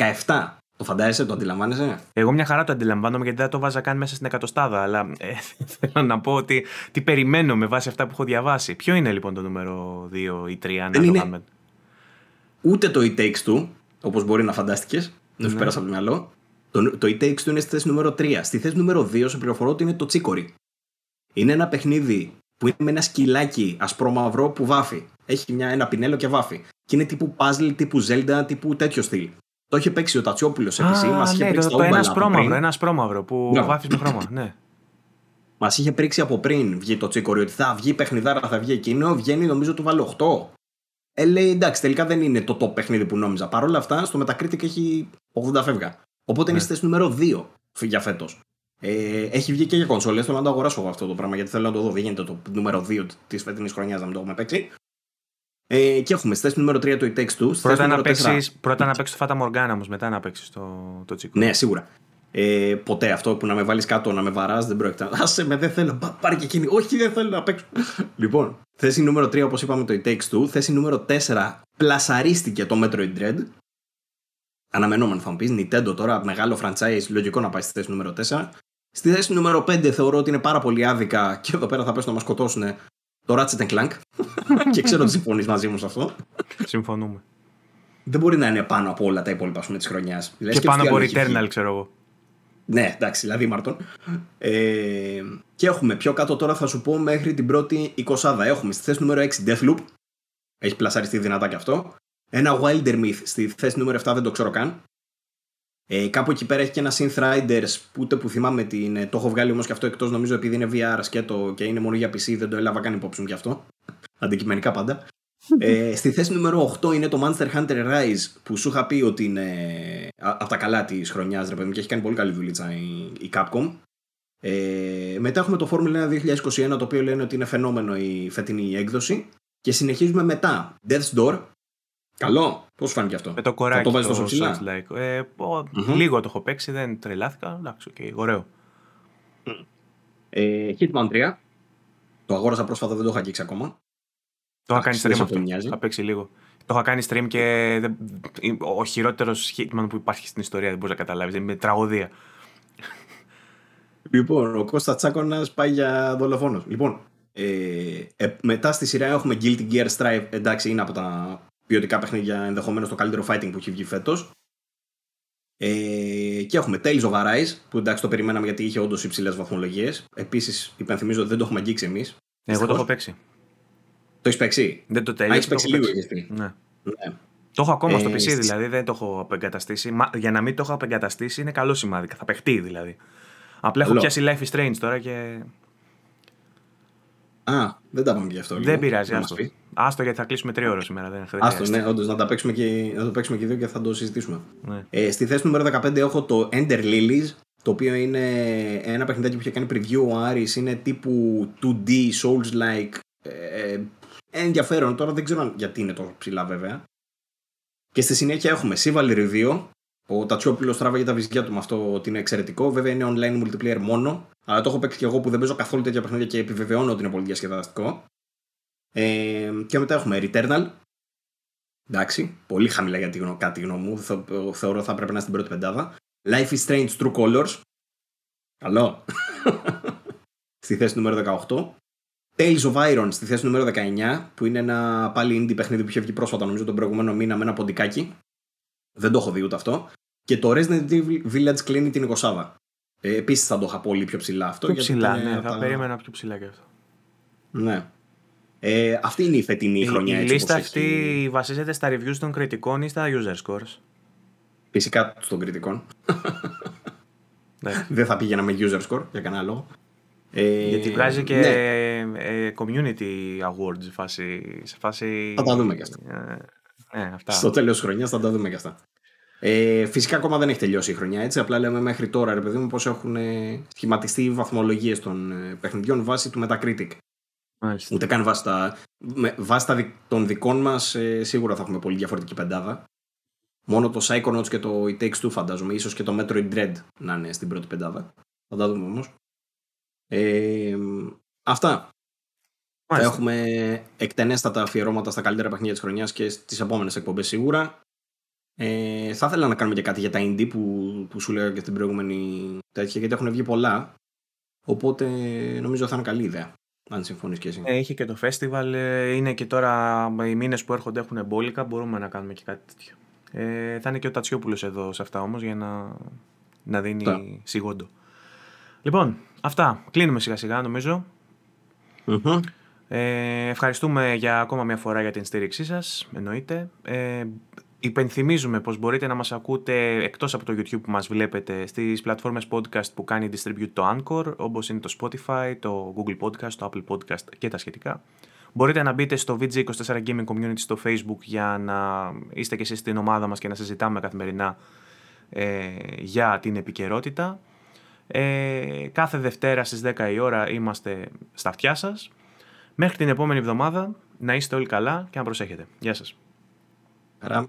Το φαντάζεσαι, το αντιλαμβάνεσαι; Εγώ μια χαρά το αντιλαμβάνομαι γιατί δεν το βάζα καν μέσα στην εκατοστάδα. Αλλά ε, θέλω να πω ότι τι περιμένω με βάση αυτά που έχω διαβάσει. Ποιο είναι λοιπόν το νούμερο 2 ή 3, αν δεν είναι Ούτε το It Takes Two, όπως μπορεί να φαντάστηκες. Δεν σου ναι. πέρασα από το μυαλό. Το, το It Takes Two είναι στη θέση νούμερο 3. Στη θέση νούμερο 2 σε πληροφορώ ότι είναι το Τσίκορι. Είναι ένα παιχνίδι που είναι με ένα σκυλάκι ασπρόμαυρο που βάφει. Έχει μια, ένα πινέλο και βάφει. Και είναι τύπου puzzle, τύπου Zelda, τύπου τέτοιο στυλ. Το έχει παίξει ο Τατσιόπουλος σε PC. Μας είχε ναι, το, το ένας σπρώμαυρο, ένας σπρώμαυρο που ναι. βάφεις με χρώμα. Ναι. Μας είχε πρίξει από πριν βγει το τσίκορι ότι θα βγει παιχνιδάρα, θα βγει εκείνο. Βγαίνει νομίζω του βάλει 8. Ε, λέει εντάξει, τελικά δεν είναι το top παιχνίδι που νόμιζα. Παρ' όλα αυτά, στο Metacritic έχει 80 φεύγα. Οπότε είναι στη θέση νούμερο 2 για φέτος. Ε, έχει βγει και για κονσόλες. Θέλω να το αγοράσω εγώ αυτό το πράγμα γιατί θέλω να το δω. Δεν γίνεται το νούμερο 2 της φετινής χρονιάς να μην το έχουμε παίξει. Ε, και έχουμε στη θέση νούμερο 3 το It Takes Two. Πρώτα να, παίξεις, πρώτα να παίξεις το Fata Morgana όμως, μετά να παίξεις το, το τσίκο. Ναι, σίγουρα. Ε, ποτέ αυτό που να με βάλεις κάτω, να με βαράς, δεν πρόκειται. Άσε με, δεν θέλω. Πάρει και εκείνη. Όχι, δεν θέλω να παίξω. λοιπόν, θέση νούμερο 3, όπως είπαμε, το It Takes Two. Θέση νούμερο 4, πλασαρίστηκε το Metroid Dread. Αναμενόμενο θα μου πεις. Nintendo τώρα, μεγάλο franchise, λογικό να πάει στη θέση νούμερο 4. Στη θέση νούμερο 5 θεωρώ ότι είναι πάρα πολύ άδικα και εδώ πέρα θα πέσουν να μας σκοτώσουν το Ratchet Clank. και ξέρω ότι συμφωνείς μαζί μου σε αυτό. Συμφωνούμε. Δεν μπορεί να είναι πάνω από όλα τα υπόλοιπα σου της χρονιάς. Και, και πάνω από Returnal, ξέρω εγώ. Ναι, εντάξει, δηλαδή Μάρτον. Ε, και έχουμε πιο κάτω τώρα θα σου πω μέχρι την πρώτη 20. Έχουμε στη θέση νούμερο 6 Deathloop. Έχει πλασαριστεί δυνατά και αυτό. Ένα Wilder Myth στη θέση νούμερο 7 δεν το ξέρω καν. Ε, κάπου εκεί πέρα έχει και ένα Synth Riders που ούτε που θυμάμαι την. Ε, το έχω βγάλει όμως και αυτό εκτός νομίζω επειδή είναι VR σκέτο και είναι μόνο για PC, δεν το έλαβα καν υπόψη μου γι' αυτό. Αντικειμενικά πάντα. ε, στη θέση νούμερο 8 είναι το Monster Hunter Rise που σου είχα πει ότι είναι από τα καλά της χρονιάς, ρε παιδί και έχει κάνει πολύ καλή δουλίτσα η, η Capcom. Ε, μετά έχουμε το Formula 1 2021 το οποίο λένε ότι είναι φαινόμενο η φετινή έκδοση. Και συνεχίζουμε μετά Death's Door, Καλό. Πώς φάνηκε αυτό; Με το κοράκι. Θα το βάζεις τόσο ψηλά; Like. Ε, mm-hmm. Λίγο το έχω παίξει, δεν τρελάθηκα. Εντάξει, okay, ωραίο. Ε, Hitman 3. Το αγόρασα πρόσφατα, δεν το είχα αγγίξει ακόμα. Το είχα κάνει stream αυτό. Θα παίξει λίγο. Το είχα κάνει stream και δεν... ο χειρότερος Hitman που υπάρχει στην ιστορία δεν μπορείς να καταλάβεις. Είναι τραγωδία. Λοιπόν, ο Κώστα Τσάκονα πάει για δολοφόνος. Λοιπόν, ε, ε, μετά στη σειρά έχουμε Guilty Gear Strive. Εντάξει, είναι από τα ποιοτικά παιχνίδια ενδεχομένως το καλύτερο fighting που έχει βγει φέτος. Ε, και έχουμε Tales of Arise, που εντάξει το περιμέναμε γιατί είχε όντως υψηλές βαθμολογίες. Επίσης, υπενθυμίζω ότι δεν το έχουμε αγγίξει εμείς. Εγώ το έχω παίξει. Το έχεις παίξει; Δεν το τέλειωσα. Έχεις παίξει λίγο, έχει ναι. ναι. Το έχω ακόμα ε, στο PC δηλαδή, δεν το έχω απεγκαταστήσει. Μα, για να μην το έχω απεγκαταστήσει είναι καλό σημάδι. Θα παιχτεί δηλαδή. Απλά έχω πιάσει Life is Strange τώρα και Α, δεν τα πάμε και αυτό. Δεν πειράζει. Άστο. άστο γιατί θα κλείσουμε τρία ώρες σήμερα. Δεν άστο, ναι, όντως να, τα παίξουμε και, να το παίξουμε και δύο και θα το συζητήσουμε. Ναι. Ε, στη θέση νούμερο 15 έχω το Ender Lilies, το οποίο είναι ένα παιχνιδάκι που είχε κάνει preview ο Άρης, είναι τύπου 2D, Souls-like. Ε, ε, ενδιαφέρον, τώρα δεν ξέρω γιατί είναι τόσο ψηλά βέβαια. Και στη συνέχεια έχουμε Chivalry 2, ο Τατσιόπουλος τράβαγε τα βυζιά του με αυτό ότι είναι εξαιρετικό. Βέβαια είναι online multiplayer μόνο. Αλλά το έχω παίξει και εγώ που δεν παίζω καθόλου τέτοια παιχνίδια και επιβεβαιώνω ότι είναι πολύ διασκεδαστικό. Ε, και μετά έχουμε Returnal. Εντάξει, πολύ χαμηλά για τη, κάτι γνώμη μου. θεωρώ θα πρέπει να είναι στην πρώτη πεντάδα. Life is Strange True Colors. Καλό. στη θέση νούμερο 18. Tales of Iron στη θέση νούμερο 19, που είναι ένα πάλι indie παιχνίδι που είχε βγει πρόσφατα, νομίζω τον προηγούμενο μήνα με ένα ποντικάκι. Δεν το έχω δει ούτε αυτό. Και το Resident Evil Village κλείνει την 20 ε, Επίσης θα το είχα πολύ πιο ψηλά αυτό. Πιο ψηλά, ναι, θα περίμενα πιο ψηλά και αυτό. Ναι. Ε, αυτή είναι η φετινή η, χρονιά. Η έτσι, λίστα αυτή έχει... βασίζεται στα reviews των κριτικών ή στα user scores; Φυσικά των κριτικών. ναι. Δεν θα πήγαινα με user score για κανένα λόγο. Ε, Γιατί βγάζει και ναι. Ε, community awards σε φάση, σε φάση... Θα τα δούμε και αυτά. Ε, ναι, αυτά. Στο τέλος της χρονιάς θα τα δούμε και αυτά. Ε, φυσικά ακόμα δεν έχει τελειώσει η χρονιά έτσι. Απλά λέμε μέχρι τώρα, ρε παιδί μου, πώς έχουν ε, σχηματιστεί οι βαθμολογίες των ε, παιχνιδιών βάσει του Metacritic. Μάλιστα. Ούτε καν βάσει, τα, με, βάσει τα, των δικών μας, ε, σίγουρα θα έχουμε πολύ διαφορετική πεντάδα. Μόνο το Psychonauts και το It Takes Two φαντάζομαι, ίσως και το Metroid Dread να είναι στην πρώτη πεντάδα. Θα τα δούμε όμως. Ε, αυτά. Θα έχουμε εκτενέστατα αφιερώματα στα καλύτερα παιχνίδια της χρονιάς και στις επόμενες εκπομπές σίγουρα. Ε, θα ήθελα να κάνουμε και κάτι για τα indie που, που σου λέγα και στην προηγούμενη τέτοια, γιατί έχουν βγει πολλά. Οπότε νομίζω θα είναι καλή ιδέα. Αν συμφωνείς και εσύ. Ε, είχε και το festival. Ε, είναι και τώρα οι μήνες που έρχονται έχουν εμπόλικα. Μπορούμε να κάνουμε και κάτι τέτοιο. Ε, θα είναι και ο Τατσιόπουλος εδώ σε αυτά όμως για να, να δίνει τα. σιγόντο. Λοιπόν, αυτά. Κλείνουμε σιγά σιγά νομίζω. Mm-hmm. Ε, ευχαριστούμε για ακόμα μια φορά για την στήριξή σας, εννοείται. Ε, Υπενθυμίζουμε πως μπορείτε να μας ακούτε εκτός από το YouTube που μας βλέπετε στις πλατφόρμες podcast που κάνει distribute το Anchor, όπως είναι το Spotify, το Google Podcast, το Apple Podcast και τα σχετικά. Μπορείτε να μπείτε στο VG24 Gaming Community στο Facebook για να είστε και εσείς στην ομάδα μας και να συζητάμε καθημερινά ε, για την επικαιρότητα. Ε, κάθε Δευτέρα στις 10 η ώρα είμαστε στα αυτιά σας. Μέχρι την επόμενη εβδομάδα να είστε όλοι καλά και να προσέχετε. Γεια σας. Χαρά.